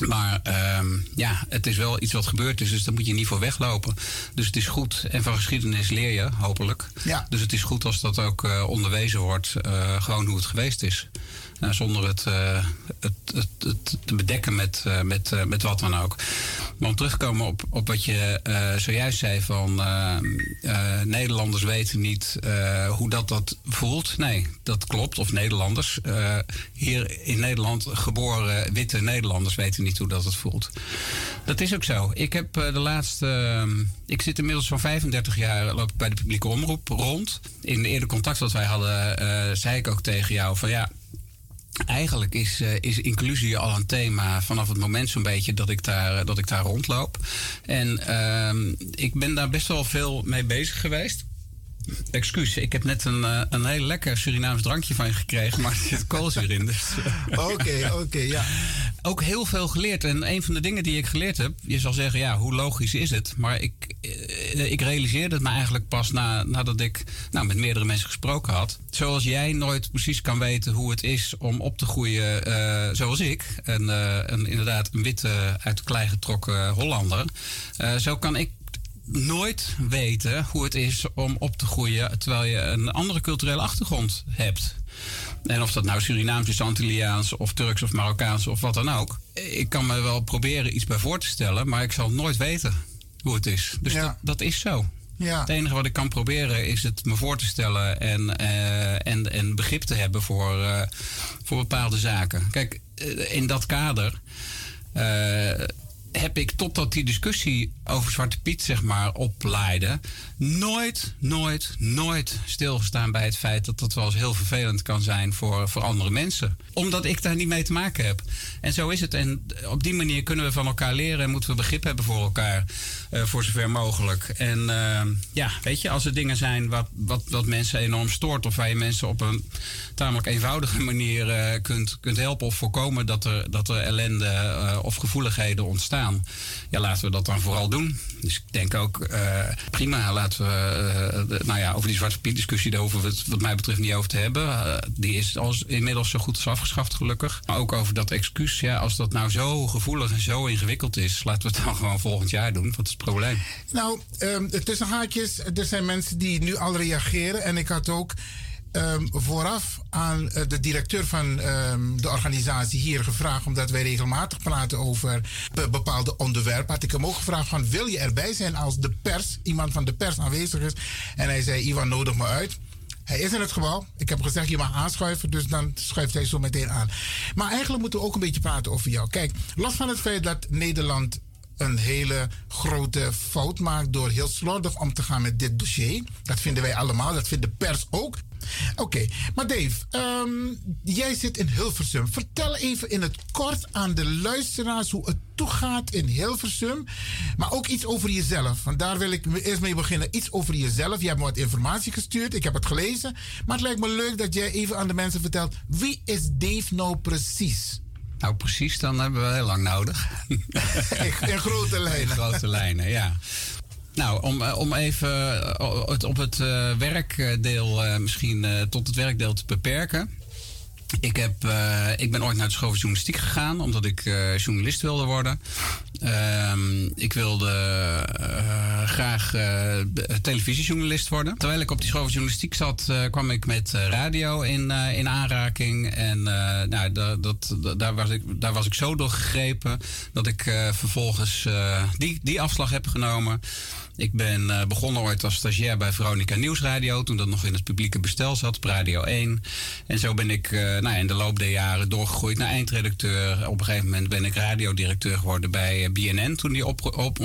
Maar ehm, ja, het is wel iets wat gebeurd is, dus daar moet je niet voor weglopen. Dus het is goed. En van geschiedenis leer je, hopelijk. Ja. Dus het is goed als dat ook onderwezen wordt, gewoon hoe het geweest is. Nou, zonder het, uh, het, het, het, te bedekken met, uh, met, uh, met wat dan ook. Maar om terug te komen op, op wat je zojuist zei van Nederlanders weten niet hoe dat dat voelt. Nee, dat klopt. Of Nederlanders. hier in Nederland geboren witte Nederlanders weten niet hoe dat het voelt. Dat is ook zo. Ik heb de laatste. ik zit inmiddels van 35 jaar loop ik bij de publieke omroep rond. In de eerder contact dat wij hadden, zei ik ook tegen jou van ja Eigenlijk is, uh, is inclusie al een thema vanaf het moment zo'n beetje dat ik daar, dat ik daar rondloop. En uh, ik ben daar best wel veel mee bezig geweest. Excuus, ik heb net een, uh, een heel lekker Surinaams drankje van je gekregen, maar er zit koolzuur in. Dus. Oké, oké, ja. Ook heel veel geleerd. En een van de dingen die ik geleerd heb, je zal zeggen, ja, hoe logisch is het? Maar ik, uh, ik realiseerde het me eigenlijk pas na, nadat ik nou, met meerdere mensen gesproken had. Zoals jij nooit precies kan weten hoe het is om op te groeien uh, zoals ik. En, een, inderdaad een witte, uit de klei getrokken Hollander. zo kan ik nooit weten hoe het is om op te groeien terwijl je een andere culturele achtergrond hebt. En of dat nou Surinaams is, Antilliaans of Turks of Marokkaans of wat dan ook. Ik kan me wel proberen iets bij voor te stellen, maar ik zal nooit weten hoe het is. Dus dat, dat is zo. Ja. Het enige wat ik kan proberen is het me voor te stellen en, uh, en, en begrip te hebben voor, uh, voor bepaalde zaken. Kijk, uh, in dat kader heb ik totdat die discussie over Zwarte Piet zeg maar oplaaide, nooit, nooit, nooit stilgestaan bij het feit dat dat wel eens heel vervelend kan zijn voor, voor andere mensen. Omdat ik daar niet mee te maken heb. En zo is het. En op die manier kunnen we van elkaar leren en moeten we begrip hebben voor elkaar, uh, voor zover mogelijk. En uh, ja, weet je, als er dingen zijn wat, wat, wat mensen enorm stoort of waar je mensen op een tamelijk eenvoudige manier uh, kunt, kunt helpen of voorkomen dat er, dat er ellende of gevoeligheden ontstaan, ja, laten we dat dan vooral doen. Dus ik denk ook, prima, laten we, nou ja, over die Zwarte Piet discussie, daar hoeven we het wat mij betreft niet over te hebben. Die is inmiddels zo goed als gelukkig. Maar ook over dat excuus, ja, als dat nou zo gevoelig en zo ingewikkeld is, laten we het dan (laughs) gewoon volgend jaar doen. Wat is het probleem? Nou, um, tussen haakjes, er zijn mensen die nu al reageren. En ik had ook um, vooraf aan uh, de directeur van um, de organisatie hier gevraagd, omdat wij regelmatig praten over be bepaalde onderwerpen, had ik hem ook gevraagd van wil je erbij zijn als de pers, iemand van de pers aanwezig is? En hij zei, Ivan, nodig me uit. Hij is in het gebouw. Ik heb gezegd, je mag aanschuiven, dus dan schuift hij zo meteen aan. Maar eigenlijk moeten we ook een beetje praten over jou. Kijk, los van het feit dat Nederland een hele grote fout maakt door heel slordig om te gaan met dit dossier. Dat vinden wij allemaal, dat vindt de pers ook. Oké, okay. maar Dave, um, jij zit in Hilversum. Vertel even in het kort aan de luisteraars hoe het toegaat in Hilversum. Maar ook iets over jezelf. Want daar wil ik eerst mee beginnen. Iets over jezelf. Je hebt me wat informatie gestuurd. Ik heb het gelezen. Maar het lijkt me leuk dat jij even aan de mensen vertelt. Wie is Dave nou precies? Nou, precies, dan hebben we heel lang nodig. in, (laughs) in grote lijnen. In grote lijnen, ja. Nou, om, om even het op het uh, werkdeel misschien tot het werkdeel te beperken. Ik, heb, uh, ik ben ooit naar de school van journalistiek gegaan, omdat ik uh, journalist wilde worden. Uh, ik wilde uh, graag televisiejournalist worden. Terwijl ik op die school van journalistiek zat, kwam ik met radio in, in aanraking. En nou, dat, dat, daar, was ik, daar was ik zo door gegrepen dat ik vervolgens die, die afslag heb genomen. Ik ben uh, begonnen ooit als stagiair bij Veronica Nieuwsradio. Toen dat nog in het publieke bestel zat, op Radio 1. En zo ben ik uh, nou, in de loop der jaren doorgegroeid naar eindredacteur. Op een gegeven moment ben ik radiodirecteur geworden bij bij BNN toen die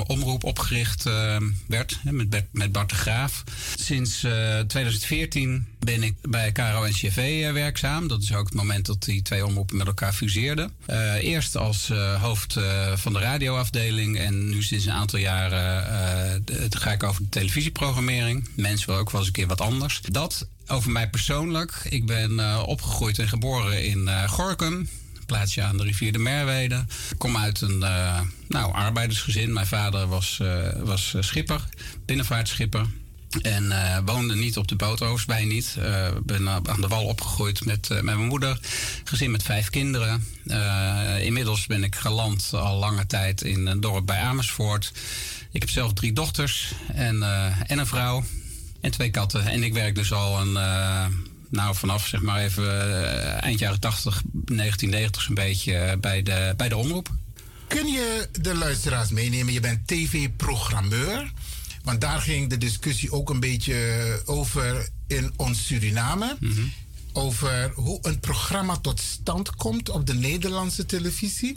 omroep opgericht eh, werd. Met, met Bart de Graaf. Sinds eh, 2014 ben ik bij KRO en CV eh, werkzaam. Dat is ook het moment dat die twee omroepen met elkaar fuseerden. Eh, eerst als eh, hoofd van de radioafdeling. En nu sinds een aantal jaren ga ik over de televisieprogrammering. Mensen willen ook wel eens een keer wat anders. Dat over mij persoonlijk. Ik ben opgegroeid en geboren in Gorkum. Plaatsje aan de rivier de Merwede. Kom uit een nou, arbeidersgezin. Mijn vader was, was schipper, binnenvaartschipper. En eh, woonde niet op de boot, overigens bij niet. Eh, ben eh, aan de wal opgegroeid met, met mijn moeder. Gezin met vijf kinderen. Inmiddels ben ik geland al lange tijd in een dorp bij Amersfoort. Ik heb zelf drie dochters en, en een vrouw. En twee katten. En ik werk dus al een... nou, vanaf zeg maar even eind jaren 80, 1990 zo'n beetje bij, de, bij de omroep. Kun je de luisteraars meenemen? Je bent tv-programmeur. Want daar ging de discussie ook een beetje over in ons Suriname. Over hoe een programma tot stand komt op de Nederlandse televisie.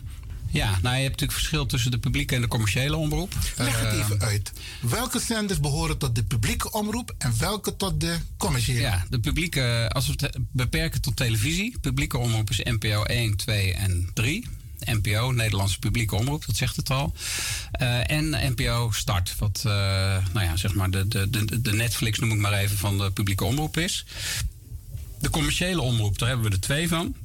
Ja, nou je hebt natuurlijk verschil tussen de publieke en de commerciële omroep. Leg het even uit. Welke zenders behoren tot de publieke omroep en welke tot de commerciële? Ja, de publieke, als we het beperken tot televisie, publieke omroep is NPO 1, 2 en 3. NPO, Nederlandse publieke omroep, dat zegt het al. Eh, en NPO Start, wat eh, nou ja, zeg maar de, de, de, de Netflix, noem ik maar even, van de publieke omroep is. De commerciële omroep, daar hebben we er twee van.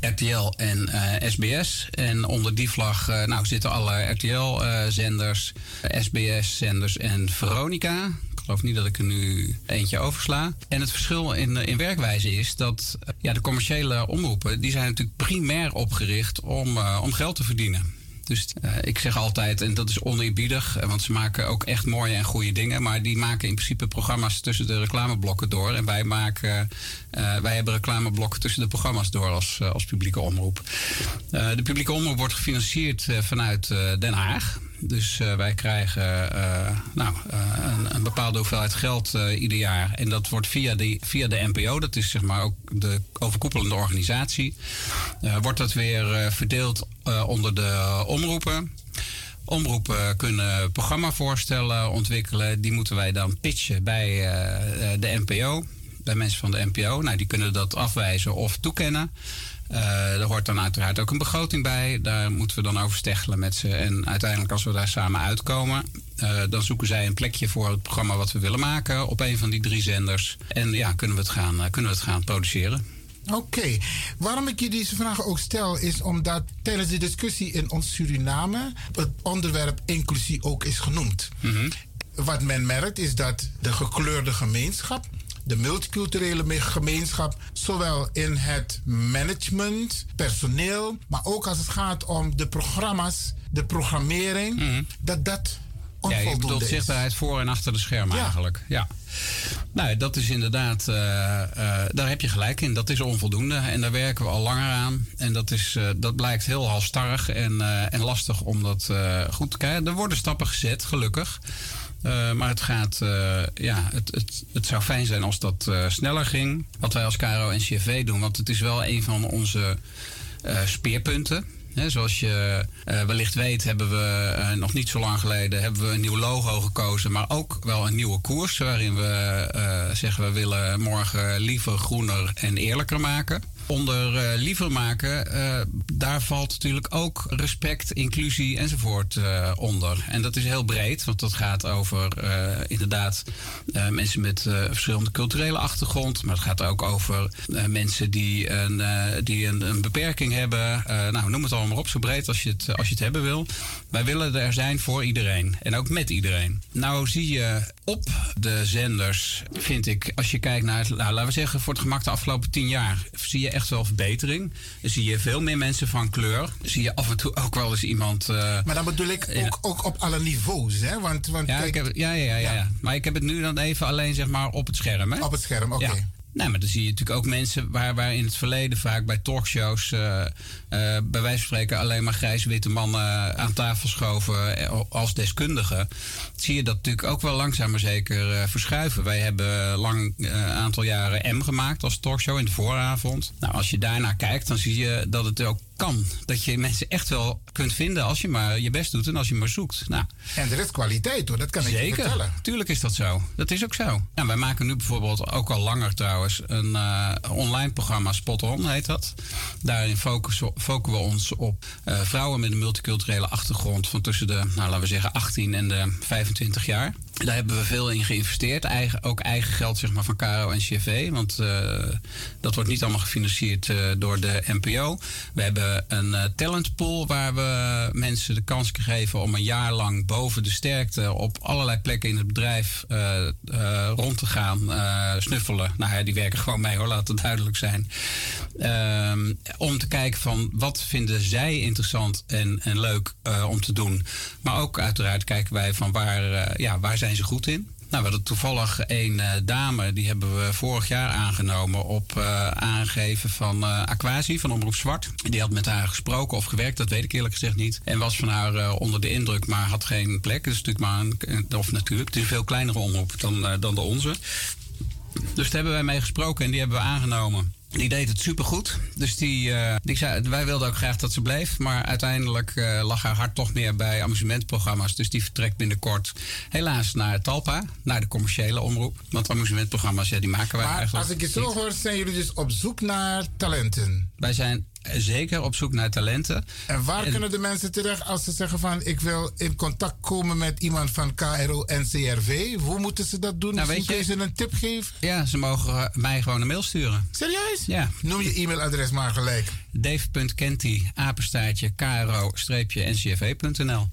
RTL en eh, SBS. En onder die vlag eh, nou, zitten alle RTL-zenders, SBS-zenders en Veronica. Geloof niet dat ik er nu eentje oversla. En het verschil in, eh, in werkwijze is dat eh, ja, de commerciële omroepen... die zijn natuurlijk primair opgericht om, eh, om geld te verdienen. Dus ik zeg altijd, en dat is oneerbiedig, want ze maken ook echt mooie en goede dingen. Maar die maken in principe programma's tussen de reclameblokken door. En wij, maken, wij hebben reclameblokken tussen de programma's door als, als publieke omroep. De publieke omroep wordt gefinancierd vanuit Den Haag. Dus eh, wij krijgen eh, nou, eh, een, bepaalde hoeveelheid geld ieder jaar. En dat wordt via de, via de NPO, dat is zeg maar ook de overkoepelende organisatie, wordt dat weer verdeeld onder de omroepen. Omroepen kunnen programmavoorstellen ontwikkelen. Die moeten wij dan pitchen bij de NPO. Bij mensen van de NPO. Nou, die kunnen dat afwijzen of toekennen. Eh, er hoort dan uiteraard ook een begroting bij. Daar moeten we dan over steggelen met ze. En uiteindelijk, als we daar samen uitkomen, eh, dan zoeken zij een plekje voor het programma wat we willen maken op een van die drie zenders. En ja, kunnen we het gaan, eh, kunnen we het gaan produceren. Oké, waarom ik je deze vragen ook stel is omdat tijdens de discussie in ons Suriname het onderwerp inclusie ook is genoemd. Wat men merkt is dat de gekleurde gemeenschap, de multiculturele me- gemeenschap, zowel in het management, personeel, maar ook als het gaat om de programma's, de programmering, dat dat Ja, je bedoelt zichtbaarheid voor en achter de schermen eigenlijk. Ja. Nou, dat is inderdaad, eh, eh, daar heb je gelijk in. Dat is onvoldoende en daar werken we al langer aan. En dat, is, eh, dat blijkt heel halstarrig en, en lastig om dat goed te krijgen. Er worden stappen gezet, gelukkig. Eh, maar het gaat, eh, ja, het, het, het zou fijn zijn als dat eh, sneller ging. Wat wij als KRO en doen, want het is wel een van onze speerpunten. Hè, zoals je wellicht weet, hebben we nog niet zo lang geleden hebben we een nieuw logo gekozen, maar ook wel een nieuwe koers. Waarin we zeggen we willen morgen liever, groener en eerlijker maken. Onder eh, liever maken, eh, daar valt natuurlijk ook respect, inclusie enzovoort eh, onder. En dat is heel breed, want dat gaat over inderdaad mensen met verschillende culturele achtergrond. Maar het gaat ook over mensen die, een, die een, beperking hebben. Nou, noem het allemaal maar op, zo breed als je, het, als je het hebben wil. Wij willen er zijn voor iedereen en ook met iedereen. Nou zie je op de zenders, vind ik, als je kijkt naar, het, nou, laten we zeggen, voor het gemak de afgelopen tien jaar, zie je echt wel verbetering. Dan zie je veel meer mensen van kleur. Zie je af en toe ook wel eens iemand. eh, Maar dan bedoel ik ook, ook op alle niveaus, hè? Want, want ja, kijk, ik heb, ja, ja, ja, ja. Maar ik heb het nu dan even alleen zeg maar op het scherm. Hè? Op het scherm, oké. Nee, maar dan zie je natuurlijk ook mensen waar, waar in het verleden vaak bij talkshows, eh, eh, bij wijze van spreken, alleen maar grijs-witte mannen aan tafel schoven eh, als deskundigen. Zie je dat natuurlijk ook wel langzaam maar zeker verschuiven. Wij hebben lang een aantal jaren M gemaakt als talkshow in de vooravond. Nou, als je daarnaar kijkt, dan zie je dat het ook kan. Dat je mensen echt wel kunt vinden als je maar je best doet en als je maar zoekt. Nou, en er is kwaliteit hoor, dat kan ik je vertellen. Tuurlijk is dat zo. Dat is ook zo. Nou, wij maken nu bijvoorbeeld ook al langer trouwens een uh, online programma Spot On heet dat. Daarin focussen, focussen we ons op uh, vrouwen met een multiculturele achtergrond van tussen de, nou, laten we zeggen, 18 en de 25 jaar. Daar hebben we veel in geïnvesteerd. Eigen, ook eigen geld zeg maar, van Caro en CV. Want uh, dat wordt niet allemaal gefinancierd uh, door de NPO. We hebben een uh, talentpool waar we mensen de kans geven om een jaar lang boven de sterkte op allerlei plekken in het bedrijf rond te gaan snuffelen. Nou ja, die werken gewoon mee hoor, laat het duidelijk zijn. Ehm, om te kijken van wat vinden zij interessant en, en leuk om te doen. Maar ook uiteraard kijken wij van waar, ja, waar zijn ze goed in. Nou, we hadden toevallig een uh, dame, die hebben we vorig jaar aangenomen op uh, aangeven van uh, Aquasi van Omroep Zwart. Die had met haar gesproken of gewerkt, dat weet ik eerlijk gezegd niet. En was van haar onder de indruk, maar had geen plek. Dus natuurlijk maar een, of natuurlijk, het is een veel kleinere omroep dan, dan de onze. Dus daar hebben wij mee gesproken en die hebben we aangenomen. Die deed het supergoed. Dus die, uh, die zei, wij wilden ook graag dat ze bleef. Maar uiteindelijk uh, lag haar hart toch meer bij amusementprogramma's. Dus die vertrekt binnenkort helaas naar Talpa. Naar de commerciële omroep. Want amusementprogramma's, ja, die maken wij maar eigenlijk als ik je zo hoor, zijn jullie dus op zoek naar talenten? Wij zijn zeker op zoek naar talenten. En waar kunnen de mensen terecht als ze zeggen van... ik wil in contact komen met iemand van KRO NCRV? Hoe moeten ze dat doen? Nou, Misschien kun je ze een tip geven? Ja, ze mogen mij gewoon een mail sturen. Serieus? Ja. Noem je e-mailadres maar gelijk. Dave.kenty, apenstaartje, kro-ncrv.nl.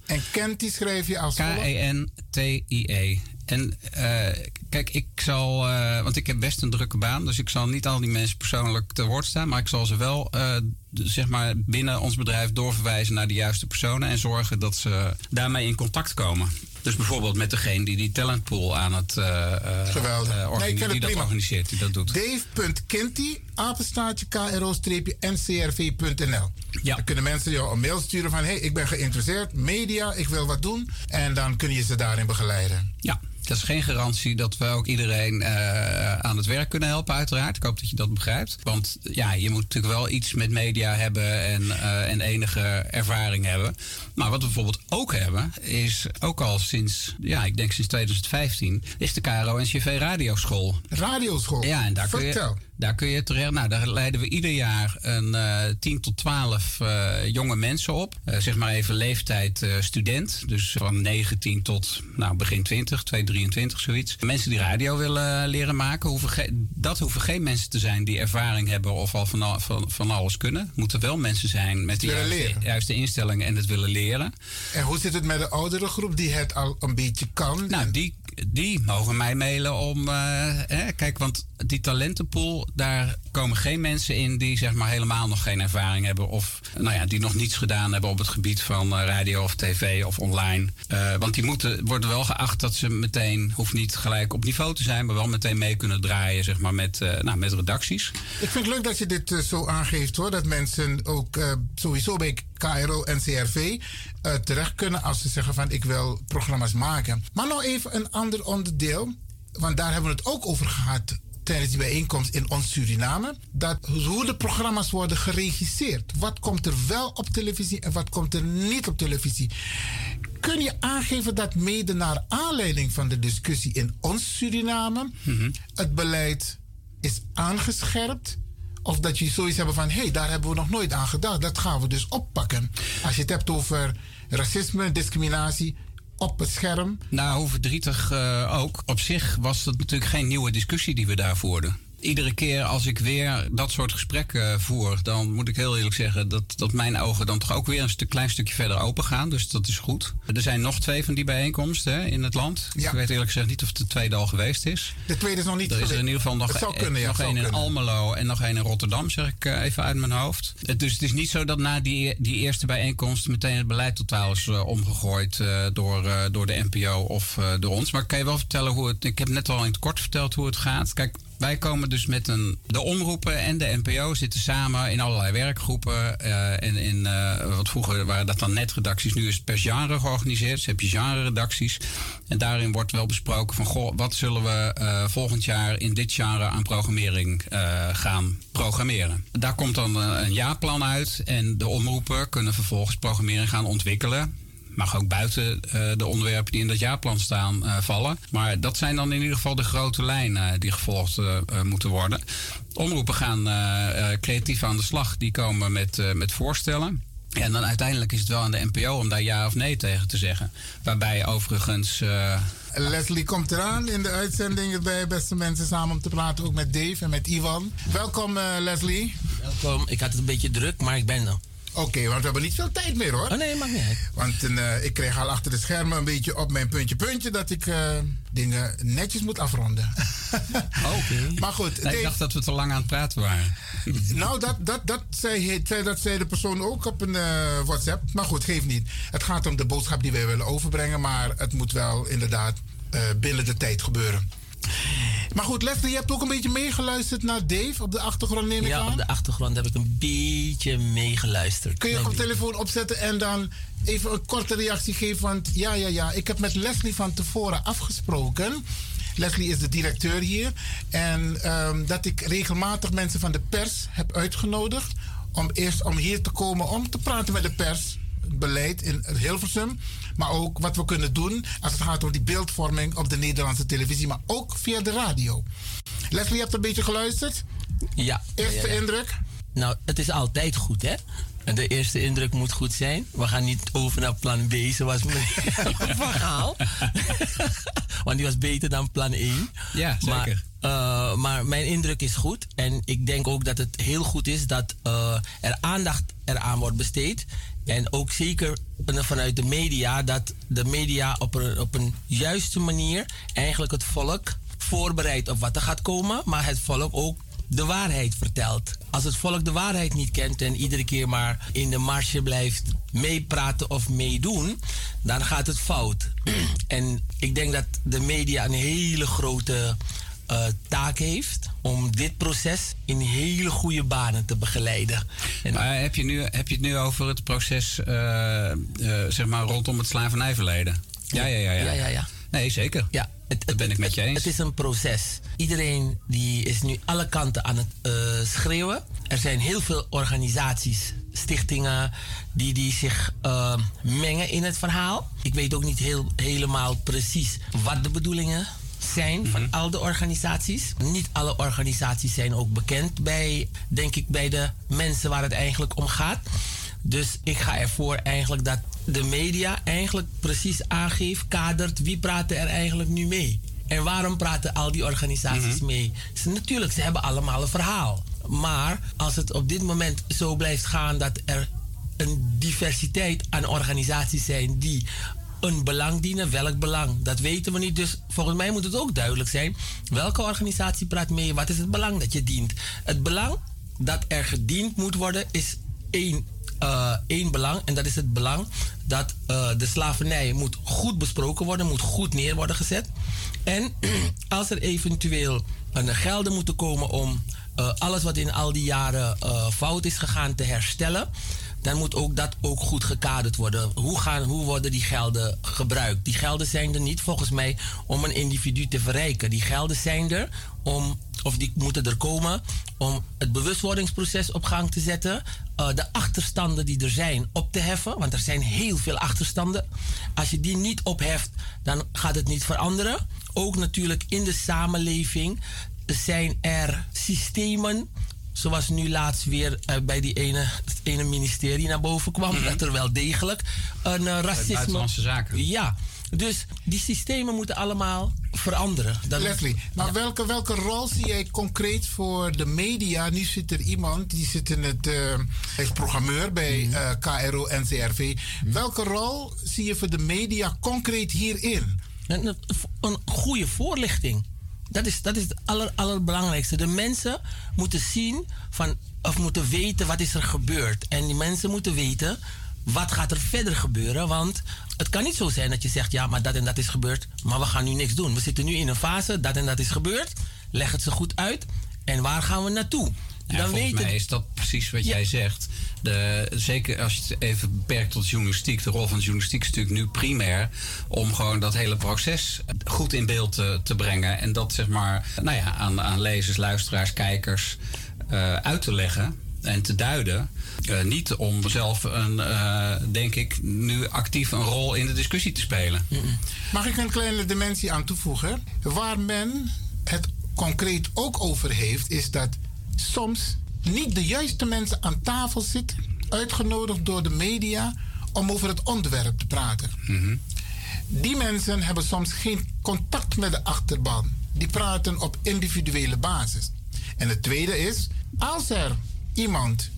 En Kenty schrijf je als K-E-N-T-I-E. En uh, kijk, ik zal, uh, want ik heb best een drukke baan, dus ik zal niet al die mensen persoonlijk te woord staan, maar ik zal ze wel, uh, zeg maar, binnen ons bedrijf doorverwijzen naar de juiste personen en zorgen dat ze daarmee in contact komen. Dus bijvoorbeeld met degene die die talentpool aan het Geweldig. organiseren, die dat organiseert, die dat doet. Dave.kenty, apenstaartje kro-ncrv.nl. Ja. Dan kunnen mensen jou een mail sturen van, hey, ik ben geïnteresseerd, media, ik wil wat doen. En dan kun je ze daarin begeleiden. Ja. Dat is geen garantie dat we ook iedereen uh, aan het werk kunnen helpen, uiteraard. Ik hoop dat je dat begrijpt. Want ja, je moet natuurlijk wel iets met media hebben en, uh, en enige ervaring hebben. Maar wat we bijvoorbeeld ook hebben, is ook al sinds, ja, ik denk sinds 2015, is de KRO-NCV Radioschool. Radioschool? Ja, en daar kun je daar kun je terecht. Nou, daar leiden we ieder jaar een uh, 10 tot 12 uh, jonge mensen op. Uh, zeg maar even leeftijd student. Dus van 19 tot nou, begin 20, 2, 23, zoiets. Mensen die radio willen leren maken. Hoeven dat hoeven geen mensen te zijn die ervaring hebben of al van, van, van alles kunnen. Moeten wel mensen zijn met de juiste, juiste instellingen en het willen leren. En hoe zit het met de oudere groep die het al een beetje kan? Nou, die, die mogen mij mailen om. Hè, kijk, want die talentenpool, daar komen geen mensen in die zeg maar helemaal nog geen ervaring hebben. Of nou ja, die nog niets gedaan hebben op het gebied van radio of tv of online. Uh, want die moeten, worden wel geacht dat ze meteen, hoeft niet gelijk op niveau te zijn, maar wel meteen mee kunnen draaien zeg maar, met, uh, nou, met redacties. Ik vind het leuk dat je dit zo aangeeft hoor. Dat mensen ook sowieso bij KRO en CRV terecht kunnen als ze zeggen van ik wil programma's maken. Maar nog even een ander onderdeel. Want daar hebben we het ook over gehad tijdens die bijeenkomst in ons Suriname. Dat hoe de programma's worden geregisseerd. Wat komt er wel op televisie en wat komt er niet op televisie. Kun je aangeven dat mede naar aanleiding van de discussie in ons Suriname mm -hmm. het beleid is aangescherpt? Of dat je zoiets hebben van, hé, hey, daar hebben we nog nooit aan gedacht. Dat gaan we dus oppakken. Als je het hebt over racisme, discriminatie, op het scherm. Nou, hoe verdrietig uh, ook. Op zich was het natuurlijk geen nieuwe discussie die we daar voerden. Iedere keer als ik weer dat soort gesprekken voer, dan moet ik heel eerlijk zeggen dat, dat mijn ogen dan toch ook weer een stuk, klein stukje verder open gaan. Dus dat is goed. Er zijn nog twee van die bijeenkomsten hè, in het land. Ja. Ik weet eerlijk gezegd niet of de tweede al geweest is. De tweede is nog niet Er is er in ieder geval nog, zou kunnen, ja, nog één in Almelo en nog één in Rotterdam, zeg ik even uit mijn hoofd. Dus het is niet zo dat na die, die eerste bijeenkomst meteen het beleid totaal is uh, omgegooid uh, door, uh, door de NPO of door ons. Maar ik kan je wel vertellen hoe het. Ik heb net al in het kort verteld hoe het gaat. Kijk, Wij komen dus met een. De omroepen en de NPO zitten samen in allerlei werkgroepen. eh, en in, eh, wat vroeger waren dat dan netredacties, nu is het per genre georganiseerd. Dus heb je genre-redacties. En daarin wordt wel besproken van: goh, wat zullen we eh, volgend jaar in dit genre aan programmering gaan programmeren? Daar komt dan een jaarplan uit. En de omroepen kunnen vervolgens programmering gaan ontwikkelen mag ook buiten eh, de onderwerpen die in dat jaarplan staan eh, vallen. Maar dat zijn dan in ieder geval de grote lijnen eh, die gevolgd moeten worden. Omroepen gaan eh, eh, creatief aan de slag. Die komen met, eh, met voorstellen. En dan uiteindelijk is het wel aan de NPO om daar ja of nee tegen te zeggen. Waarbij overigens. eh, Leslie komt eraan in de uitzending bij Beste Mensen samen om te praten, ook met Dave en met Ivan. Welkom eh, Leslie. Welkom, ik had het een beetje druk, maar ik ben er. Oké, want we hebben niet veel tijd meer hoor. Oh nee, mag niet. Want eh, ik kreeg al achter de schermen een beetje op mijn puntje puntje dat ik eh, dingen netjes moet afronden. (laughs) Oké. Maar goed, ik dacht dat we te lang aan het praten waren. (laughs) nou, dat, dat, dat, zei, dat zei de persoon ook op een eh, WhatsApp. Maar goed, geeft niet. Het gaat om de boodschap die wij willen overbrengen. Maar het moet wel inderdaad binnen de tijd gebeuren. Maar goed, Leslie, je hebt ook een beetje meegeluisterd naar Dave op de achtergrond, neem ik Ja, aan. op de achtergrond heb ik een beetje meegeluisterd. Kun je op telefoon opzetten en dan even een korte reactie geven? Want ja, ja, ja, ik heb met Leslie van tevoren afgesproken. Leslie is de directeur hier. En ehm, dat ik regelmatig mensen van de pers heb uitgenodigd. Om eerst om hier te komen om te praten met de pers. Het beleid in Hilversum. Maar ook wat we kunnen doen als het gaat om die beeldvorming op de Nederlandse televisie. Maar ook via de radio. Leslie, je hebt een beetje geluisterd? Ja. Eerste ja, ja. indruk? Nou, het is altijd goed, hè? En De eerste indruk moet goed zijn. We gaan niet over naar plan B, zoals (laughs) Van Gaal. (laughs) Want die was beter dan plan 1. Ja, zeker. Maar, eh, maar mijn indruk is goed. En ik denk ook dat het heel goed is dat eh, er aandacht eraan wordt besteed. En ook zeker vanuit de media, dat de media op een, op een juiste manier eigenlijk het volk voorbereidt op wat er gaat komen. Maar het volk ook de waarheid vertelt. Als het volk de waarheid niet kent en iedere keer maar in de marge blijft meepraten of meedoen, dan gaat het fout. (clears throat) en ik denk dat de media een hele grote eh, taak heeft om dit proces in hele goede banen te begeleiden. Maar heb je, nu, heb je het nu over het proces eh, eh, zeg maar rondom het slavernijverleden? Ja, ja, ja. Ja, Ja, ja, ja. Nee, zeker. Ja, dat ben ik met je eens. Het is een proces. Iedereen die is nu alle kanten aan het schreeuwen. Er zijn heel veel organisaties, stichtingen, die, die zich mengen in het verhaal. Ik weet ook niet heel, helemaal precies wat de bedoelingen zijn van al de organisaties. Niet alle organisaties zijn ook bekend bij, denk ik, bij de mensen waar het eigenlijk om gaat. Dus ik ga ervoor eigenlijk dat de media eigenlijk precies aangeeft, kadert wie praat er eigenlijk nu mee. En waarom praten al die organisaties mee? Ze, natuurlijk, ze hebben allemaal een verhaal. Maar als het op dit moment zo blijft gaan dat er een diversiteit aan organisaties zijn die een belang dienen, welk belang? Dat weten we niet. Dus volgens mij moet het ook duidelijk zijn. Welke organisatie praat mee? Wat is het belang dat je dient? Het belang dat er gediend moet worden is één, eh, één belang. En dat is het belang dat eh, de slavernij moet goed besproken worden, moet goed neer worden gezet. En (clears throat) als er eventueel een gelden moeten komen om eh, alles wat in al die jaren fout is gegaan te herstellen dan moet ook dat ook goed gekaderd worden. Hoe, gaan, hoe worden die gelden gebruikt? Die gelden zijn er niet volgens mij om een individu te verrijken. Die gelden zijn er om, of die moeten er komen om het bewustwordingsproces op gang te zetten. eh, de achterstanden die er zijn op te heffen, want er zijn heel veel achterstanden. Als je die niet opheft, dan gaat het niet veranderen. Ook natuurlijk in de samenleving zijn er systemen Zoals nu laatst weer eh, bij die ene, het ene ministerie naar boven kwam. Dat er wel degelijk een eh, racisme... Buitenlandse Zaken. Ja, dus die systemen moeten allemaal veranderen. Dat- Leslie, maar welke, welke rol zie jij concreet voor de media? Nu zit er iemand, die zit in het, eh, hij is programmeur bij eh, KRO NCRV. Welke rol zie je voor de media concreet hierin? Een, een goede voorlichting. Dat is, dat is het aller, allerbelangrijkste. De mensen moeten zien van, of moeten weten wat is er gebeurd. En die mensen moeten weten wat gaat er verder gebeuren. Want het kan niet zo zijn dat je zegt, ja, maar dat en dat is gebeurd. Maar we gaan nu niks doen. We zitten nu in een fase, dat en dat is gebeurd. leg het ze goed uit. En waar gaan we naartoe? Ja, dan volgens weet mij het- is dat precies wat jij zegt. De, zeker als je het even beperkt tot journalistiek. De rol van de journalistiek is natuurlijk nu primair... om gewoon dat hele proces goed in beeld te, te brengen. En dat zeg maar nou ja, aan, aan lezers, luisteraars, kijkers eh, uit te leggen en te duiden. Eh, niet om zelf, een, eh, denk ik, nu actief een rol in de discussie te spelen. Mag ik een kleine dimensie aan toevoegen? Waar men het concreet ook over heeft, is dat soms niet de juiste mensen aan tafel zitten, uitgenodigd door de media, om over het onderwerp te praten. Die mensen hebben soms geen contact met de achterban. Die praten op individuele basis. En het tweede is, als er iemand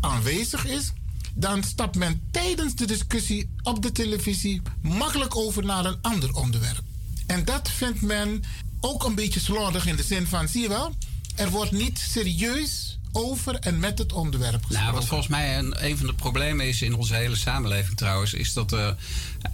aanwezig is, dan stapt men tijdens de discussie op de televisie makkelijk over naar een ander onderwerp. En dat vindt men ook een beetje slordig in de zin van, zie je wel, er wordt niet serieus over en met het onderwerp gesproken. Nou, wat volgens mij een, een van de problemen is in onze hele samenleving trouwens, is dat er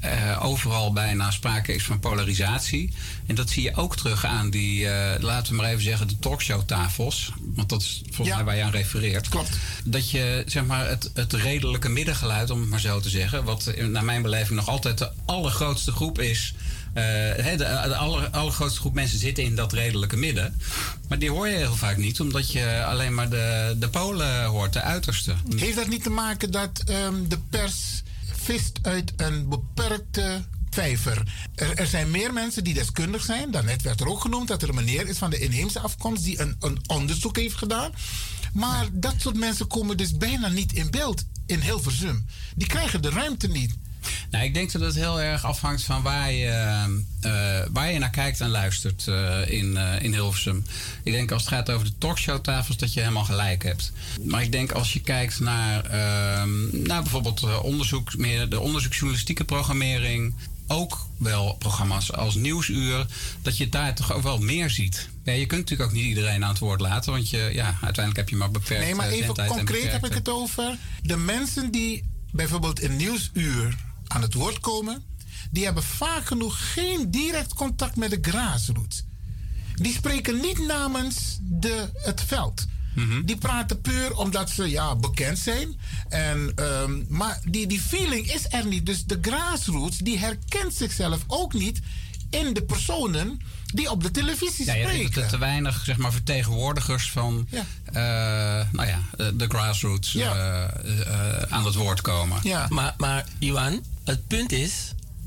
eh, overal bijna sprake is van polarisatie. En dat zie je ook terug aan die, eh, laten we maar even zeggen, de talkshowtafels. Want dat is volgens mij waar je aan refereert. Klopt. Dat je zeg maar het, het redelijke middengeluid, om het maar zo te zeggen, wat naar mijn beleving nog altijd de allergrootste groep is. Eh, de, de aller, allergrootste groep mensen zitten in dat redelijke midden. Maar die hoor je heel vaak niet, omdat je alleen maar de, de polen hoort, de uiterste. Heeft dat niet te maken dat ehm, de pers vist uit een beperkte vijver? Er, er zijn meer mensen die deskundig zijn. Daarnet werd er ook genoemd dat er een meneer is van de inheemse afkomst die een, een onderzoek heeft gedaan. Maar dat soort mensen komen dus bijna niet in beeld in Hilversum. Die krijgen de ruimte niet. Nou, ik denk dat het heel erg afhangt van waar je, eh, waar je naar kijkt en luistert eh, in, eh, in Hilversum. Ik denk als het gaat over de talkshowtafels dat je helemaal gelijk hebt. Maar ik denk als je kijkt naar, ehm, naar bijvoorbeeld eh, onderzoek, meer de onderzoeksjournalistieke programmering. Ook wel programma's als Nieuwsuur, dat je daar toch ook wel meer ziet. Ja, je kunt natuurlijk ook niet iedereen aan het woord laten, want je, ja, uiteindelijk heb je maar beperkt Nee, maar eh, even concreet heb ik het over. De mensen die bijvoorbeeld in Nieuwsuur aan het woord komen, die hebben vaak genoeg geen direct contact met de grassroots. Die spreken niet namens de, het veld. Die praten puur omdat ze ja, bekend zijn. En, ehm, maar die, die feeling is er niet. Dus de grassroots die herkent zichzelf ook niet in de personen die op de televisie Ja, je spreken. hebt te, te weinig zeg maar, vertegenwoordigers van Ja. eh, nou ja, eh, de grassroots eh, eh, aan het woord komen. Maar, maar Iwan, het punt is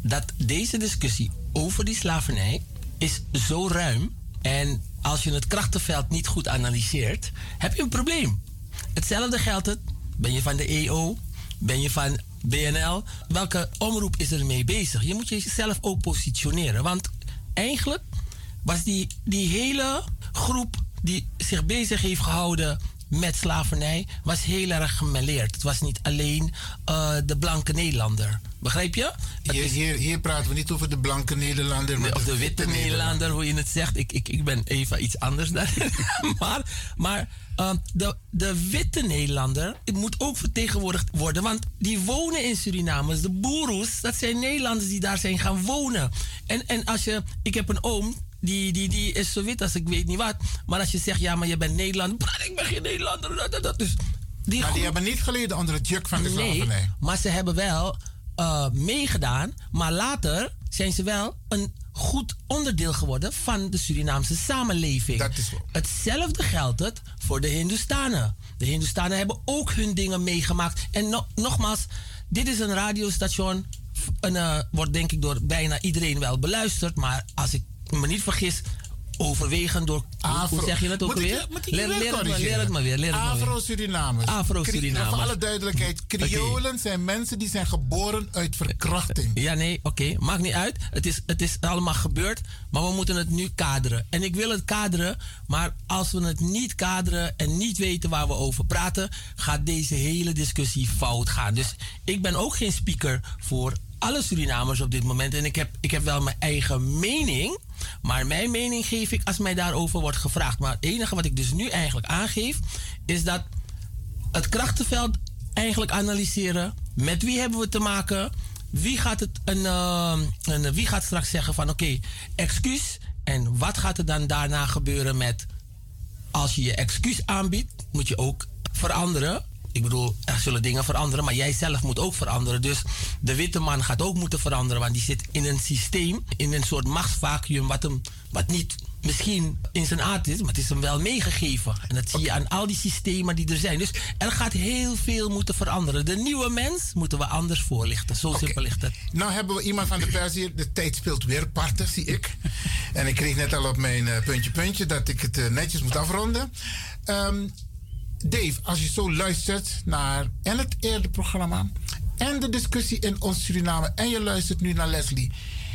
dat deze discussie over die slavernij is zo ruim. En als je het krachtenveld niet goed analyseert, heb je een probleem. Hetzelfde geldt het. Ben je van de EO? Ben je van BNL? Welke omroep is er mee bezig? Je moet jezelf ook positioneren. Want eigenlijk was die, die hele groep die zich bezig heeft gehouden met slavernij, was heel erg gemêleerd. Het was niet alleen eh, de blanke Nederlander. Begrijp je? Hier, is- hier, hier praten we niet over de blanke Nederlander. maar of de witte Nederlander, hoe je het zegt. Ik, ik, ik ben even iets anders daar. (laughs) maar maar eh, de, de witte Nederlander moet ook vertegenwoordigd worden. Want die wonen in Suriname. De boeroes, dat zijn Nederlanders die daar zijn gaan wonen. En, en als je... Ik heb een oom, die, die, die is zo wit als ik weet niet wat. Maar als je zegt, ja, maar je bent Nederlander. (laughs) "Brad, Ik ben geen Nederlander. Dat, dat, dat." Dus die maar die hebben niet geleden onder het juk van de Nee, slavernij. maar ze hebben wel eh, meegedaan. Maar later zijn ze wel een goed onderdeel geworden van de Surinaamse samenleving. Dat is Hetzelfde geldt het voor de Hindustanen. De Hindustanen hebben ook hun dingen meegemaakt. En no- nogmaals, dit is een radiostation. En, eh, wordt denk ik door bijna iedereen wel beluisterd. Maar als ik me niet vergis, overwegend door... hoe- hoe zeg je het ook Moet weer? ik Leer, het leer me weer. Leer het me weer. Afro-Surinamers. Afro-Surinamers. Voor alle duidelijkheid, Creolen zijn mensen die zijn geboren uit verkrachting. Ja, nee, oké. Maakt niet uit. Het is, het is allemaal gebeurd. Maar we moeten het nu kaderen. En ik wil het kaderen. Maar als we het niet kaderen en niet weten waar we over praten, gaat deze hele discussie fout gaan. Dus ik ben ook geen speaker voor alle Surinamers op dit moment. En ik heb, ik heb wel mijn eigen mening. Maar mijn mening geef ik als mij daarover wordt gevraagd. Maar het enige wat ik dus nu eigenlijk aangeef, is dat het krachtenveld eigenlijk analyseren. Met wie hebben we te maken? Wie gaat, het een, eh, een, wie gaat straks zeggen van oké, excuus, En wat gaat er dan daarna gebeuren met als je je excuus aanbiedt, moet je ook veranderen. Ik bedoel, er zullen dingen veranderen, maar jij zelf moet ook veranderen. Dus de witte man gaat ook moeten veranderen, want die zit in een systeem, in een soort machtsvacuum, wat, hem, wat niet misschien in zijn aard is, maar het is hem wel meegegeven. En dat zie je aan al die systemen die er zijn. Dus er gaat heel veel moeten veranderen. De nieuwe mens moeten we anders voorlichten. Zo simpel ligt het. Nou hebben we iemand van de pers hier. De tijd speelt weer parten, zie ik. En ik kreeg net al op mijn uh, puntje puntje dat ik het uh, netjes moet afronden. Um, Dave, als je zo luistert naar en het eerdere programma en de discussie in ons Suriname en je luistert nu naar Leslie.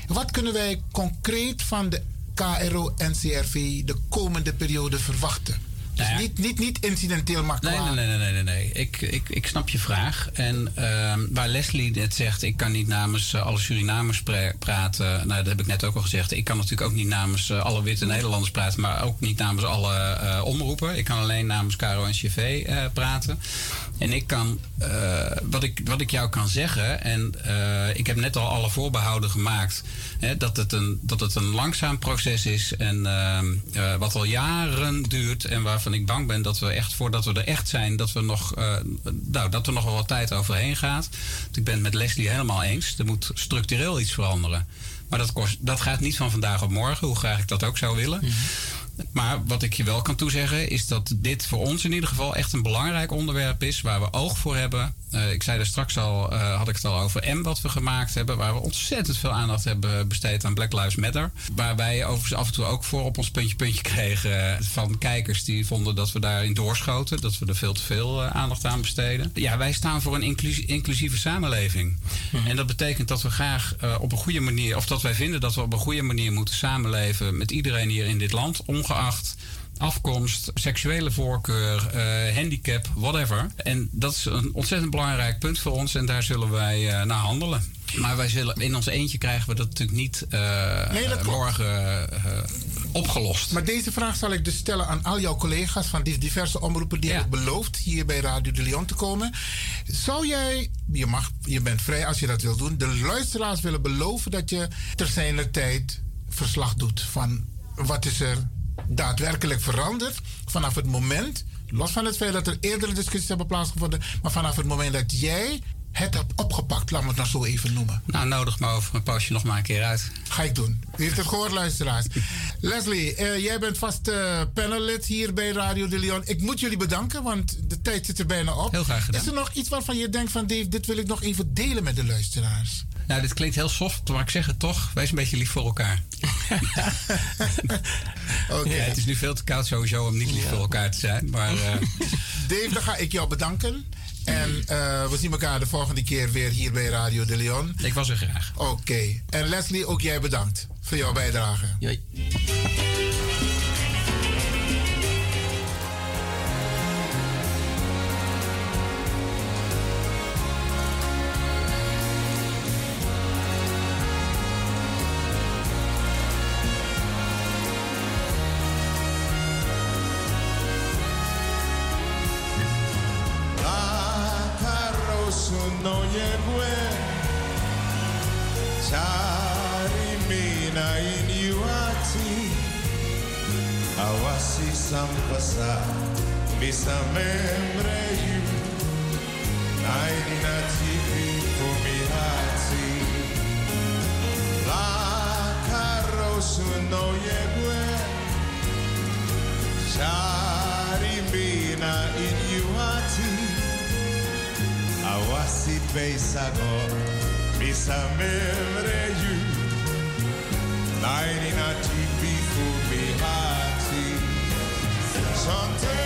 Wat kunnen wij concreet van de KRO-NCRV de komende periode verwachten? Dus Nou ja. niet, niet, niet incidenteel, maar Nee, nee, nee, nee, nee, nee. Ik, ik, ik snap je vraag. En ehm, waar Leslie net zegt, ik kan niet namens eh, alle Surinamers pra- praten. Nou, dat heb ik net ook al gezegd. Ik kan natuurlijk ook niet namens eh, alle witte Nederlanders praten, maar ook niet namens alle eh, omroepen. Ik kan alleen namens Caro en CV praten. En ik kan, wat, ik, wat ik jou kan zeggen, en ik heb net al alle voorbehouden gemaakt, hè, dat, het een, dat het een langzaam proces is en ehm, eh, wat al jaren duurt en waarvan ik bang ben dat we echt, voordat we er echt zijn, dat, we nog, eh, nou, dat er nog wel wat tijd overheen gaat. Ik ben met Leslie helemaal eens. Er moet structureel iets veranderen. Maar dat, kost, dat gaat niet van vandaag op morgen, hoe graag ik dat ook zou willen. Maar wat ik je wel kan toezeggen is dat dit voor ons in ieder geval echt een belangrijk onderwerp is waar we oog voor hebben. Eh, ik zei er straks al, eh, had ik het al over M wat we gemaakt hebben, waar we ontzettend veel aandacht hebben besteed aan Black Lives Matter. Waar wij overigens af en toe ook voor op ons puntje puntje kregen van kijkers die vonden dat we daarin doorschoten, dat we er veel te veel eh, aandacht aan besteden. Ja, wij staan voor een inclusie- inclusieve samenleving. En dat betekent dat we graag op een goede manier, of dat wij vinden dat we op een goede manier moeten samenleven met iedereen hier in dit land, ongeacht afkomst, seksuele voorkeur, eh, handicap, whatever. En dat is een ontzettend belangrijk punt voor ons en daar zullen wij eh, naar handelen. Maar wij zullen in ons eentje krijgen we dat natuurlijk niet Nee, dat klopt. morgen opgelost. Maar deze vraag zal ik dus stellen aan al jouw collega's van die diverse omroepen die hebben beloofd hier bij Radio de Leon te komen. Zou jij, je, mag, je bent vrij als je dat wil doen, de luisteraars willen beloven dat je ter zijner tijd verslag doet van wat is er daadwerkelijk veranderd vanaf het moment, los van het feit dat er eerdere discussies hebben plaatsgevonden, maar vanaf het moment dat jij het hebt opgepakt, laat me het nou zo even noemen. Nou, nodig me over een poosje nog maar een keer uit. Ga ik doen. U heeft het gehoord, luisteraars. (laughs) Leslie, eh, jij bent vast panellid hier bij Radio de Leon. Ik moet jullie bedanken, want de tijd zit er bijna op. Heel graag gedaan. Is er nog iets waarvan je denkt van Dave, dit wil ik nog even delen met de luisteraars? Nou, dit klinkt heel soft, maar ik zeg het toch. Wees een beetje lief voor elkaar. (laughs) Oké. Ja, het is nu veel te koud sowieso om niet lief voor elkaar te zijn. Maar eh, (laughs) Dave, dan ga ik jou bedanken. En eh, we zien elkaar de volgende keer weer hier bij Radio de Leon. Ik was er graag. Oké. En Leslie, ook jij bedankt voor jouw bijdrage. Akarosu sam pasar Bisa memreju Najdina tipi pomihati Lakaro suno jegue Čari mina injuati Awasi pejsago Bisa memreju Najdina tipi Sunday.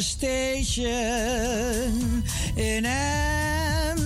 Station in Amsterdam.